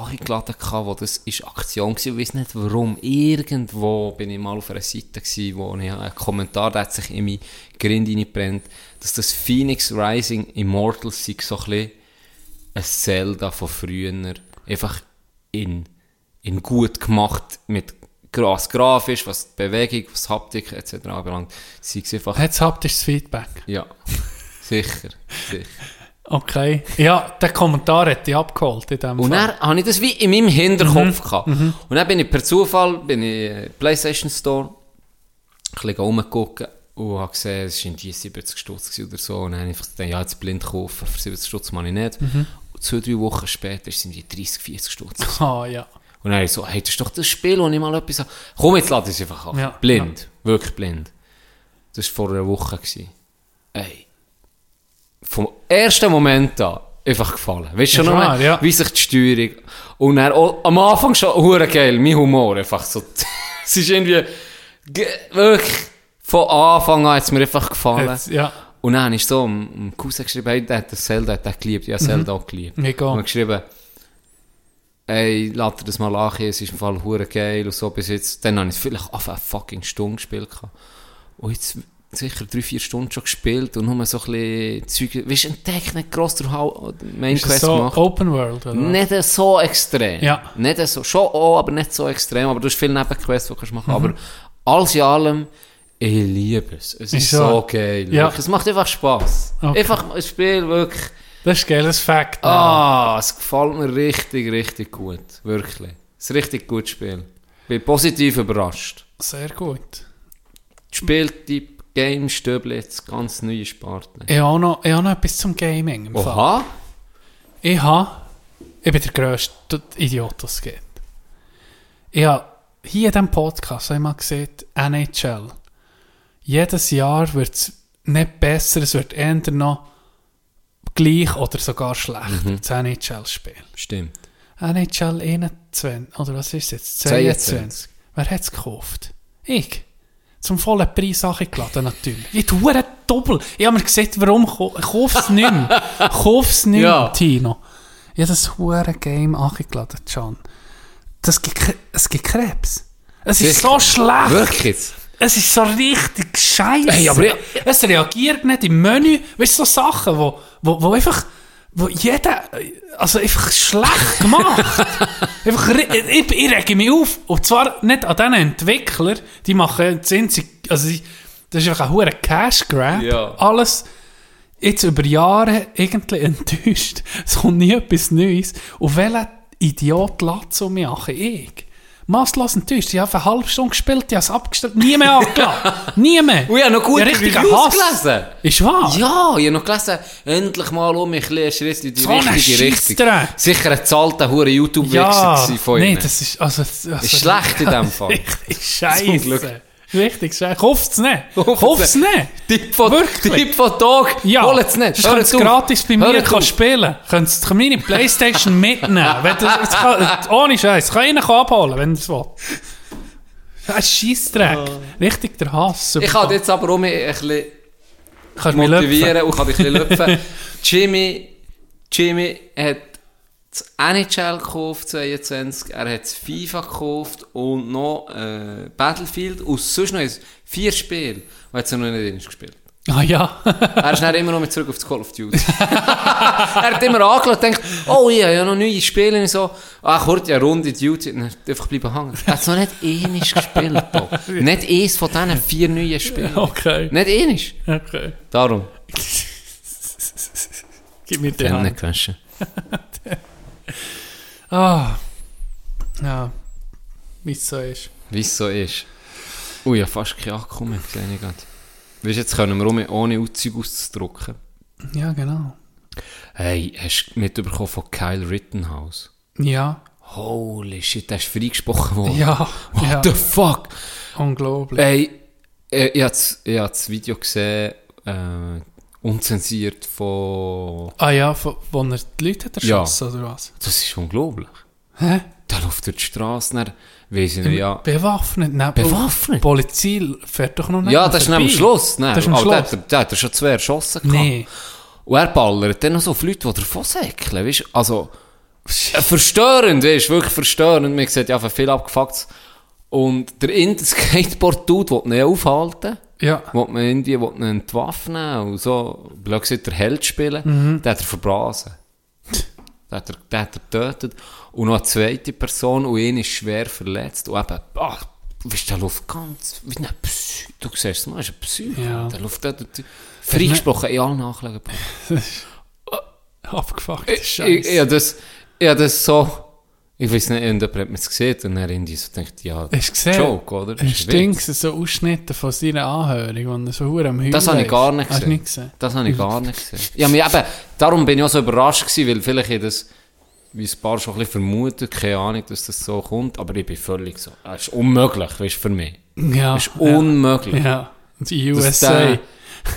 angeladen wo das ist Aktion gewesen. Ich weiß nicht warum. Irgendwo bin ich mal auf einer Seite gewesen, wo ich einen Kommentar, der hat sich in mein Grind reingebrennt, dass das Phoenix Rising Immortals sei so ein bisschen ein Zelda von früher. Einfach in, in gut gemacht mit was grafisch, was die Bewegung, was Haptik etc. anbelangt. Sei es einfach, Hat es haptisches Feedback? ja, sicher, sicher. Okay. Ja, der Kommentar hat dich abgeholt in dem Und Fall. dann habe ich das wie in meinem Hinterkopf gehabt. Und dann bin ich per Zufall bin ich in den Playstation Store, ein bisschen rumgeguckt und habe gesehen, es waren die 70 Stutz oder so. Und dann habe ich gedacht, ja, jetzt blind kaufen, für 70 Stutz mache ich nicht. Und zwei, drei Wochen später sind die 30, 40 Stutz. Ah, ja. Und dann habe ich so, hey, das ist doch das Spiel, wo ich mal etwas habe. Komm, jetzt lade ich es einfach an. Ja. Blind. Wirklich blind. Das war vor einer Woche. Gewesen. Ey. Vom ersten Moment an einfach gefallen. Weißt du Ja, schon noch, ja. wie sich die Steuerung... Und dann am Anfang schon hure geil, mein Humor einfach so... es ist irgendwie... ge- Wirklich... Von Anfang an hat es mir einfach gefallen. Jetzt, ja. Und dann habe ich so dem Cousin geschrieben, hey, der hat das Zelda hat geliebt. Ja, Zelda auch geliebt. Mega. Und geschrieben, ey, lass dir das mal ankommen, es ist im Fall hure geil und so bis jetzt. Dann habe ich es vielleicht auf eine fucking Stunde gespielt. Und jetzt sicher drei, vier Stunden schon gespielt und nur so ein bisschen Zeug, weißt du, entdeckt, nicht gross durch Main Quest so gemacht. Open World, oder? Nicht so extrem. Ja. Nicht so, schon auch, aber nicht so extrem. Aber du hast viele Nebenquests, die du machen. Mhm. Aber alles in allem, ich liebe es. Es ist, Ist so, so. geil. Ja. Es macht einfach Spaß. Okay. Einfach ein Spiel, wirklich. Das ist ein geiles Fact. Ah, es gefällt mir richtig, richtig gut. Wirklich. Es ist ein richtig gutes Spiel. Bin positiv überrascht. Sehr gut. Spieltyp, Game, Stöblitz, ganz neue Sparte. Ich habe noch, ich habe noch etwas zum Gaming. Im Fall. Oha. Ich habe, ich bin der grösste Idiot, es gibt. Ich habe hier in diesem Podcast habe ich mal gesehen, NHL. Jedes Jahr wird es nicht besser, es wird eher noch gleich oder sogar schlechter, das NHL-Spiel. Stimmt. NHL 21, oder was ist es jetzt? 22. 22. Wer hat es gekauft? Ich. Zum vollen Preis angeladen natürlich. Ich tue einen Doppel. Ich habe mir gesagt, warum kauf es nicht mehr. Kauf es nicht mehr, Ja. Tino. Ich habe das hure Game angeladen, John. Das gibt, es gibt Krebs. Es ist so schlecht. Wirklich? Es ist so richtig scheiße. Hey, aber ja- Es reagiert nicht im Menü. Weißt du, so Sachen, wo, wo, wo einfach, wo jeder, also einfach schlecht gemacht. einfach, ich, ich rege mich auf. Und zwar nicht an diesen Entwickler, die machen das einzige, also die- das ist einfach ein hoher Cash Grab. Ja. Alles jetzt über Jahre irgendwie enttäuscht. Es kommt nie etwas Neues. Und welcher Idiot lässt so mich? Ich. Masslos enttäuscht. Ich habe eine halbe Stunde gespielt, ich habe es abgestellt, nie mehr angeladen. nie mehr. Und ich habe noch richtiger Reviews Hass. gelesen. Ist wahr? Ja, ich habe noch gelesen, endlich mal um mich ein Schritt in die So richtige Richtung. Sicher ein zahlter hure youtube Ja, von ihnen. das ist, also, also Ist schlecht in dem Fall. Richtig scheiße. Richtig scheiße. Kauft's nicht. Kauft's nicht. Tipp von? Tipp von Tag, Ja, holt's nicht. Das könnt ihr auf. gratis bei mir kann spielen. Könnt ihr meine Playstation mitnehmen. wenn das, das kann, ohne Scheiß. Kann ich ihn abholen, wenn es wollt. Ein Scheissdreck. Richtig der Hass. Ich kann jetzt aber um mich ein bisschen Kannst motivieren und kann dich ein bisschen löpfen. Jimmy, Jimmy hat das NHL gekauft, 22, er hat das FIFA gekauft und noch äh, Battlefield und sonst noch vier Spiele, und hat es noch nicht gespielt. Ah ja. Er ist dann immer noch mit zurück auf das Call of Duty. er hat immer angeschaut und denkt, oh ja, ja noch neue Spiele und so. Ach, kurz, ja, Runde Duty. Und dann einfach bleiben hängen. Er hat noch nicht einmal gespielt. doch. nicht eins von diesen vier neuen Spielen. Okay. Nicht einmal. Okay. Darum. Gib mir Den Hand. nicht gewaschen. Ah. Ja. Wie es so ist. Wie es so ist. Ui, ja, fast kein Akku mehr, sehe ich gerade. Weißt du, jetzt können wir um, ohne Zeug auszudrucken. Ja, genau. Hey, hast du mitbekommen von Kyle Rittenhouse? Ja. Holy shit, der ist freigesprochen worden. Ja. What ja. the fuck? Unglaublich. Ey, äh, ich habe das, ich hab das Video gesehen, äh, unzensiert von... Ah ja, von, wo er die Leute hat Ja. erschossen, oder was? Das ist unglaublich. Hä? Der läuft durch die Straße, dann weiss ich nicht, ja... Bewaffnet? Nein, Bewaffnet? Die Polizei fährt doch noch nicht Ja, das ist am Schluss. Ne? Das ist am Aber Schluss. Der, hat er schon zwei erschossen. Nee. Und er ballert dann noch so auf Leute, die davon säckeln, weißt? Also, verstörend, weißt du, wirklich verstörend. Man sieht ja viel abgefuckt. Und der in der Skateboard-Dude will ihn ja aufhalten. Ja. Will man irgendwie will ihn entwaffnen und so, blöd gesagt, der Held spielen. Mhm. Den hat er verblasen. Den hat er, den hat er getötet. Und noch eine zweite Person und ihn ist schwer verletzt. Und eben, ach, weißt du, der läuft ganz, wie ein Psy. Du siehst es mal, ist ein Psy. Ja. Der läuft dort, freigesprochen in allen Nachlagen. Abgefuckt. Ich, ich, ich, das, ich das so, ich weiß nicht, irgendjemand hat mir das gesehen und dann irgendwie so denkt, ja, gesehen? Joke, oder? Witz. Stinks, so Ausschnitte von seiner Anhörung, wo er so hure am Heulen Das habe ich gar nicht gesehen. nicht gesehen? Das habe ich gar nicht gesehen. Ja, mir eben, darum bin ich auch so überrascht gewesen, weil vielleicht ich das, wie ein paar schon ein bisschen vermutet, keine Ahnung, dass das so kommt, aber ich bin völlig so, es ist unmöglich, weißt du, für mich. Ja, Das ist unmöglich. Ja, die Dass USA.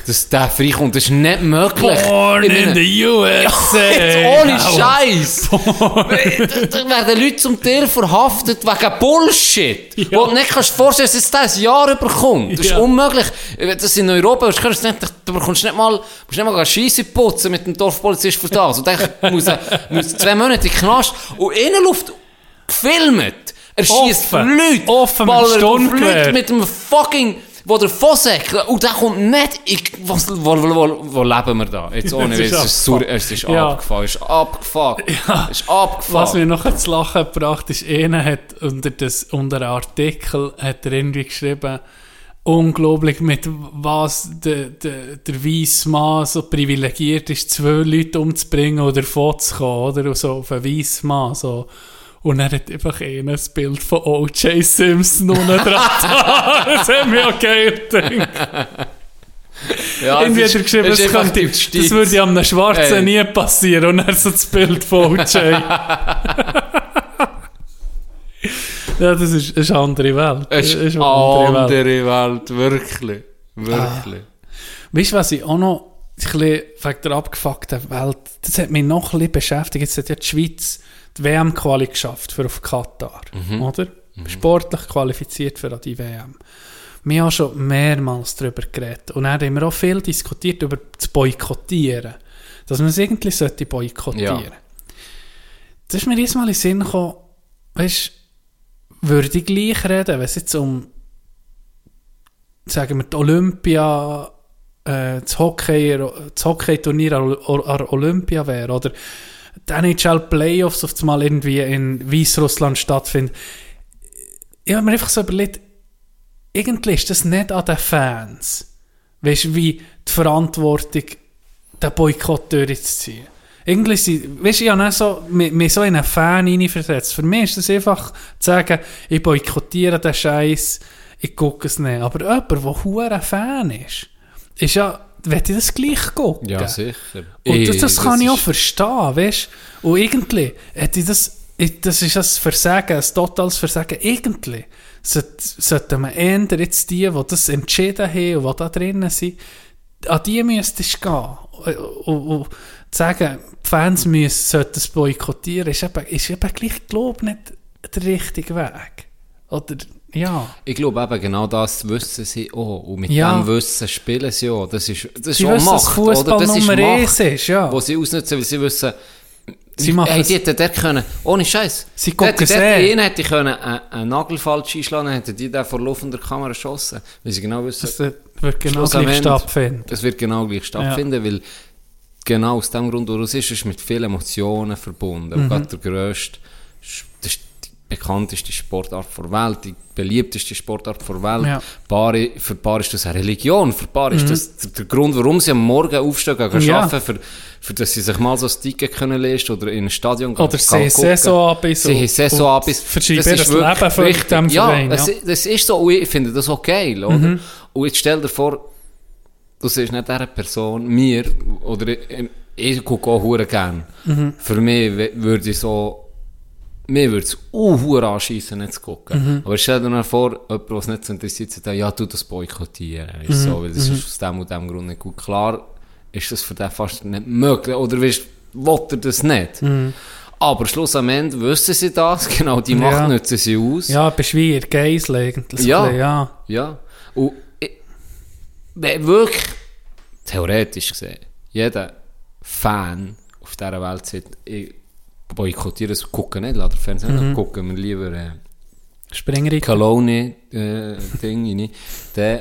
Dass der freikommt, das ist nicht möglich. Born in meine- the USA. Jetzt ohne Ja. Scheiß. da, werden Leute zum Teil verhaftet wegen Bullshit. Ja. Wo du nicht kannst vorstellen, dass das ein Jahr überkommt. Das ist Ja. unmöglich. Wenn das in Europa ist, kannst du nicht, du bekommst nicht mal, musst nicht mal Scheisse putzen mit dem Dorfpolizist für das. Und dann muss muss zwei Monate in den Knast und Innenluft gefilmt. Er schießt. Leute, Offen mit. Leute mit dem fucking, wo der Vossäckle, und der kommt nicht, in, was, wo, wo, wo, leben wir da? Jetzt ohne Witz, es ist, sur, es ist Ja. abgefahren, es ist abgefuckt, Ja. es ist abgefuckt. Was mir noch zu lachen gebracht ist, einer hat unter, das, unter einem Artikel hat er irgendwie geschrieben, unglaublich, mit was der, der, der weisse Mann so privilegiert ist, zwei Leute umzubringen oder vorzukommen, oder? Und so auf einen weissen Mann, so. Und er hat einfach einer das Bild von O.J. Simpson unten dran. das hat mir auch geil gedacht. ja, Irgendwie hat er geschrieben, es das, könnte, das würde einem Schwarzen Ey. nie passieren. Und er so das Bild von O.J. ja, das ist, ist eine andere Welt. Es ist eine eine andere Welt. andere Welt, wirklich, wirklich. Weißt du, was ich auch noch ein bisschen wegen der abgefuckten Welt, das hat mich noch ein bisschen beschäftigt. Jetzt hat ja die Schweiz die WM-Quali geschafft für auf Katar, oder? Sportlich qualifiziert für die WM. Wir haben schon mehrmals darüber geredet. Und dann haben wir auch viel diskutiert über das Boykottieren. Dass man es irgendwie sollte boykottieren. Ja. Das ist mir jedes Mal in den Sinn gekommen, weißt würde ich gleich reden, wenn es jetzt um, sagen wir, die Olympia, äh, das Hockey, Hockey-Turnier an, an Olympia wäre, oder die NHL-Playoffs auf einmal irgendwie in Weißrussland stattfinden. Ich habe mir einfach so überlegt, irgendwie ist das nicht an den Fans, weißt wie die Verantwortung, den Boykott durchzuziehen. Irgendwie sind, weißt du, ich habe so, mich, so in einen Fan hineinversetzt. Für mich ist das einfach zu sagen, ich boykottiere den Scheiß, ich gucke es nicht. Aber jemand, der hure Fan ist, ist ja, will ich das gleich gucken. Ja, sicher. Und das, das Eh, kann ich auch verstehen, weißt du? Und irgendwie, hätte ich das, das ist ein Versagen, ein totales Versagen. Irgendwie sollte, sollte man eher jetzt die, die das entschieden haben und die da drinnen sind, an die müsstest du gehen. Und, und sagen, die Fans müssen, sollten es boykottieren, ist eben, ist eben gleich, glaube ich, nicht der richtige Weg. Oder, ja. Ich glaube eben, genau das wissen sie auch. Und mit Ja. dem Wissen spielen sie auch. Das ist, das ist Sie auch wissen, Macht, Fußball? Das ist Nummer Macht, ist, ja. Wo sie ausnutzen, weil sie wissen, Sie machen hey, die hätten dort können, ohne Scheiß. Sie gucken sehr. einen hätte ich können, einen, einen Nagel falsch einschlagen, hätten die den vor laufender Kamera geschossen. Weil sie genau wissen, Das wird genau gleich stattfinden. Es wird genau gleich stattfinden, weil genau aus dem Grund, wo es ist, ist mit vielen Emotionen verbunden. Mhm. Und gerade der grösste, das ist bekannteste Sportart der Welt, die beliebteste Sportart der Welt. Ja. Paare, für Paar ist das eine Religion, für Paar ist das der, Grund, warum sie am Morgen aufstehen, gehen Mhm. Ja. arbeiten, für, für dass sie sich mal so ein Ticket können lesen oder in ein Stadion gehen. Oder sie gucken. Saison abis Sie und- haben Saison und abis. verschreiben Das das Leben für wichtig. dem ja, Verein, ja. das ist so, und ich finde das auch geil, oder? Mhm. Und jetzt stell dir vor, du siehst nicht dieser Person, mir, oder ich, ich gucke auch hure gern. Mhm. Für mich würde ich so, mir würde es auch hure anschiessen, nicht zu gucken. Mhm. Aber stell dir mal vor, jemand, was nicht so interessiert, sagt, ja, du das boykottieren. Mhm. So, weil das ist aus dem und dem Grund nicht gut. Klar ist das für den fast nicht möglich, oder weißt, will er das nicht. Aber Schluss am Ende wissen sie das, genau, die Macht Mhm. Ja. nutzen sie aus. Ja, bist wie ihr Geisel eigentlich. Ja. bisschen, ja. Ja. Und ich, wenn wirklich, theoretisch gesehen, jeder Fan auf dieser Welt sagt, ich boykottiere es, gucken nicht, lass den Fernsehen mhm. gucken wir lieber äh, Springerin. Kalone-Ding rein, dann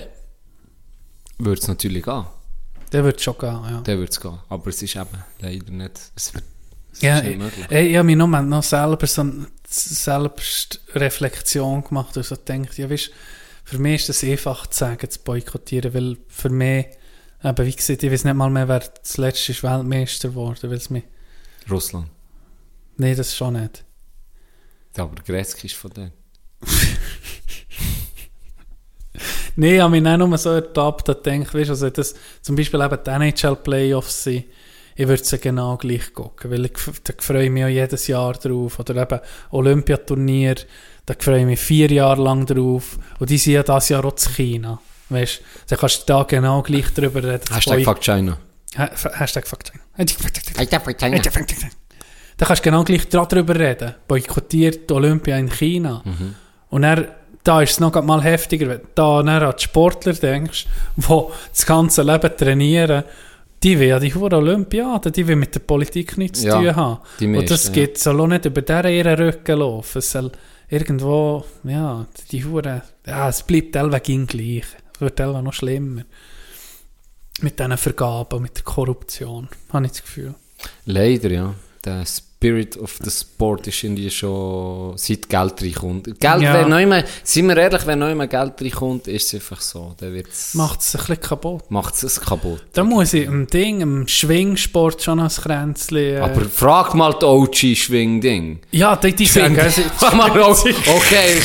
würde es natürlich gehen. Der wird schon gehen, ja. Dann würde es gehen. Aber es ist eben leider nicht, es wird, es Ja, nicht ich, möglich. ich, ich habe mir noch, noch selber so eine Selbstreflexion gemacht und so gedacht, ja, weißt, für mich ist das einfach zu sagen, zu boykottieren, weil für mich, eben, wie gesagt, ich weiß nicht mal mehr, wer das letzte ist Weltmeister geworden, weil es mich, Russland. Nee, das schon nicht. Aber Gretzky ist von denen. Nee, ich habe mich auch nur so ertappt und gedacht, weißt, also das zum Beispiel eben die NHL-Playoffs sind, ich würde sie genau gleich gucken, weil ich, da freue ich mich auch jedes Jahr drauf. Oder eben Olympiaturnier, da freue ich mich vier Jahre lang drauf. Und die sind ja dieses Jahr auch zu China. Weißt du, da kannst du da genau gleich drüber reden. Hashtag Fuck China. Ha- Hashtag Fuck China. Hashtag Fuck China. Da kannst du genau gleich drüber reden. Boykottiert Olympia in China. Mhm. Und dann, da ist es noch mal heftiger, wenn du da dann an die Sportler denkst, die das ganze Leben trainieren, die will ja die hure Olympiade, die will mit der Politik nichts zu Ja, tun haben. die Und das meisten, ja. geht, soll auch nicht über deren ihren Rücken laufen. Es soll irgendwo, ja, die hure, ja, es bleibt teilweise gleich. Es wird teilweise noch schlimmer. Mit diesen Vergaben, mit der Korruption, habe ich das Gefühl. Leider, ja. Der Spirit of the Sport ist irgendwie schon seit Geld reinkommt. Geld, Ja. wenn noch immer, sind wir ehrlich, wenn noch immer Geld reinkommt, ist es einfach so. Dann wird's, Macht es ein bisschen kaputt. macht's es kaputt. Da muss ich im Ding, im Schwingsport schon als Kränzchen. Äh, Aber frag mal die OG-Schwing-Ding. ja, die, die Schwing- also, Frag mal, okay,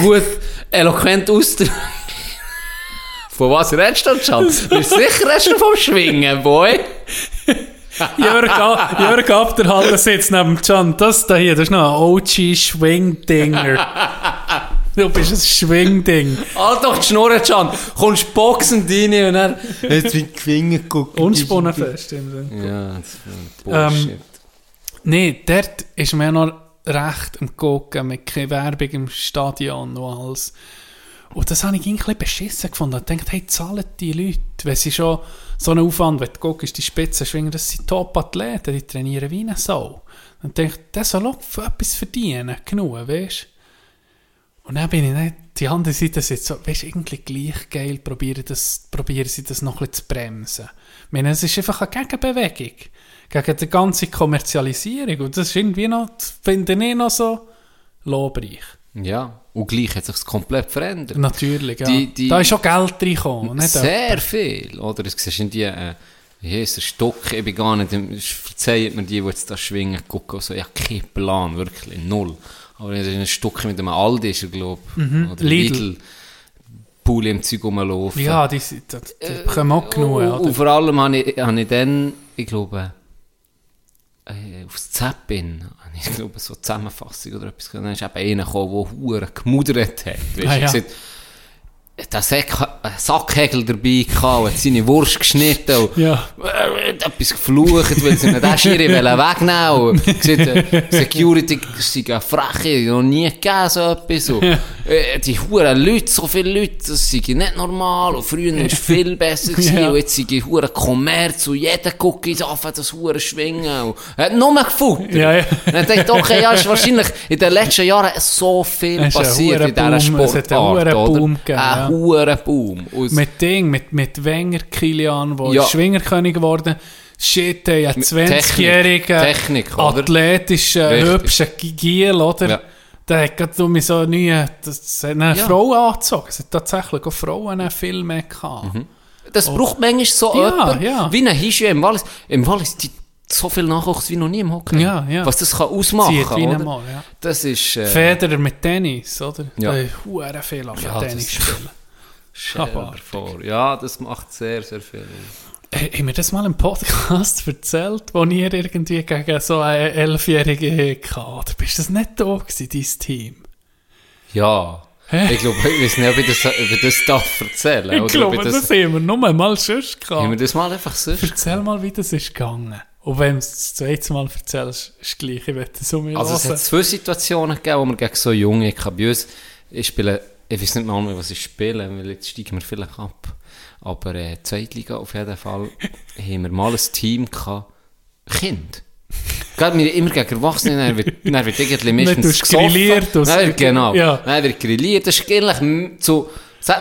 gut, eloquent ausdrücken. Von was redest du, Schatz? Du bist sicher redest du vom Schwingen, Boy. Jörg, Ab- Jörg Abderhalter sitzt neben Can. Das da hier, das ist noch ein OG-Schwingdinger. du bist ein Schwingding. Halt doch die Schnurre, Can. Kommst boxend rein und dann... Jetzt wie Schwingen gucken. Unspunnenfest im Sinne. Ja, das ist Bullshit. Nee, dort ist mir noch recht am Gucken, mit keine Werbung im Stadion und alles. Und das habe ich ein bisschen beschissen gefunden. Ich dachte, hey, zahlen die Leute, wenn sie schon so einen Aufwand, wenn du guckst, die Spitzenschwinger, das sind Top-Athleten, die trainieren wie eine Sau. Dann denke ich, der soll auch für etwas verdienen, genug, weißt? Und dann bin ich nicht, die andere Seite sitzt so, weißt du, irgendwie gleich geil, probieren, das, probieren sie das noch ein bisschen zu bremsen. Ich meine, es ist einfach eine Gegenbewegung gegen die ganze Kommerzialisierung. Und das ist irgendwie noch, finde ich noch so lobreich. Ja, und gleich hat sich das komplett verändert. Natürlich, ja. Die- die- da ist schon Geld reingekommen. Sehr viel, oder? Das siehst in die, äh, wie heisst der Stock, ich bin gar nicht, verzeiht mir die, die jetzt da schwingen, gucken so, ja, kein Plan, wirklich, null. Aber in einem Stock mit einem Aldi ist er, glaube ich, oder Lidl. Lidl, Pulli im Zeug rumlaufen. Ja, die, sind- die, die bekommen auch genug. oder? und vor allem habe ich, habe ich dann, ich glaube, äh, aufs Zappin, ich glaube, so Zusammenfassung oder etwas. Dann ist eben einer gekommen, der Huren gemudert hat. Weißt, Ah, ja. gesagt, der Sack, ein Sackhegel dabei gehabt, hat seine Wurst geschnitten und Ja. äh, hat etwas geflucht, weil sie nicht den Schiri wegnehmen wollten. Äh, Security sei eine Freche, noch nie gegeben, so etwas. Und, äh, die huren Leute, so viele Leute, das sei nicht normal. Und früher war es viel besser gewesen. Ja. Und jetzt sei huren Kommerz und jeder guckt ins auf das huren Schwingen. Und er hat nur gefuttert. Ja, ja. Und dann dachte ich, okay, ja, ist wahrscheinlich in den letzten Jahren so viel passiert in dieser Boom, es hat einen Sportart, oder? Boom gegeben, ja. Huren Boom. Und Mit Ding, mit, mit Wenger, Kilian, der Ja. ist Schwingerkönig geworden Shit, ey, ein Mit 20-jähriger, Technik, Technik, oder? athletischer, hübscher Giel, oder? Ja. Der hat gerade um so nie, das hat eine Ja. Frau angezogen. Es hat tatsächlich auch Frauen viel mehr gehabt. Das braucht manchmal so Ja, jemand, ja. wie ein Hischu im Wallis. Im Wallis, die, so viel Nachwuchs wie noch nie im Hockey. Ja, ja. Was das kann ausmachen oder? einmal, ja. Das ist... Äh, Federer mit Tennis, oder? Ja. Da hure viel auf Tennis spielen. Abartig. vor. Ja, das macht sehr, sehr viel. Hey, haben wir das mal im Podcast erzählt, wo ihr irgendwie gegen so eine Elfjährige hatte? Oder bist das nicht da gewesen, dein Team? Ja. Hä? Ich glaube, ich weiß nicht, ob ich das, ich das darf erzählen Ich oder glaube, das, ich das, haben wir nur mal sonst haben wir gehabt. das mal einfach so... Erzähl mal, wie das ist gegangen. Und wenn du es das zweite Mal erzählst, ist es gleich. Ich werde es um mich Also es hat hören. zwei Situationen gegeben, wo wir gegen so Junge. Bei uns, ich spiele, ich weiß nicht mal mehr, was ich spiele, weil jetzt steigen wir vielleicht ab. Aber äh, Zweitliga auf jeden Fall haben wir mal ein Team gehabt, Kind. Gerade wir immer gegen Erwachsene, dann wird, dann wird irgendwie meistens grilliert genau. Ja. Dann wird grilliert. Das ist eigentlich so,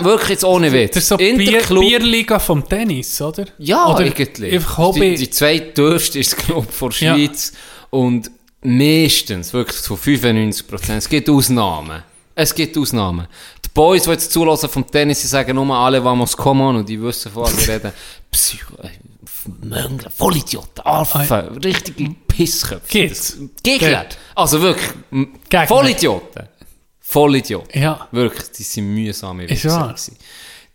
wirklich jetzt ohne Witz. Das ist so die Bier, Interclub- Bierliga vom Tennis, oder? ja, oder eigentlich. Hobby. Die, die zweitdürfste ist, glaube ich, vor Ja. Schweiz. Und meistens, wirklich zu 95 Prozent, es gibt Ausnahmen. Es gibt Ausnahmen. Die Boys, die jetzt zulassen vom Tennis, die sagen nur alle, vamos, come on, und die wissen von was wir reden. Psycho, äh, Möngler, Vollidioten, Affen, richtige Pissköpfe. Geht's? Gegner. Also wirklich, Gegner. Vollidioten. Vollidioten. Ja. Wirklich, die sind mühsame Wichser.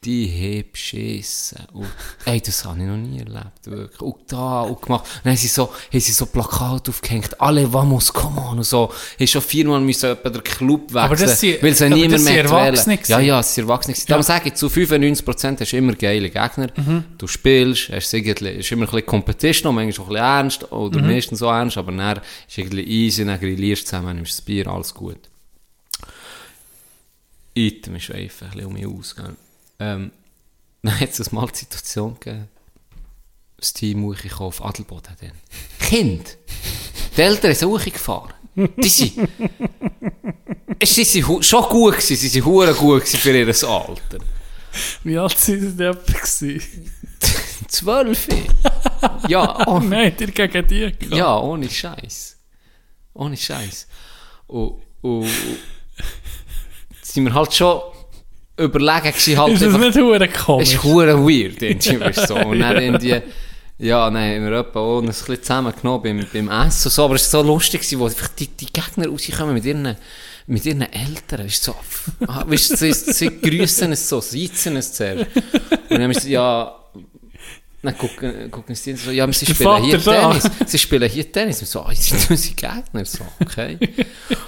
Die haben beschissen. Und, ey, das habe ich noch nie erlebt, wirklich. Und da, und gemacht. Und dann haben sie so, haben sie so Plakate aufgehängt, alle vamos, come on, und so. Haben schon viermal müssen etwa den Club wechseln, Aber das sind- weil sie niemand mehr Erwachsene wählen. Ja, ja, es sind Erwachsene gewesen. Darum sage ich, zu 95% hast du immer geile Gegner. Mhm. Du spielst, hast irgendwie, ist immer ein bisschen Competition, manchmal auch ein bisschen ernst, oder Mhm. meistens so ernst, aber dann ist irgendwie easy, dann grillierst du zusammen, nimmst das Bier, alles gut. Item ist einfach ein bisschen um mich aus. Ähm, dann hat es mal die Situation gegeben, das Team Uchi auf Adelboden dann. Kind! Die Eltern sind Uchi gefahren. Die sind... Es- Sie sind schon gut gewesen, sie sind hure gut gewesen für ihr Alter. Wie alt sind etwa gewesen? Zwölf? ja, Oh oh, nein, dir gegen die gegangen. ja, ohne Scheiß. Ohne Scheiß. Und, und sind wir halt schon überlegen gewesen, halt Ist das einfach- nicht hure komisch? ist hure weird, irgendwie, so. Und dann irgendwie, ja, dann haben wir etwa auch ein bisschen zusammengenommen beim, beim Essen und so, aber es war so lustig, gewesen, wo einfach die, die Gegner rauskommen mit ihren, mit ihren Eltern, weißt so, ah, weißt sie, sie grüßen es so, sitzen es zuerst. Und dann haben wir ja, dann gucken, gucken sie so, ja, aber sie spielen hier da. Tennis. Sie spielen hier Tennis. Und so, ah, sie sind unsere Gegner. So, okay.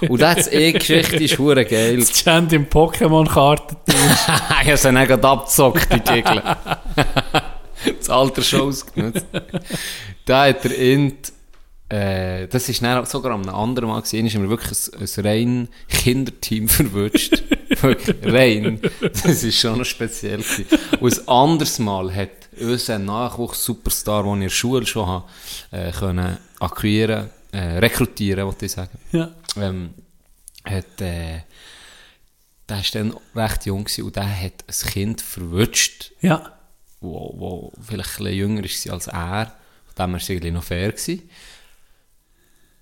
Und das eh Geschichte ist hure geil. Das Chant im Pokémon-Karten. ich habe sie dann gerade abgezockt, die Gegel. das Alter schon ausgenutzt. da hat der Int, äh, das ist dann sogar am anderen Mal gesehen, ist mir wirklich ein, ein rein Kinderteam verwünscht. rein. Das ist schon noch speziell gewesen. Und ein anderes Mal hat unser Nachwuchs-Superstar, den ich in der Schule schon habe, äh, können akquirieren, äh, rekrutieren, wollte ich sagen Ja. ähm, hat, äh, der war dann recht jung gewesen und der hat ein Kind verwünscht, Ja. wo, wo vielleicht ein bisschen jünger war als er. Von dem war es noch fair. Gewesen.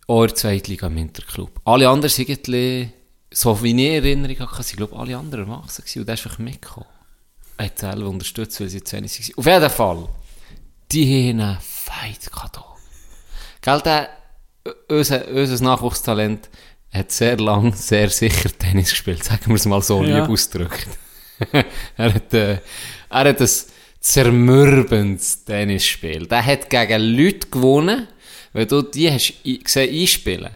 Auch in der Zweitliga im Interclub. Alle anderen sind irgendwie, so wie ich Erinnerung hatte, sind glaube alle anderen erwachsen gewesen und der ist einfach mitgekommen. Hat selber unterstützt, weil sie zu wenig waren. Auf jeden Fall, die haben einen Fight gehabt. Gell, der, unser, unser Nachwuchstalent hat sehr lang, sehr sicher Tennis gespielt, sagen wir es mal so, Ja. lieb ausgedrückt. er hat, äh, er hat ein zermürbendes Tennisspiel. Der hat gegen Leute gewonnen, wenn du die hast gesehen einspielen.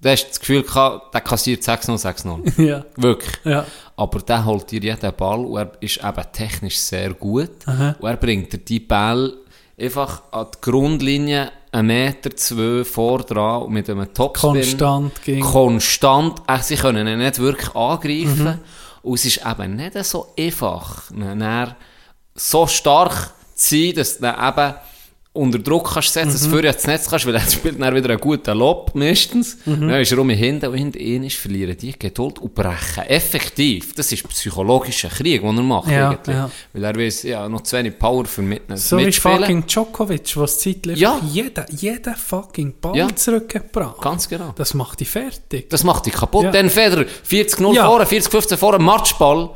Da hast du das Gefühl gehabt, der kassiert 6-0, 6-0. Ja. Wirklich. Ja. Aber der holt dir jeden Ball und er ist eben technisch sehr gut. Aha. Und er bringt dir die Ball einfach an die Grundlinie einen Meter, zwei vor dran und mit einem Topspin. Konstant ging. Konstant. Äh, sie können ihn nicht wirklich angreifen. Mhm. Und es ist eben nicht so einfach, dann so stark zu sein, dass du ihn eben unter Druck kannst setzen, dass Mhm. du vorher ins Netz kannst, weil er spielt dann wieder einen guten Lob meistens. Mhm. Dann ist er um hinten und hinter ihn ist, verlieren die Geduld und brechen. Effektiv. Das ist psychologischer Krieg, den er macht Ja, eigentlich. ja. Weil er weiß, ja, noch zu wenig Power für mit, So wie fucking Djokovic, was zeitlich Ja. jeden, jeden fucking Ball Ja. zurückgebracht. Ganz genau. Das macht dich fertig. Das macht dich kaputt. Ja. Dann Federer 40-0 Ja. vorne, 40-15 vorne, Matchball.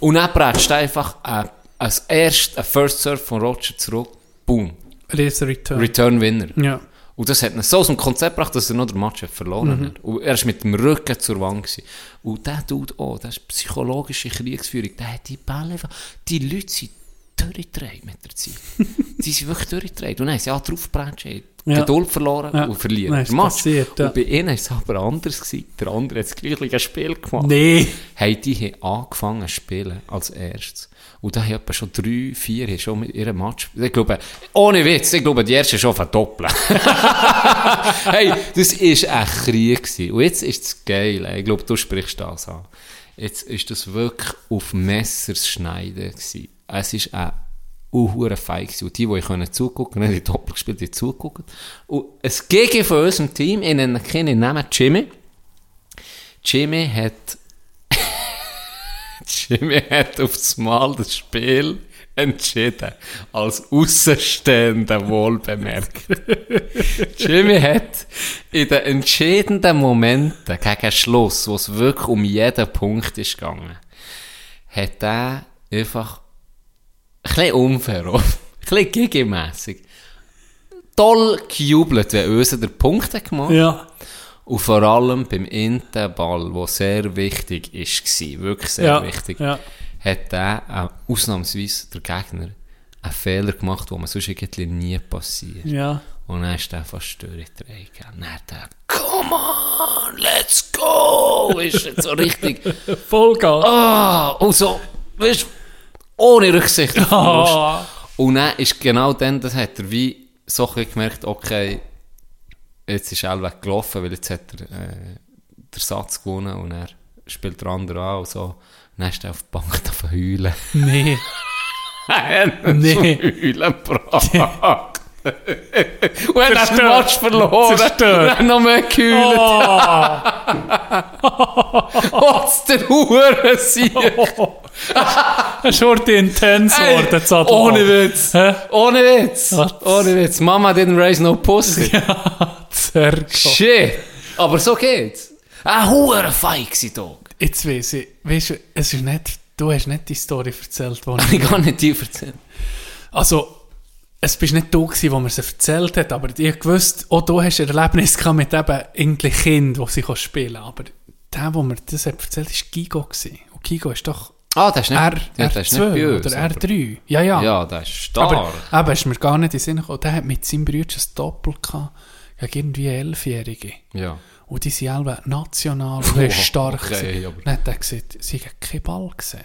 Und dann brätscht einfach ein, als erst ein First Serve von Roger zurück. Boom. Riesen Return. Return Winner. ja. Und das hat ihn so aus dem Konzept gebracht, dass er noch den Match hat verloren hat. Und er ist mit dem Rücken zur Wand gewesen. Und der Dude auch, das ist psychologische Kriegsführung. Der hat die Bälle einfach, die Leute sind durchgedreht mit der Zeit. die sind wirklich durchgedreht. Und dann haben sie auch draufgebrannt, Ja. Geduld verloren Ja. und verlieren. Nein, Match. passiert, ja. Und bei ihnen war es aber anders. Gewesen. Der andere hat das gleiche Spiel gemacht. Nee. Hey, die haben angefangen zu spielen als erstes. Und da haben etwa schon drei, vier haben schon mit ihrem Match. Ich glaube, ohne Witz, ich glaube, die erste schon verdoppeln. hey, das war ein Krieg. Und jetzt ist es geil. Ich glaube, du sprichst das an. Jetzt ist das wirklich auf Messers schneiden. Gewesen. Es ist ein unhure Fight gewesen. Und die, die ich können zugucken, die Doppel gespielt, die zugucken. Und ein Gegen von unserem Team, ich nenne keinen Namen, Jimmy. Jimmy hat Jimmy hat aufs Mal das Spiel entschieden. Als Außenstehender wohl bemerkt. Jimmy hat in den entscheidenden Momenten gegen Schluss, wo es wirklich um jeden Punkt ist gegangen, hat er einfach ein bisschen unfair, ein bisschen gegenmässig, toll gejubelt, wenn unser den Punkt hat gemacht Ja. Und vor allem beim Interball, der sehr wichtig ist, war, wirklich sehr Ja. wichtig, Ja. hat der äh, ausnahmsweise der Gegner einen Fehler gemacht, der man sonst irgendwie nie passiert. Ja. Und dann ist der fast durchgetragen. Und dann hat er, come on, let's go! Ist jetzt so richtig, Vollgas. ah, und so, weißt ohne Rücksicht auf. Ah. Und dann ist genau dann, das hat er wie so gemerkt, okay, jetzt ist er weggelaufen, weil jetzt hat er äh, den Satz gewonnen und er spielt der andere an und so. Und dann ist er auf die Bank davon heulen. Nee. nee. Nee. Heulen gebracht. und er hat den. Match verloren. Zerstört. Er hat noch mehr geheult. Oh. Was der Hurensieg. Es wurde intens Ey, geworden, das Adler. Ohne Witz. Hä? Ohne Witz. Was? Ohne Witz. Mama didn't raise no pussy. Zergo. Shit. Aber so geht's. Ein hoher Feig war Dog. Jetzt weiss ich, weißt du, es ist nicht, du hast nicht die Story erzählt, die Ich kann nicht dir erzählen. Also, es bist nicht du gewesen, wo mir sie erzählt hat, aber ich gewusst, auch du hast ein Erlebnis gehabt mit eben irgendwie Kind, wo sie spielen kann. Aber der, der mir das hat erzählt hat, war Gigo. Gewesen. Und Gigo ist doch Ah, das ist nicht, R, ja, das ist nicht R2 bei uns. oder aber- R3. Ja, ja. Ja, das ist stark. aber eben, ist mir gar nicht in den Sinn gekommen. Der hat mit seinem Bruder ein Doppel gehabt, gegen irgendwie Elfjährige. ja. Und die sind alle national stark. okay, gewesen. aber- Dann hat er gesagt, sie haben keinen Ball gesehen.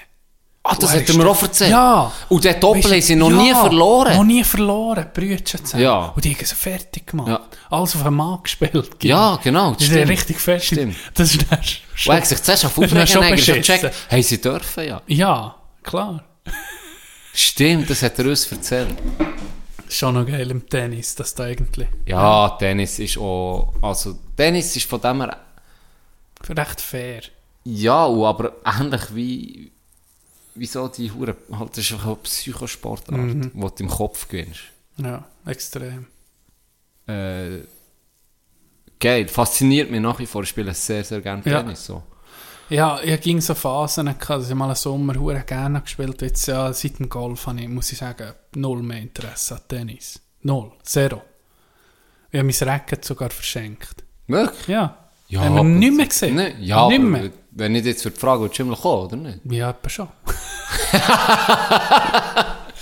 Ah, das hat er mir ist- auch erzählt. Ja. Und der Doppel Weisst haben sie noch ja, nie verloren. Noch nie verloren, Brüder zusammen. Ja. Und die haben sie fertig gemacht. Ja. Alles auf einen Mann gespielt. Ja, genau, das stimmt. richtig fest. Stimmt. Das ist dann Und er schon... sich zuerst auf ist Aufregen schon eigentlich schon gecheckt. Haben sie dürfen, ja. Ja, klar. Stimmt, das hat er uns erzählt. Schon noch geil im Tennis, das da eigentlich. Ja, Tennis ist auch... Also, Tennis ist von dem her... Recht fair. Ja, aber ähnlich wie... Wie so die Hure... Halt, das ist einfach eine Psychosportart, Mhm. wo du im Kopf gewinnst. Ja, extrem. Äh, geil, fasziniert mich nach wie vor. Ich spiele sehr, sehr gerne Ja. Tennis. So. Ja, ich ging so Phasen, ich mal einen Sommer hure gerne gespielt habe. Jetzt ja, seit dem Golf habe ich, muss ich sagen, null mehr Interesse an Tennis. Null. Zero. Ich habe mein Racket sogar verschenkt. Wirklich? Ja. Ja, haben wir nicht mehr gesehen. Ne, ja, nicht mehr. Wenn ich jetzt für die Frage willst du immer kommen, oder nicht? Ja, etwa schon.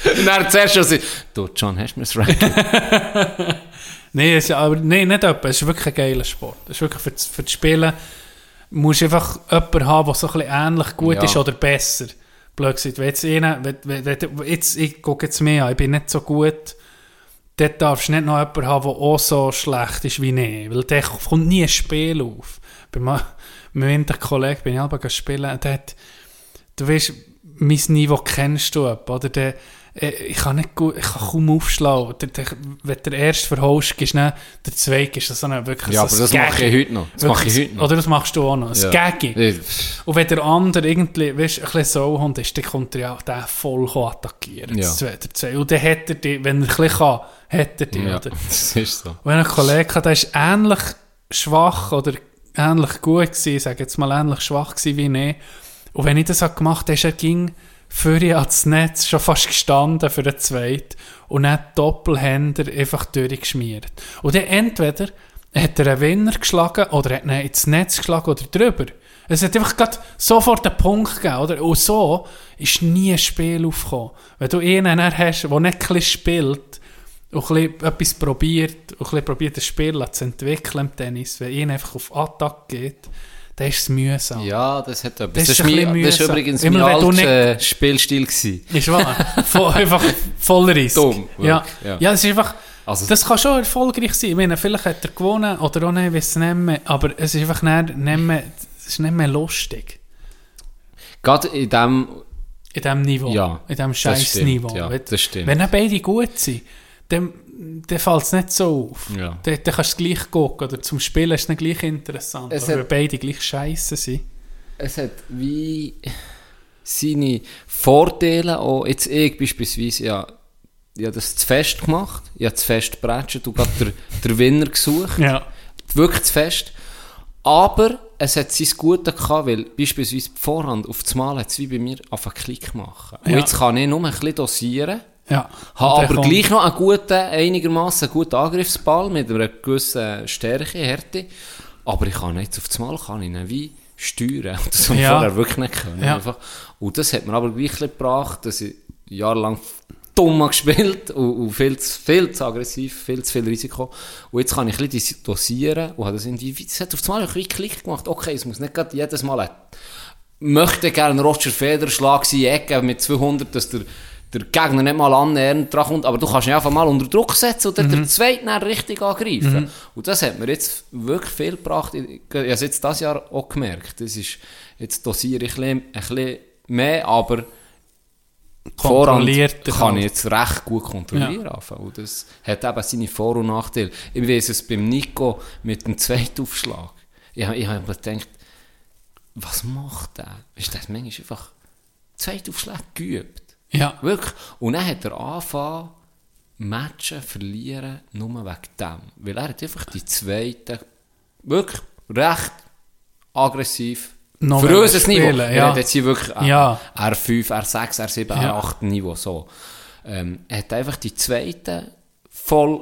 Und dann zuerst schon du John, hast du mir das Racket? Nein, es, aber, nee, nicht etwa. Es ist wirklich ein geiler Sport. Es ist wirklich für, für das Spielen, musst du einfach jemanden haben, der so ein bisschen ähnlich gut Ja. ist oder besser. Blöd gesagt. Wenn jetzt einer, wenn, wenn, wenn, jetzt, ich gucke jetzt mehr an, ich bin nicht so gut, dort darfst du nicht noch jemanden haben, der auch so schlecht ist wie ich. Weil der kommt nie ein Spiel auf. Bei mit einem Kollegen bin ich selber spielen, der hat, du weißt, mein Niveau kennst du, etwa, oder? Der, äh, ich kann nicht gut, ich kann kaum aufschlagen. Der, der, wenn der erste verholst, gehst du der zweite ist so eine wirklich Ja, so aber das ein mache ich heute noch. Das mache ich Wirklich, heute noch. Oder das machst du auch noch. Ein Ja. Gaggi. Ich- Und wenn der andere irgendwie, weißt, ein bisschen Sauhund ist, dann kommt er ja auch den voll attackieren. Ja. Das zwei- der zwei. Und dann hat er die, wenn er ein bisschen kann, hat er die, Ja, oder? das ist so. Und wenn ein Kollege hat, der ist ähnlich schwach oder ähnlich gut gewesen, ich sage jetzt mal ähnlich schwach gewesen wie ich. Und wenn ich das hab gemacht habe, ist er ging für ans Netz schon fast gestanden für den zweiten und dann Doppelhänder einfach durchgeschmiert. Und dann entweder hat er einen Winner geschlagen oder hat ihn ins Netz geschlagen oder drüber. Es hat einfach grad sofort einen Punkt gegeben, oder? Und so ist nie ein Spiel aufgekommen. Wenn du einen hast, der nicht ein spielt, und ein bisschen etwas probiert, und ein probiert, das Spiel zu entwickeln im Tennis, wenn ihn einfach auf Attacke geht, dann ist es mühsam. Ja, das hat etwas. Das Das, ist ist, ein mein, das ist übrigens Immer mein alter Spielstil gewesen. Ist wahr. Voll, einfach voller Risk. Dumm, ja. ja. ja, es ist einfach, Also- das kann schon erfolgreich sein. Ich meine, vielleicht hat er gewonnen oder auch nicht, weiß nicht mehr, aber es ist einfach nicht, nicht, mehr, es ist nicht mehr lustig. Gerade in dem, In diesem Niveau. Ja, in das scheiß Niveau. ja, das stimmt. wenn dann beide gut sind, dann, dann fällt es nicht so auf. Ja. Dann, dann kannst du es gleich gucken oder zum Spielen ist es nicht gleich interessant. Es wenn beide gleich scheiße sind. es hat wie seine Vorteile, auch jetzt ich beispielsweise, ja, ich habe das zu fest gemacht, ich habe zu fest geprätscht und gerade der, der Winner gesucht. Ja. wirklich zu fest. Aber es hat sein Gute gehabt, weil beispielsweise die Vorhand auf das Mal hat es wie bei mir auf einen Klick machen. Und Ja. jetzt kann ich nur ein bisschen dosieren, Ja. habe aber gleich noch einen guten, einigermaßen guten Angriffsball mit einer gewissen Stärke, Härte. Aber ich kann jetzt auf das Mal kann ich ihn wie steuern. Das habe ich Ja. vorher wirklich nicht können. Ja. Einfach. Und das hat mir aber gleich ein gebracht, dass ich jahrelang dumm gespielt und, und viel, zu, viel zu aggressiv, viel zu viel Risiko. Und jetzt kann ich ein bisschen dosieren und habe das irgendwie, das hat auf einmal ein bisschen Klick gemacht. Okay, es muss nicht gerade jedes Mal ein möchte gerne Roger Federer Schlag sein, Ecke mit 200, dass der, der Gegner nicht mal annähernd dran kommt, aber du kannst ihn einfach mal unter Druck setzen und dann Mhm. der Zweite dann richtig angreifen. Und das hat mir jetzt wirklich viel gebracht. Ich, habe es jetzt dieses Jahr auch gemerkt. Das ist, jetzt dosiere ich ein bisschen, ein bisschen mehr, aber Kontrollierter kann ich jetzt recht gut kontrollieren. anfangen. Und das hat eben seine Vor- und Nachteile. Ich weiß es beim Nico mit dem Zweitaufschlag. Ich, ich habe gedacht, was macht der? Ist das manchmal einfach Zweitaufschlag geübt? Ja. Wirklich. Und dann hat er angefangen, Matchen verlieren, nur wegen dem. Weil er hat einfach die zweite, wirklich recht aggressiv, Noch für wollen unser Niveau. Er ja. hat jetzt hier wirklich äh, Ja. R5, R6, R7, Ja. R8 Niveau, so. Ähm, er hat einfach die zweite voll,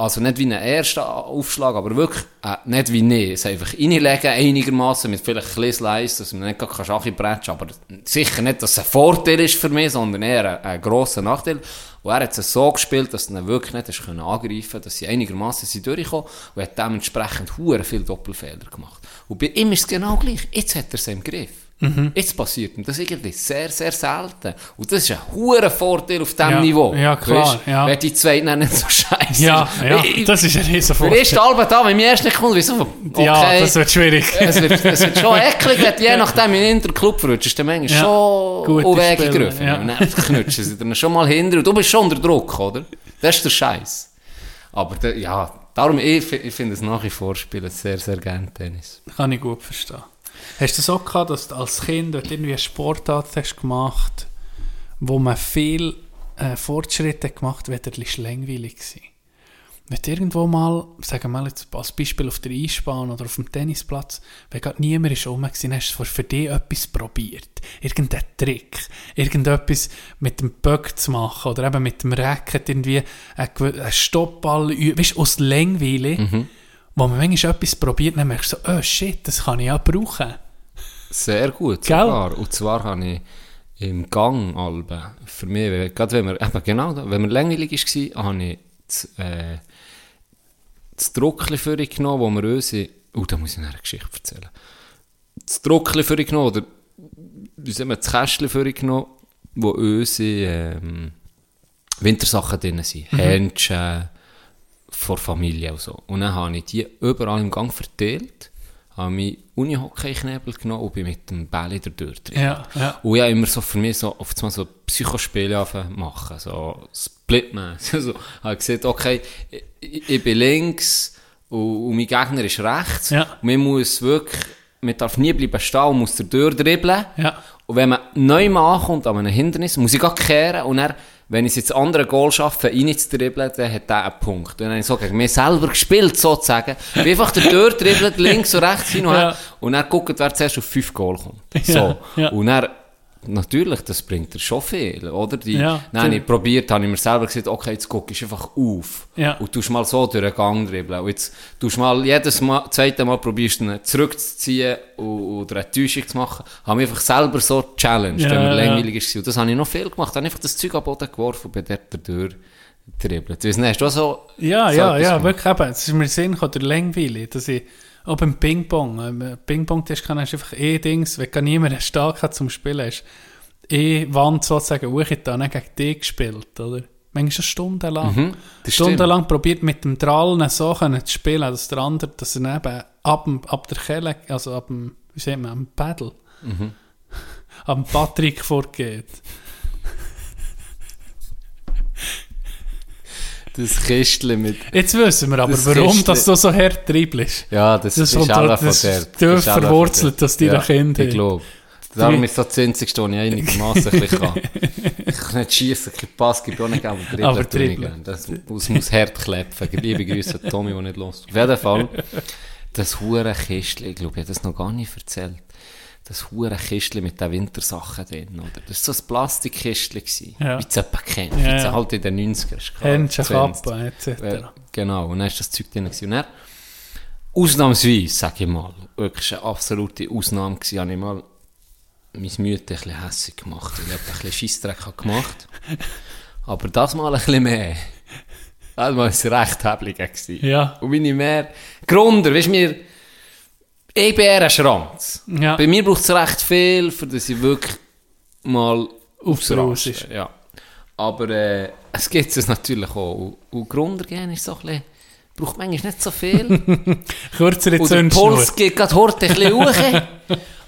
also nicht wie ein erster Aufschlag, aber wirklich äh, nicht wie nie. Es einfach reinlegen, einigermaßen mit vielleicht ein bisschen Slice, dass man nicht gerade Schachi bretschen aber sicher nicht, dass es ein Vorteil ist für mich, sondern eher ein, ein grosser Nachteil. Und er hat es so gespielt, dass er wirklich nicht hast können angreifen konnte, dass sie einigermaßen durchgekommen und hat dementsprechend hure viel Doppelfehler gemacht. Und bei ihm ist es genau gleich. Jetzt hat er es im Griff. Mhm. Jetzt passiert ihm das irgendwie sehr, sehr selten. Und das ist ein hoher Vorteil auf diesem Ja, Niveau. ja, klar, Weisst, ja. Wenn die zwei nicht so scheiße Ja, ja, Ich- das ist ein riesen Der Vorteil. erste Album da, wenn mir erst nicht kommt, wieso? Okay. Ja, das wird schwierig. es, wird, es wird schon eklig, wenn du je nachdem in den Club verrutschst, dann manchmal Ja, schon gute Wege gegriffen. ja. Und dann knutschen sie dann schon mal hinter und du bist schon unter Druck, oder? Das ist der Scheiß. Aber der, ja, darum, ich, ich finde es nach wie vor spielen sehr, sehr gerne Tennis. Kann ich gut verstehen. Hast du das auch gehabt, dass du als Kind dort irgendwie eine Sportart hast gemacht, wo man viel äh, Fortschritte gemacht hat, wird es langweilig gewesen? Wenn du irgendwo mal, sagen wir mal jetzt als Beispiel auf der Eisbahn oder auf dem Tennisplatz, wenn gerade niemand ist rum war, hast du für, dich etwas probiert. Irgendein Trick. Irgendetwas mit dem Böck zu machen oder eben mit dem Racket irgendwie einen, Stoppball, weißt du, aus Langweile, wo man manchmal etwas probiert, dann merkst du so, oh shit, das kann ich ja brauchen. Sehr gut, Gell? sogar. Und zwar habe ich im Gang Alben, für mich, gerade wenn wir, eben genau, da, wenn wir langweilig war, habe ich das, äh, das Druckli für ihn genommen, wo wir unsere, oh, da muss ich noch eine Geschichte erzählen. Das Druckli für ihn genommen, oder, wie sagen wir, das Kästchen für ihn genommen, wo unsere, ähm, Wintersachen drin sind. Händchen, vor Familie und so. Und dann habe ich die überall im Gang verteilt, habe meinen Unihockey-Knebel genommen und bin mit dem Bälle da durchgetrieben. Ja, ja. Und ich habe immer so für mich so, einmal so Psychospiele machen, so Splitman. so, habe gesagt, okay, ich, ich bin links und, und mein Gegner ist rechts. Ja. Und man muss wirklich, man darf nie bleiben stehen und muss durch dribbeln. Ja. Und wenn man neu ankommt an einem Hindernis, muss ich gerade kehren und dann, wenn ich es jetzt andere Goal schaffe, reinzudribbeln, dann hat er einen Punkt. Und dann habe ich so gegen mich selber gespielt, sozusagen. Ich bin einfach der dribbelt, links und rechts hin und her. Ja. Und dann guckt, wer zuerst auf fünf Goal kommt. So. Ja, ja. Und dann, natürlich, das bringt dir schon viel, oder? Die, Ja, du- ich probiert, habe ich mir selber gesagt, okay, jetzt guckst du einfach auf. Ja. Und tust mal so durch den Gang dribbeln. Und jetzt tust mal jedes mal, zweite Mal probierst du zurückzuziehen und, oder eine Täuschung zu machen. Habe mich einfach selber so challenged, Ja, wenn mir langweilig war. Und das habe ich noch viel gemacht. Habe einfach das Zeug am Boden geworfen und bin dort durch dribbelt. Du hast du so... Ja, so ja, ja, gemacht? wirklich eben. Es ist mir Sinn gekommen, der Langweile, dass ich, auch beim Ping-Pong, ähm, Ping-Pong-Tisch kann hast du einfach eh Dings, wenn gar niemand einen Stark hat zum Spielen, hast eh Wand sozusagen hoch da, dann gegen dich gespielt, oder? Manchmal schon stundenlang. Mhm, stundenlang probiert mit dem Drallen so zu spielen, dass der andere, dass er eben ab, dem- ab der Kelle, also ab dem, wie sagt man, am Paddle, Mhm. ab dem Patrick vorgeht. Das Kistchen mit... Jetzt wissen wir aber, Das warum Kistchen- dass du so hart dribbelst. Ja, das, Das ist alle von das der. ist tief verwurzelt, dass die ja, da Kinder Ich glaube. Darum ist so das Einzige, was ich einigermaßen ein kann. Ich kann nicht schießen, keinen Pass, gebe auch nicht, aber dribbeln Aber dribbeln. Das, das muss hart klepfen. Liebe Grüße Tommy, der nicht los. Auf jeden Fall, das hure Kistchen, ich glaube, ich habe das noch gar nicht erzählt. Das hure Kistchen mit den Wintersachen drin, oder? Das war so ein Plastikkistchen, gewesen, Ja. wie es jemand kennt, Ja, wie es ja. halt in den 90ern ist. Händchen, 20. Kappe, etc. Äh, genau, und dann war das Zeug drin. gewesen. Und dann ausnahmsweise, sag ich mal, wirklich eine absolute Ausnahme gewesen, habe ich mal mein Mütter ein bisschen hässig gemacht. Ich habe ein bisschen Scheissdreck habe gemacht. Aber das mal ein bisschen mehr. Das war es recht hebelig. Ja. Und meine mehr... Grunder, weißt du, mir... Ich bin eher ein Schranz. Ja. Bei mir braucht es recht viel, für dass ich wirklich mal Aufs. Ja. Aber äh, es gibt es natürlich auch. Und, und Grunder gehen ist so ein bisschen... Braucht manchmal nicht so viel. Kürzere Und der Zündschnur. Puls geht gerade heute ein bisschen hoch.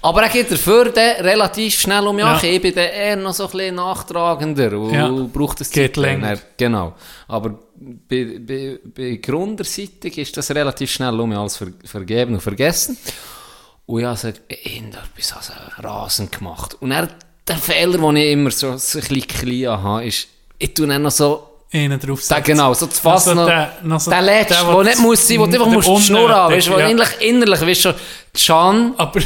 Aber er geht dafür dann relativ schnell um Ja. ja. Ich bin dann eher noch so ein bisschen nachtragender und Ja. braucht es Geht länger. Genau. Aber bei, bei, bei Grunderseitig ist das relativ schnell um alles ver, vergeben und vergessen. Und ich habe so etwas also rasend gemacht. Und er, der Fehler, den ich immer so, so ein bisschen klein habe, ist, ich tue dann noch so Einen drauf da, genau, so zu fassen. Also der- noch so- der letzte, der, der, nicht muss sein, wo du einfach musst die Schnur haben, weißt du, wo ja. innerlich, innerlich, weißt du, Can, Aber, äh,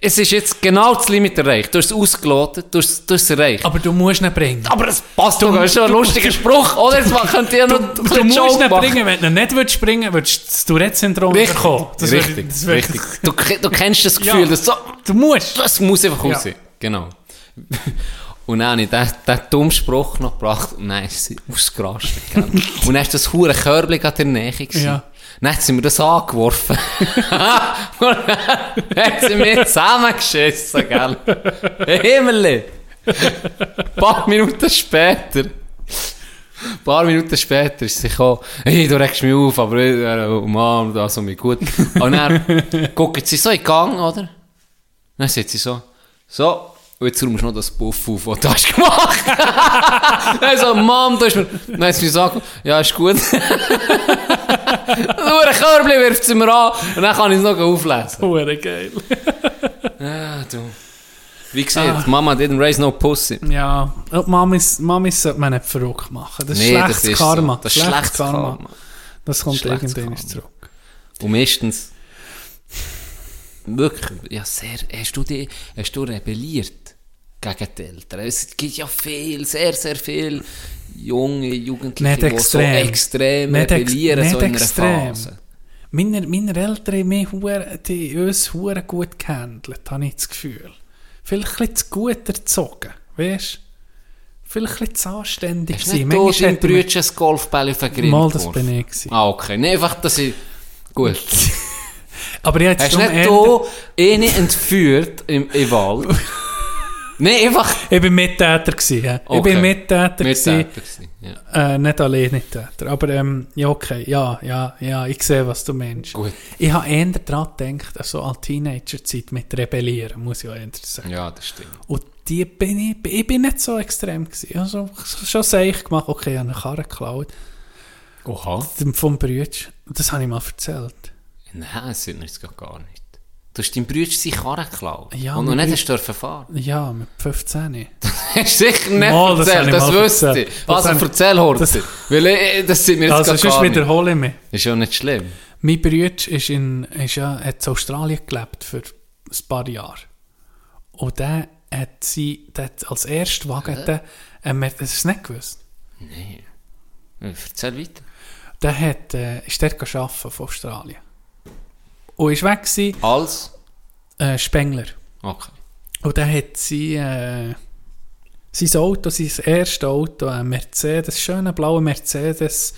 es ist jetzt genau das Limit erreicht. Du hast es ausgelotet, du hast, du hast es erreicht. aber du musst ihn bringen. Aber es passt doch, das ist schon ein lustiger Spruch, oder? Jetzt könnt ihr noch Du bisschen musst Joke ihn machen. bringen. Wenn du ihn nicht willst bringen würdest du das Tourette-Syndrom bekommen. Das richtig, das würde- richtig. Du, du kennst das Gefühl, Ja. dass so, Du musst. das muss einfach Ja. raus. Genau. Und dann habe ich diesen, diesen dummen Spruch noch gebracht und dann ist sie ausgerastet. gell? und dann ist das hure Körbchen in der Nähe gewesen. Ja. Dann hat sie mir das angeworfen. und dann hat sie mir zusammengeschissen, gell? Himmelli! Ein paar Minuten später, ein paar Minuten später ist sie gekommen, hey, du regst mich auf, aber äh, oh Mann, das so mir gut. Und dann guckt sie so in den Gang, oder? Dann sagt sie so, so, und jetzt räumst du noch das Puff auf, was du hast gemacht. dann so, Mom, du hast mir, dann hat sie mir gesagt, ja, ist gut. Nur ein Körbchen wirft sie mir an, und dann kann ich es noch auflesen. Hure geil. Ja, du. Wie gesagt, Mama didn't raise no pussy. Ja, und Mamis, Mamis sollte man nicht verrückt machen. Das ist Nee, schlechtes das ist Karma. So. Das ist schlechtes Karma. Das kommt irgendwann Karma. zurück. Und meistens, wirklich, ja, sehr, hast du, die, hast du rebelliert gegen die Eltern? Es gibt ja viel, sehr, sehr viel junge Jugendliche, Nicht die extrem. so extrem Nicht rebellieren, so in einer extrem. Phase. Meine, meine Eltern haben mich die uns hure gut gehandelt, habe ich das Gefühl. Vielleicht ein zu gut erzogen, weißt du? Vielleicht ein zu anständig Hast nicht gewesen. du man- Brütchen ein Golfball auf den Grill Mal, das geworfen? bin ich. Ah, okay. Nee, einfach, dass ich... Gut. Aber ich hätte Hast du nicht du eine entführt im, im Wald? nee, einfach... Ich bin Mittäter gewesen. Ja. Ich Okay. bin Mittäter gewesen. Mittäter gewesen, ja. Äh, nicht alleine Täter. Aber ähm, ja, okay. Ja, ja, ja, ich sehe, was du meinst. Gut. Ich habe eher daran gedacht, so als Teenager-Zeit mit Rebellieren, muss ich auch eher sagen. Ja, das stimmt. Und die bin ich, ich bin nicht so extrem gewesen. Ich habe so, schon seich gemacht, okay, ich habe eine Karre geklaut. Oha. Vom Brütsch. Das habe ich mal erzählt. Nein, das sind gar- gar nicht. Du hast deinem Bruder seine Karre geklaut. Ja, und noch nicht hast dürfen fahren. Ja, mit 15. Hast du sicher nicht Mal, das erzählt, ich das, wüsste ich. Das Also erzähl heute. das- Weil äh, das sind wir jetzt Also, gar sonst nicht. wiederhole ich mich. Ist ja nicht schlimm. Mein Bruder ist in, ist ja, hat in Australien gelebt für ein paar Jahre. Und der hat sie, der hat als erster Wagen, der, ähm, das ist nicht gewusst. Nein. Erzähl weiter. Der hat, äh, ist dort arbeiten von Australien. Und ist weg gewesen, Als? äh, Spengler. Okay. Und dann hat sie äh, sein Auto, sein erstes Auto, ein Mercedes, schöner blauer Mercedes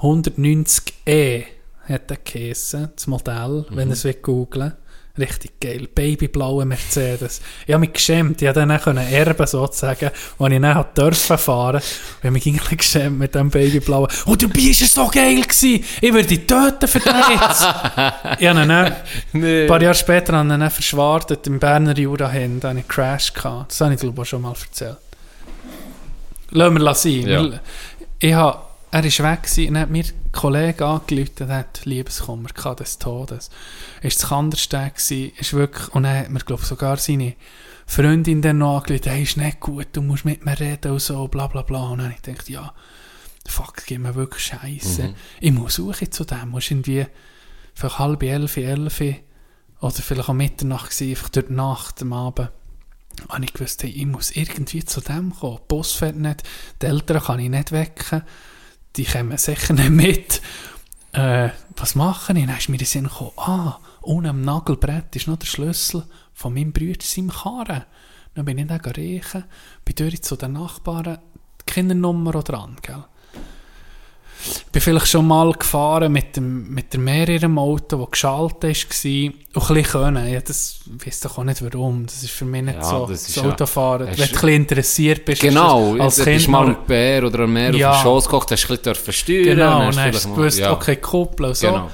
190e hat er geheissen, das Modell, wenn ihr es googlen Richtig geil. Babyblaue Mercedes. Ich habe mich geschämt. Ich konnte dann erben, sozusagen, als ich dann durfte fahren. Ich habe mich irgendwie geschämt mit dem Babyblauen. Und dabei war es so geil. Gewesen. Ich würde dich töten für den jetzt. ich habe dann, ein paar Jahre später habe ich verschwartet im Berner Jura hin. Da hatte ich einen Crash. Gehabt. Das habe ich, glaube ich, auch schon mal erzählt. Lassen wir sein. Ja. Ich habe, er war weg gewesen, und hat mir ein Kollege angerufen, der hat Liebeskummer gehabt, des Todes. Ist das Kandersteg gewesen, ist wirklich, und dann hat mir, glaube sogar seine Freundin dann noch angerufen, hey, ist nicht gut, du musst mit mir reden und so, bla bla bla. Und dann habe ich gedacht, ja, fuck, das gibt mir wirklich Scheiße. Ich muss suchen zu dem, muss irgendwie für halb elf, elf oder vielleicht auch Mitternacht gewesen, einfach durch die Nacht am Abend habe ich gewusst, hey, ich muss irgendwie zu dem kommen. Der Bus fährt nicht, die Eltern kann ich nicht wecken, die kommen sicher nicht mit. äh, was mache ich? Dann ist mir in Sinn gekommen, ah, unten am Nagelbrett ist noch der Schlüssel von meinem Bruder seinem Karren. Dann bin ich dann riechen, bin durch zu den Nachbarn, die Kindernummer dran, gell. Ich bin vielleicht schon mal gefahren mit dem, mit dem einem Auto, das geschaltet war, und ein bisschen können. Ja, das weiss doch auch nicht warum. Das ist für mich nicht Ja, so, das das ja- Autofahren. Hast Wenn du ein bisschen interessiert bist, Genau, als bist mal ein Bär oder ein Meer Ja. auf den Schoß gekocht, hast du ein bisschen steuern. Genau, und dann hast du gewusst, ja. okay, Kuppel und so. Genau.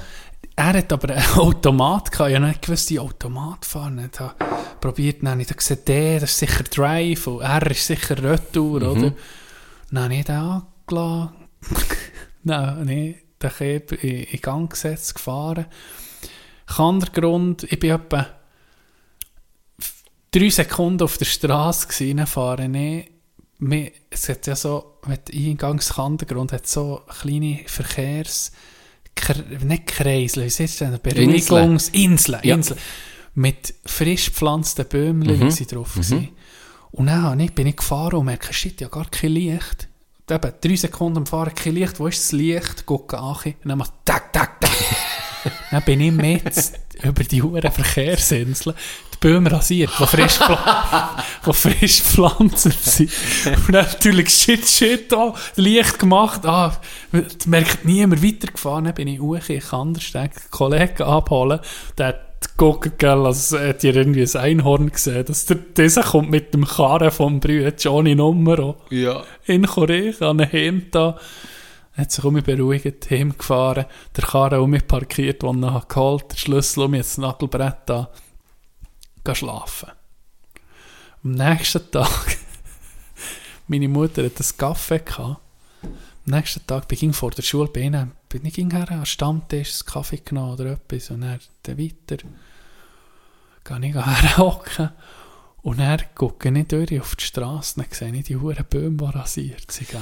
Er hat aber einen Automat gehabt. Ich habe nicht gewusst, die Automat fahren. Ich habe probiert, dann habe ich gesehen, der, das ist sicher Drive und er ist sicher Retour, Mhm. oder? Dann habe ich den angelassen. Habe ich den Keb in, in Gang gesetzt, gefahren. Anderer Grund, ich bin etwa drei Sekunden auf der Straße ich. Mir- Es hat ja so, mit Eingangskantengrund hat so kleine Verkehrs... Nicht Kreisel, wie ist denn? Beruhigungsinseln. Ja. Inseln. Mit frisch gepflanzten Bäumen Mhm. sind drauf. gewesen. Und dann bin ich gefahren und merke, shit, ja gar kein Licht. Eben, drei Sekunden am Fahren, kein Licht. Wo ist das Licht? Gucke an. Und dann macht tak, tak, tak. dann bin ich mit über die hohen Verkehrsinseln die Bäume rasiert, die frisch, die frisch gepflanzt sind. Und dann natürlich shit, shit, oh, Licht gemacht. Ah, merkt niemand weitergefahren. Dann bin ich hoch, ich kann anders denken, einen Kollegen abholen. Der geguckt, gell, also hat ihr irgendwie ein Einhorn gesehen. Dass der, dieser kommt mit dem Karren vom Brüder Johnny Numero Ja. in Korea an einen Heim da. Hat sich um beruhigt, heimgefahren, der Karren um mich parkiert, den noch geholt der Schlüssel um mich, jetzt das Nagelbrett da, geh schlafen. Am nächsten Tag, meine Mutter hat einen Kaffee gehabt. Am nächsten Tag bin ich vor der Schule bei ihnen, bin ich ging her, an den Stammtisch, einen Kaffee genommen oder etwas und dann, dann weiter. Gehe ich herhocken. Und dann gucke ich durch auf die Straße, dann sehe ich die Huren Bäume, die rasiert sind. Gell?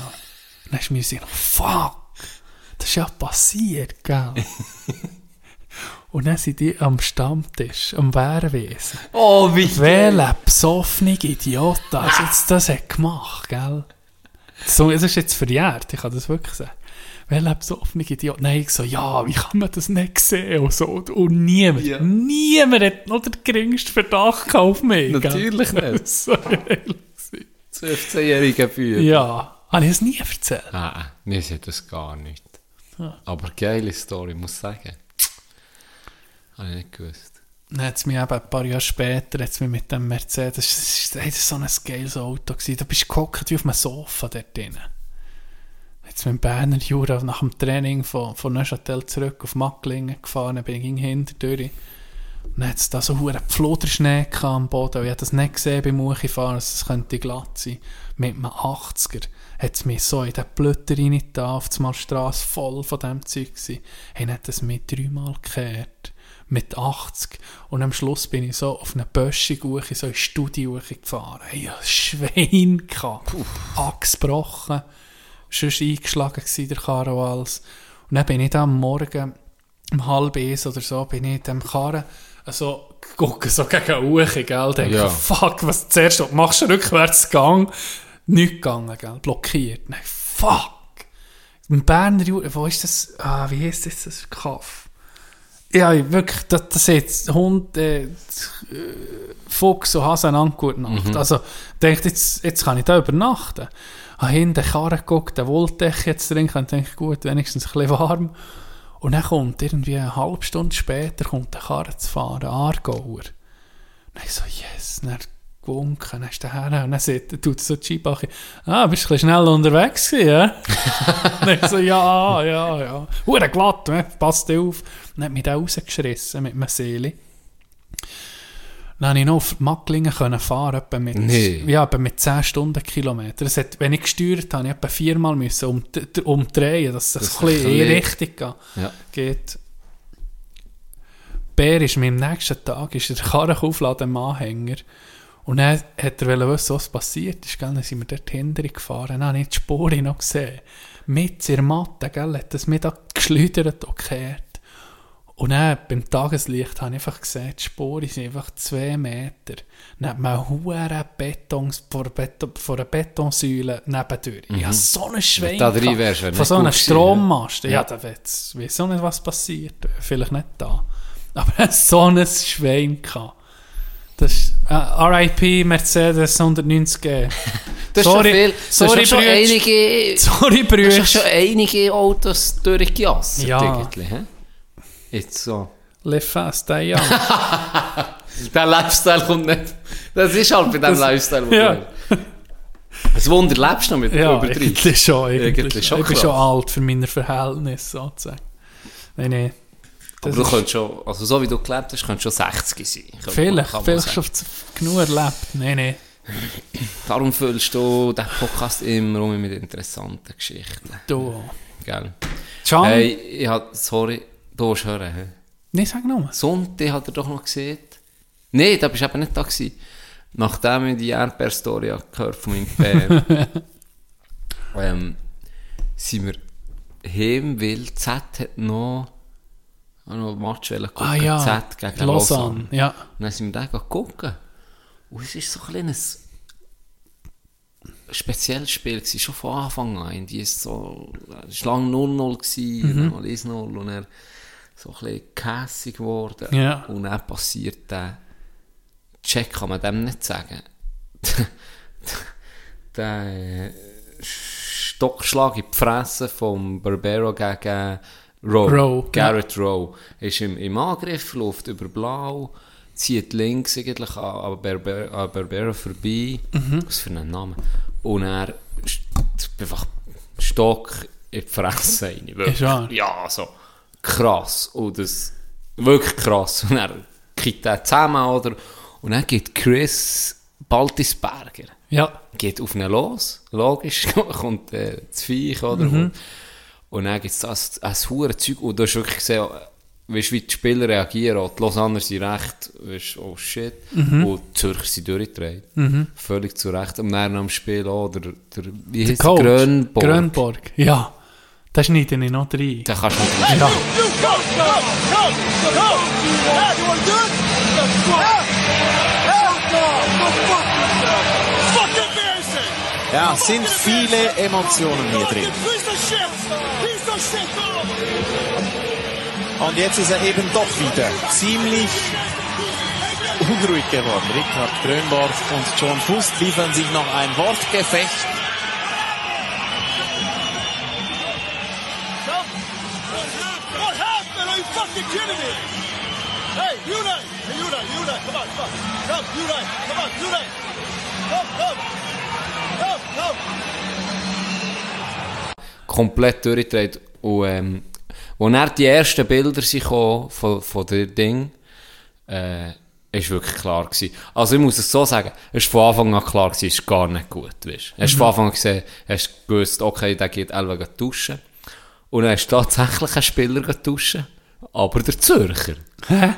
Dann ist mir so, fuck, das ist ja passiert, gell? Und dann sind die am Stammtisch, am Wehrwesen. Oh, wie Welcher besoffene Idiot das jetzt das hat gemacht, gell? So, es ist jetzt verjährt, ich kann das wirklich sagen. Welcher besoffene Idiot? Nein, ich so, ja, wie kann man das nicht sehen? Und, so, und niemand, Ja. niemand hat noch den geringsten Verdacht auf mich. gell? Natürlich nicht. so geil gewesen. 15-jährige Bücher. Ja, habe ich es nie erzählt? Nein, mir sagt das gar nicht. Aber geile Story, muss ich sagen. Habe ich nicht gewusst. Dann hat es mich eben ein paar Jahre später hat's mich mit dem Mercedes, das war so ein geiles Auto. Gewesen. Da bist du gehockt wie auf einem Sofa dort drin. Jetzt mit dem Berner Jura nach dem Training von, von Neuchâtel zurück auf Macklingen gefahren, bin ich hinter durch. Und dann hat es da so einen Floderschnee gehabt am Boden. Ich habe das nicht gesehen beim Uchifahren, dass es könnte glatt sein. Mit einem 80er hat es mich so in den Blötter rein da, auf die Straße voll von dem Zeug gewesen. Hey, dann hat es mich dreimal gekehrt. Mit 80. Und am Schluss bin ich so auf eine Böschung so in die Studie gefahren. Hey, ich hatte ein Schwein gehabt. Achs gebrochen. Schon eingeschlagen gewesen, der Karrenwals. Und dann bin ich am Morgen um halb eins oder so, bin ich in dem Karren also gucken so gegen Uche, gell, denke, Ja. fuck, was zuerst, du machst du rückwärts Gang, nicht gegangen, gell, blockiert, nein, fuck. Im Berner Jura, wo ist das, ah, wie heisst das, das Kaff? Ja, wirklich, das, das jetzt Hund, äh, Fuchs und Hase einander gut Nacht. Also, denkt jetzt, jetzt kann ich da übernachten. Ah, hinten Karren geguckt, den Wolltech jetzt trinken, und denke, gut, wenigstens ein bisschen warm. Und dann kommt irgendwie eine halbe Stunde später kommt der Karren zu fahren, Aargauer. Und ich so, yes, dann gewunken, dann ist der her, und dann sieht, er tut so die Scheibache, ah, bist du ein bisschen schnell unterwegs gewesen, ja? und ich so, ja, ja, ja. Hure glatt, ne? passt auf. Und dann hat mich der rausgeschrissen mit einem Seele. Dann konnte ich noch auf Macklingen können fahren, etwa mit, Nee. ja, etwa mit 10 Stundenkilometern. Hat, wenn ich gesteuert habe, ich etwa viermal müssen um, umdrehen, dass das, Das ein bisschen in Richtung geht Ja. geht. Bär ist mir am nächsten Tag ist der Karren aufladen im Anhänger. Und dann hat er wissen, was passiert ist. Gell? Dann sind wir dort hinterher gefahren. Dann habe ich die Spuren noch gesehen. Mit der Matte, gell? hat das mir da geschleudert und gekehrt. Und dann beim Tageslicht habe ich einfach gesehen, die Spuren sind einfach zwei Meter neben einem hohen Beton, vor, Beton, vor einer Betonsäule nebendurch. Ich habe so einen Schwein da drin wärst von nicht so einem Strommast. Ja, Ja. da weiß ich auch nicht, was passiert. Vielleicht nicht da. Aber er so ein Schwein gehabt. Das ist äh, RIP Mercedes 190G. Das Sorry, ist schon viel. sorry, du hast schon einige, Sorry, Brüder. schon einige Autos durchgejasset. Ja. irgendwie, Jetzt so. Live fast, die young. Der Lifestyle kommt nicht. Das ist halt bei diesem Lifestyle. ja. Ein Wunder, lebst du noch mit Ja, über 30? eigentlich schon. Eigentlich Eigentlich schon ich bin schon alt für meine Verhältnisse, sozusagen. Nein, nein. Aber Das du ist- könntest schon, also so wie du gelebt hast, könntest du schon 60 sein. Vielleicht, vielleicht schon genug erlebt. Nein, nein. Darum füllst du den Podcast immer um mit interessanten Geschichten. Du. Gell? Can, Hey, ich hab, sorry, du willst hören. hä? nein, sag nur. Sonntag hat er doch noch gesehen. Nein, da bist du eben nicht da gewesen. Nachdem ich die Erdbeer-Story gehört von meinem Bär, ähm, sind wir heim, weil Z hat noch, hat noch Match gucken, Ah ja, Z gegen Lausanne. Lausanne. Ja. Und dann sind wir da gucken. Und es ist so ein kleines spezielles Spiel gewesen, schon von Anfang an. Die ist so, es war lange 0-0 gewesen, Mhm. dann mal 1-0 und er so ein bisschen kässig geworden. Ja. Und dann passiert der Check, kann man dem nicht sagen. der Stockschlag in die Fresse vom Barbero gegen Rowe. Rowe, Garrett Rowe. Ist im, im Angriff, läuft über Blau, zieht links eigentlich an, an, Barber, an Barbero vorbei. Was für ein Name. Und er einfach Stock in die Fresse rein. Wirklich. Ja, so krass. Und das wirklich krass. Und er kippt er zusammen, oder? Und dann geht Chris Baltisberger Ja. geht auf ihn los, logisch, kommt äh, das Viech, oder? Und, und dann gibt es das, das hure Zeug, und du hast wirklich gesehen, weißt, wie die Spieler reagieren, auch die Lausanner sind recht, weißt, oh shit, und die Zürcher sind durchgedreht. Völlig zu Recht. Und dann am Spiel auch, der, der wie Der Coach. der, Grönborg. Grönborg. Ja. Da schneide ich noch rein. Den kannst du nicht Ja. Ja, sind viele Emotionen hier drin. Und jetzt ist er eben doch wieder ziemlich unruhig geworden. Richard Grönborg und John Fust liefern sich noch ein Wortgefecht. What happened? Me? Hey, Unite! Hey, Unite, Unite, come on, come on. Come, Unite, come on, Unite! Come, come! Come, come! komplett durchgedreht. Und ähm, wo dann die ersten Bilder sind gekommen von, von dem Ding, äh, ist wirklich klar gewesen. Also ich muss es so sagen, es war von Anfang an klar gewesen, es ist gar nicht gut, weißt. Hast Mhm. von Anfang an gesehen, hast gewusst, okay, der geht gehen duschen. Und dann ist tatsächlich ein Spieler duschen, aber der Zürcher. Hä?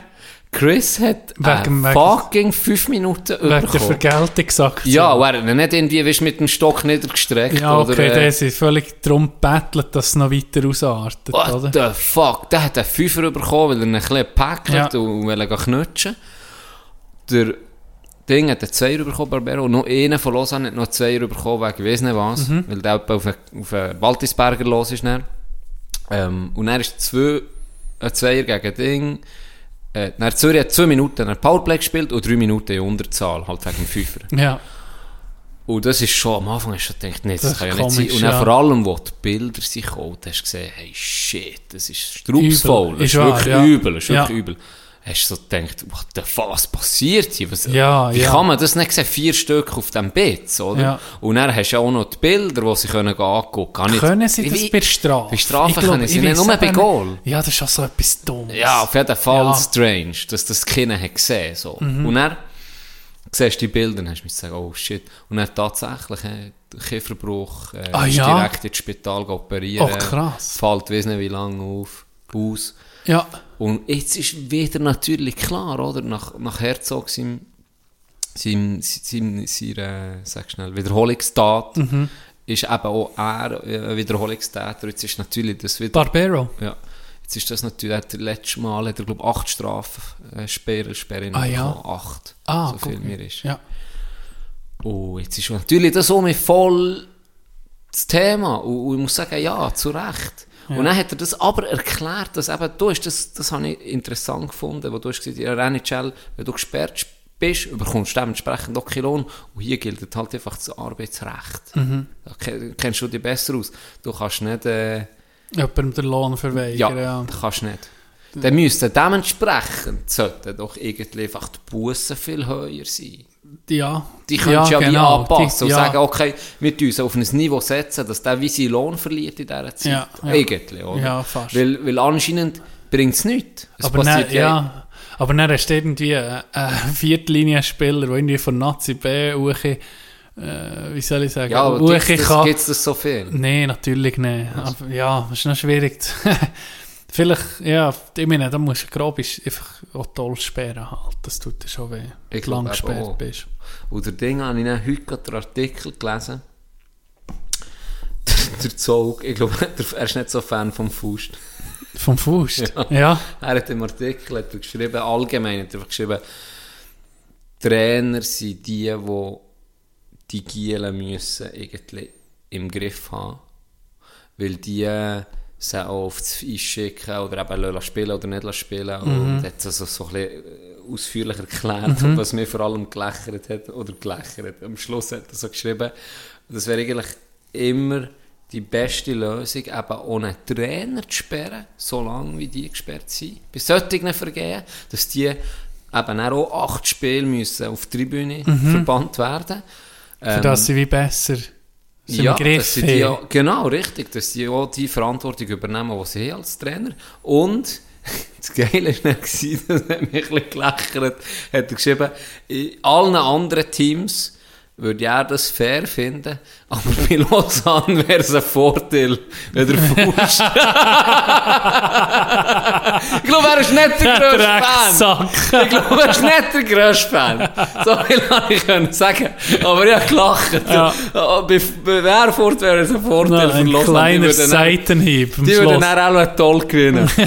Chris hat Wegen- äh, wegen- fucking fünf Minuten Wegen der bekommen. Vergeltungsaktion. Ja, er hat nicht irgendwie weißt, mit dem Stock niedergestreckt. Ja, okay, oder, äh, der ist völlig darum gebettelt, dass es noch weiter ausartet, What oder? the fuck? Der hat einen Fünfer bekommen, weil er ihn ein bisschen gepackt Ja. und gehen knutschen. Der Ding hat einen Zweier bekommen, Barbero. Und noch einer von Lausanne hat noch einen Zweier bekommen, wegen weiss nicht was. Mhm. Weil der auf einen, Baltisberger los ist. Dann. Ähm, und dann ist zwei, ein Zweier gegen Ding. Äh, dann Zürich hat zwei Minuten ein Powerplay gespielt und drei Minuten in Unterzahl, halt wegen dem Fünfer. Ja. Und das ist schon, am Anfang hast du gedacht, nee, das, Das kann ja nicht sein. Und ja. vor allem, wo die Bilder sind gekommen, hast du gesehen, hey, shit, das ist strupsvoll, das ist, wahr, wirklich ja. übel, das ist wirklich übel. Hast du so gedacht, what the fuck, was passiert hier? Was, Ja, wie ja. kann man das nicht sehen? Vier Stück auf dem Bett, oder? Ja. Und dann hast du auch noch die Bilder, die sie können angucken können. Können sie das bei Strafe? Bei Strafe Ich glaub, können sie ich nicht, nur bei Goal. Ja, das ist auch so etwas Dummes. Ja, auf jeden Fall strange, dass das Kind hat gesehen so. Und dann siehst du die Bilder und hast mich gesagt, oh shit. Und dann tatsächlich äh, Kieferbruch, äh, Ah, ja? direkt ins Spital operieren. Oh, krass. Fällt weiss nicht wie lange auf, aus. Ja. Und jetzt ist wieder natürlich klar, oder? Nach, nach Herzog seinem, seinem, seinem, seiner, sag schnell, Wiederholungstat ist eben auch er äh, ein Wiederholungstäter. Jetzt ist natürlich das wieder... Barbero. Ja. Jetzt ist das natürlich, er hat das letzte Mal, hat er, glaube ich, acht Strafen, äh, Sperren, Sperren Ah, ja. Acht. Ah, so viel mir ist. Ja. Oh, jetzt ist natürlich das auch mit voll das Thema. Und, und ich muss sagen, ja, zu Recht. Und dann hat er das aber erklärt, dass eben, du hast das, das habe ich interessant gefunden, wo du hast gesagt, der NHL, wenn du gesperrt bist, bekommst du dementsprechend auch keinen Lohn. Und hier gilt halt einfach das Arbeitsrecht. Mhm. Da ke- kennst du dich besser aus. Du kannst nicht, äh, Jemandem den Lohn ja, verweigern. Ja. kannst nicht. Dann müssten dementsprechend sollten doch irgendwie einfach die Bussen viel höher sein. Ja. Die können ja, wie genau. anpassen Die- und ja. sagen, okay, wir tun uns auf ein Niveau setzen, dass der wie seinen Lohn verliert in dieser Zeit. Ja, ja. Irgendwie, oder? Ja, fast. Weil, weil anscheinend bringt es nichts. Es aber dann, passiert ja, aber dann hast du irgendwie einen einen Viertlinienspieler, der irgendwie von Nazi B hoch, äh, wie soll ich sagen, Ja, aber hoch gibt es das, das so viel? Nein, natürlich nicht. Aber, ja, das ist noch schwierig. Vielleicht, ja, ich meine, da musst du grob ist einfach auch toll sperren halt. Das tut dir schon weh, wenn du lang gesperrt bist. Und der Ding habe ich dann heute gerade den Artikel gelesen. der Zog, ich glaube, er ist nicht so Fan vom Faust. Vom Faust? Ja. Ja. Er hat im Artikel hat er geschrieben, allgemein hat er geschrieben, Trainer sind die, die die Gielen müssen irgendwie im Griff haben. Weil die sie auch aufs Eis schicken oder eben spielen oder nicht spielen. Und hat also so ein bisschen äh, ausführlich erklärt, was mir vor allem gelächert hat. Oder gelächert. Am Schluss hat er so geschrieben, das wäre eigentlich immer die beste Lösung, eben ohne Trainer zu sperren, so lange wie die gesperrt sind. Bei solchen Vergehen, dass die eben auch acht Spiele müssen auf die Tribüne verbannt werden. Für Ähm, das sie wie besser sind ja, dass sie die, genau, richtig, dass sie auch die Verantwortung übernehmen, die sie als Trainer. Und das Geile war das hat mich ein bisschen gelächert, hat er geschrieben, in allen anderen Teams würde er das fair finden, aber bei Lausanne wäre es ein Vorteil, wenn der Fuß... ich glaube, er ist nicht der grösste Fan. Ich glaube, er ist nicht der grösste Fan. So viel kann ich können sagen. Aber ich habe gelacht. Ja. Ja. Bei, bei Erfurt wäre es ein Vorteil No, für ein Lausanne. kleiner würden dann- Seitenhieb Die würden dann auch toll gewinnen.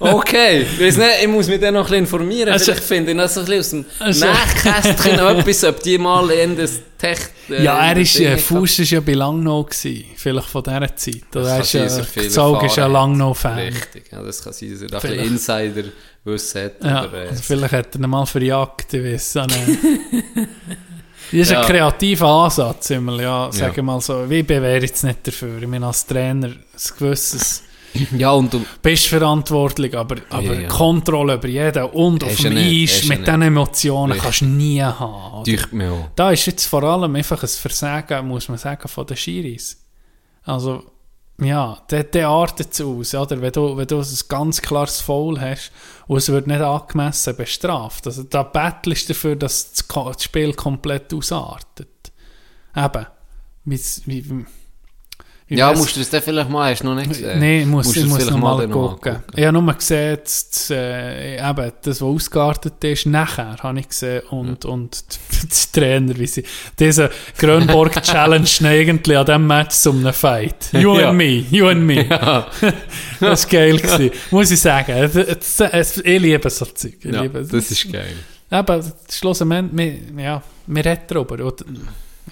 Okay, ich, nicht, ich muss mich dann noch ein bisschen informieren. Also- Vielleicht finde ich das so ein bisschen aus Also- dem Nähkästchen noch etwas, ob die mal in das Tech... äh, Ja, er ist, äh, Fuß ist ja bei Langnau gewesen, vielleicht von dieser Zeit. Oder er kann ist ja, er Zog ist ja. Langnau-Fan. Richtig, ja, das kann sein, dass er da ein Vielleicht. Insider-Wissen hat. Ja, aber, äh, also vielleicht hat er ihn mal verjagt, ich nicht. Das ist Ja. ein kreativer Ansatz, immer, ja, sag Ja. ich mal so. Ich bewähre jetzt nicht dafür. Ich meine, als Trainer ein gewisses ja, und du... bist verantwortlich, aber, aber Ja, ja. Kontrolle über jeden und auf dem Eis mit diesen Emotionen Richtig. kannst du nie haben. oder? Deucht mir auch. Da ist jetzt vor allem einfach ein Versagen, muss man sagen, von den Schiris. Also, ja, der, der artet es aus, oder? Wenn du, wenn du ein ganz klares Foul hast und es wird nicht angemessen bestraft. Also, da bettelst du dafür, dass das Spiel komplett ausartet. Eben. Wie, wie Ja, musst du das dann vielleicht mal, hast du noch nicht gesehen? Nein, ich muss, ich das muss vielleicht noch mal dann noch gucken. Ich habe nur gesehen, das, das, äh, eben, das, was ausgeartet ist, nachher habe ich gesehen und, und die, Trainer, wie sie diese Grönborg Challenge irgendwie an diesem Match zum einem Fight. You Ja. and me, you and me. Ja. Das war geil. Gewesen. Muss ich sagen. Es- es- es- Ich liebe so Zeug. Ich Ja, liebe, das ist geil. aber schlussendlich, wir, ja, wir reden darüber.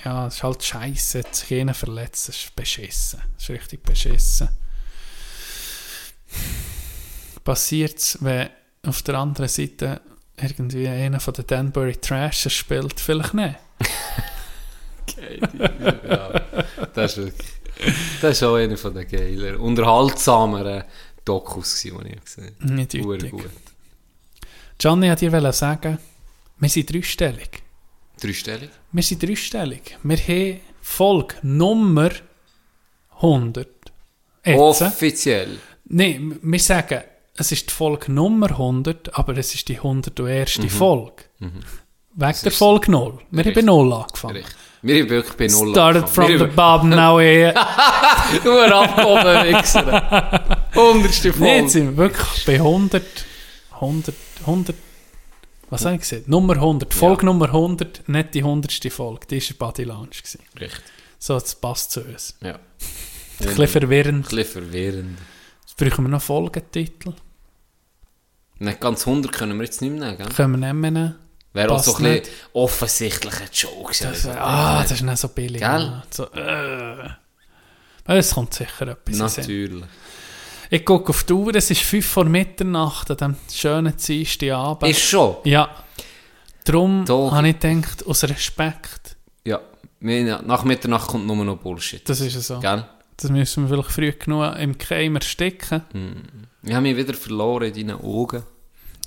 Ja, es ist halt scheiße, sich jenen verletzt, das ist beschissen. Das ist richtig beschissen. Passiert es, wenn auf der anderen Seite irgendwie einer von den Danbury Trashers spielt? Vielleicht nicht. ja, das ist wirklich... Das ist auch einer von den geiler, unterhaltsameren Dokus, die ich gesehen habe. Nicht gut. Gianni hat dir sagen, wir sind dreistellig. Dreistellig? Wir sind dreistellig. Wir haben Folge Nummer 100. Jetzt. Offiziell. Nein, wir sagen, es ist die Folge Nummer 100, aber es ist die 101. Folge. Wegen der Folge 0. Wir haben bei Richtig. 0 angefangen. Richtig. Wir haben wirklich bei Null Started angefangen. from the bottom, now here. nur abgehoben, Wichser. Hundertste Nein, jetzt Folge. sind wir wirklich bei 100, 100, 100, was habe ich gesagt? Nummer 100. Folge Nummer 100, nicht die 100. Folge. Die war eine Body Lounge. gewesen. Richtig. So, das passt zu uns. Ja. Ein bisschen verwirrend. Ein bisschen verwirrend. Brauchen wir noch Folgetitel? Nicht ganz 100 können wir jetzt nicht mehr nehmen, gell? Können wir nicht mehr Wäre auch so ein bisschen offensichtlicher Joke. Das, ah, das ist nicht so billig. Gell? ja. So, äh. Es kommt sicher etwas. Natürlich. Ich gucke auf die Uhr, es ist 5 vor Mitternacht an diesem schönen Dienstagabend. Ist schon? Ja. Darum Doch. habe ich gedacht, aus Respekt, Ja. Nach Mitternacht kommt nur noch Bullshit. das ist ja so. Gell? Das müssen wir vielleicht früh genug im Keim ersticken. Ich habe mich wieder verloren in deinen Augen.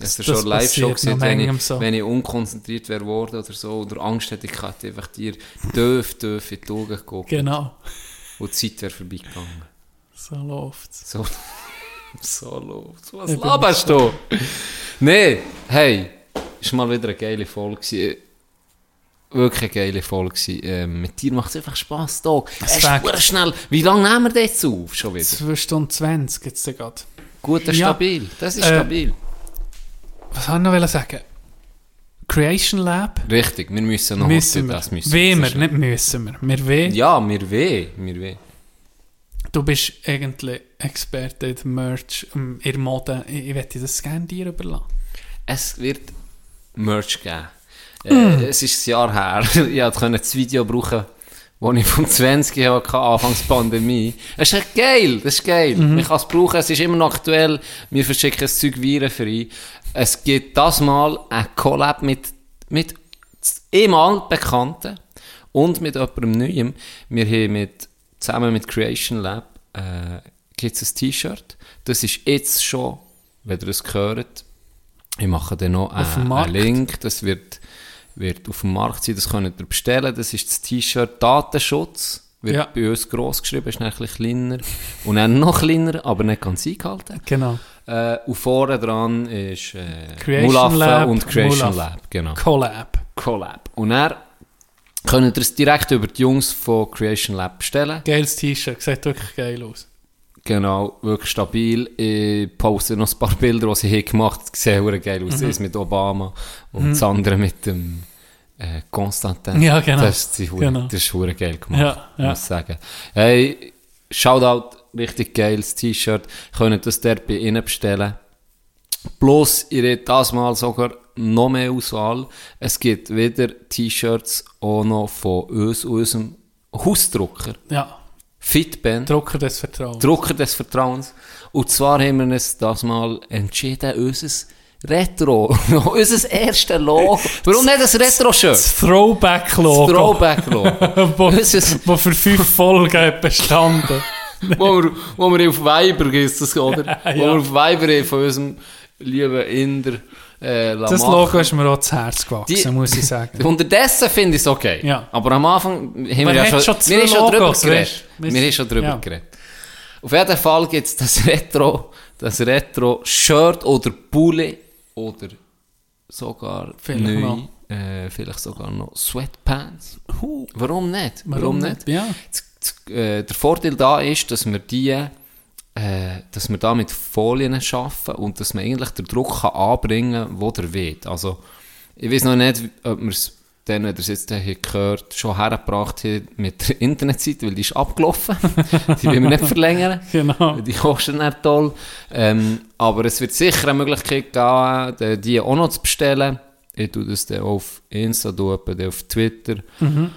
Es ist schon live schon gesehen, wenn ich, so. wenn ich unkonzentriert wäre worden oder so, oder Angst hätte, ich hätte einfach dir doof, doof in die Augen geguckt. Genau. Und die Zeit wäre vorbeigegangen. So läuft's. So, so los. Was Ich laberst du? Nee, hey, ist mal wieder eine geile Folge. Wirklich eine geile Folge. Ähm, mit dir macht es einfach Spass, Dog. Es ist schnell. Wie lange nehmen wir das auf? Schon wieder? 2 Stunden 20 jetzt gerade. Gut, das ist Ja. stabil. Das ist Äh, stabil. Was wollte ich noch sagen? Creation Lab? Richtig, wir müssen noch müssen heute wir. das müssen Wollen wir, nicht müssen wir. Wir wollen. Ja, mir weh, mir weh. Du bist eigentlich Experte in Merch, ähm, in der Mode. Ich, ich möchte das gerne dir überlassen. Es wird Merch geben. Mm. Äh, es ist ein Jahr her. ich konnte das Video brauchen, das ich vom 20 hatte, Anfangs Pandemie. Es ist echt geil, das ist geil. Mhm. Ich kann es brauchen, es ist immer noch aktuell. Wir verschicken das Zeug virenfrei. Es gibt das Mal ein Collab mit, mit einem altbekannten und mit jemandem Neuem. Wir haben mit, zusammen mit Creation Lab äh, gibt es ein T-Shirt. Das ist jetzt schon, wenn ihr es hört, ich mache dann noch einen, einen Link, das wird, wird auf dem Markt sein, das könnt ihr bestellen. Das ist das T-Shirt Datenschutz. Wird Ja. bei uns gross geschrieben, ist dann ein kleiner. Und dann noch kleiner, aber nicht ganz eingehalten. Genau. Äh, und vorne dran ist äh, Creation Mulaffe Lab, und Creation Mulaffe. Lab. Genau. Collab. Collab. Und dann könnt ihr es direkt über die Jungs von Creation Lab bestellen. Geiles T-Shirt, sieht wirklich geil aus. Genau, wirklich stabil. Ich poste noch ein paar Bilder, die sie hier gemacht haben. Sehen sehr geil aus. Mhm. Das mit Obama und das andere mit dem äh, Konstantin. Ja, genau. Das, ist Genau. das ist hure geil gemacht, Ja, ja. muss ich sagen. Hey, Shoutout, richtig geiles T-Shirt. Könnt das dort bei ihnen bestellen. Plus, ihr habt das mal sogar noch mehr Auswahl. Es gibt wieder T-Shirts auch noch von uns, unserem Hausdrucker. Ja, Fitband. Drucker des Vertrauens. Drucker des Vertrauens. Und zwar haben wir uns das mal entschieden, unser Retro, unser erstes Logo. Warum nicht das Retro-Shirt? das Throwback-Logo. Das Throwback-Logo. wo, Unser- wo für fünf Folgen bestanden. wo, wir, wo wir auf Viber ist das, oder? Ja. Wo wir auf Viber haben von unserem lieben Inder äh, Das machen. Logo ist mir auch zu Herz gewachsen, Die- muss ich sagen. Unterdessen finde ich es okay. Ja. Aber am Anfang haben wir Man ja schon, schon wir schon drüber geredet. Wir haben schon drüber Ja. geredet. Auf jeden Fall gibt es das Retro, das Retro-Shirt oder Pulle oder sogar Vielleicht neu, noch. äh, vielleicht sogar noch Sweatpants. Huh. Warum nicht? Warum nicht? Ja. Z- z- äh, der Vorteil da ist, dass wir die, äh, dass wir da mit Folien arbeiten und dass man eigentlich den Druck kann anbringen kann, wo der will. Also, ich weiß noch nicht, ob wir es dann, wenn ihr es jetzt hier gehört, schon hergebracht haben mit der Internetseite, weil die ist abgelaufen. die will wir nicht verlängern. Genau. Die kosten nicht toll. Ähm, aber es wird sicher eine Möglichkeit geben, die- auch noch zu bestellen. Ich tue das dann auf Insta, auf Twitter. Mhm.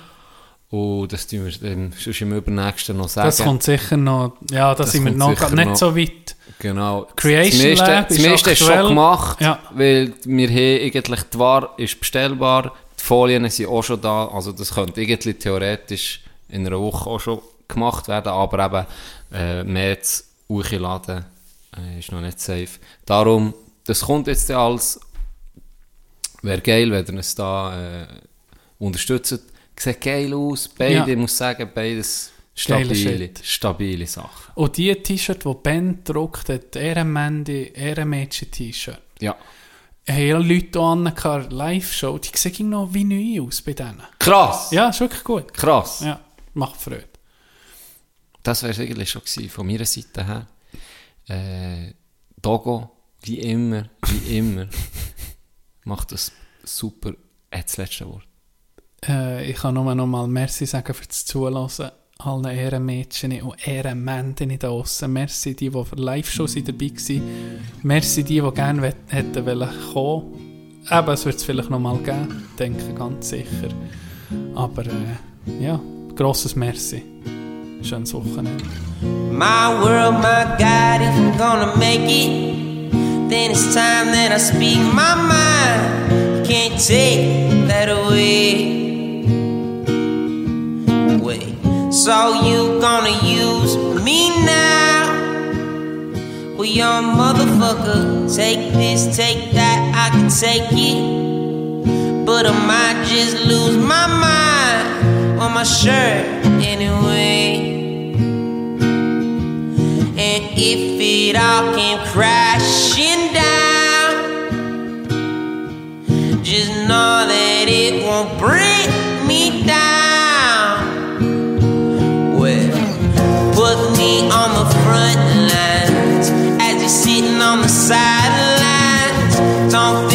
Und das tun wir dann sonst im übernächsten noch sagen. Das kommt sicher noch, ja, da sind wir noch nicht noch. so weit. Genau. Creation das meiste, Lab das ist meiste ist schon gemacht, Ja. weil wir haben eigentlich, die Ware ist bestellbar, die Folien sind auch schon da, also das könnte irgendwie theoretisch in einer Woche auch schon gemacht werden, aber eben äh, mehr zu hochladen äh, ist noch nicht safe. Darum, das kommt jetzt alles, wäre geil, wenn ihr es da äh, unterstützt. Sieht geil aus, beide, Ja. ich muss sagen, beides stabile, stabile Sachen. Und die T-Shirt, die Ben gedruckt hat, Ehrenmände, Ehrenmädchen-T-Shirt, Ja. haben ja Leute hier an der Live-Show, die sehen noch wie neu aus bei denen. Krass! Ja, ist wirklich gut. Krass! Ja, macht Freude. Das wäre es eigentlich schon gewesen, von meiner Seite her. Äh, Dogo, wie immer, wie immer, macht das super. Äh, das letzte Wort. Äh, ich kann nur noch mal Merci sagen für das Zuhören. allen Ehrenmädchen und Ehrenmännchen da draussen. Merci die, die für Live-Shows dabei waren. Merci die, die gerne hätten wollen kommen. Eben, es wird es vielleicht noch mal geben, denke ganz sicher. Aber äh, ja, grosses Merci. Schönes Wochenende. My world, my God, if I'm gonna make it, then it's time that I speak my mind. Can't take that away. So you gonna use me now? Well, young motherfucker, take this, take that, I can take it. But I might just lose my mind on my shirt anyway. And if it all came crashing down, just know that it won't bring on the front lines as you're sitting on the sidelines. Don't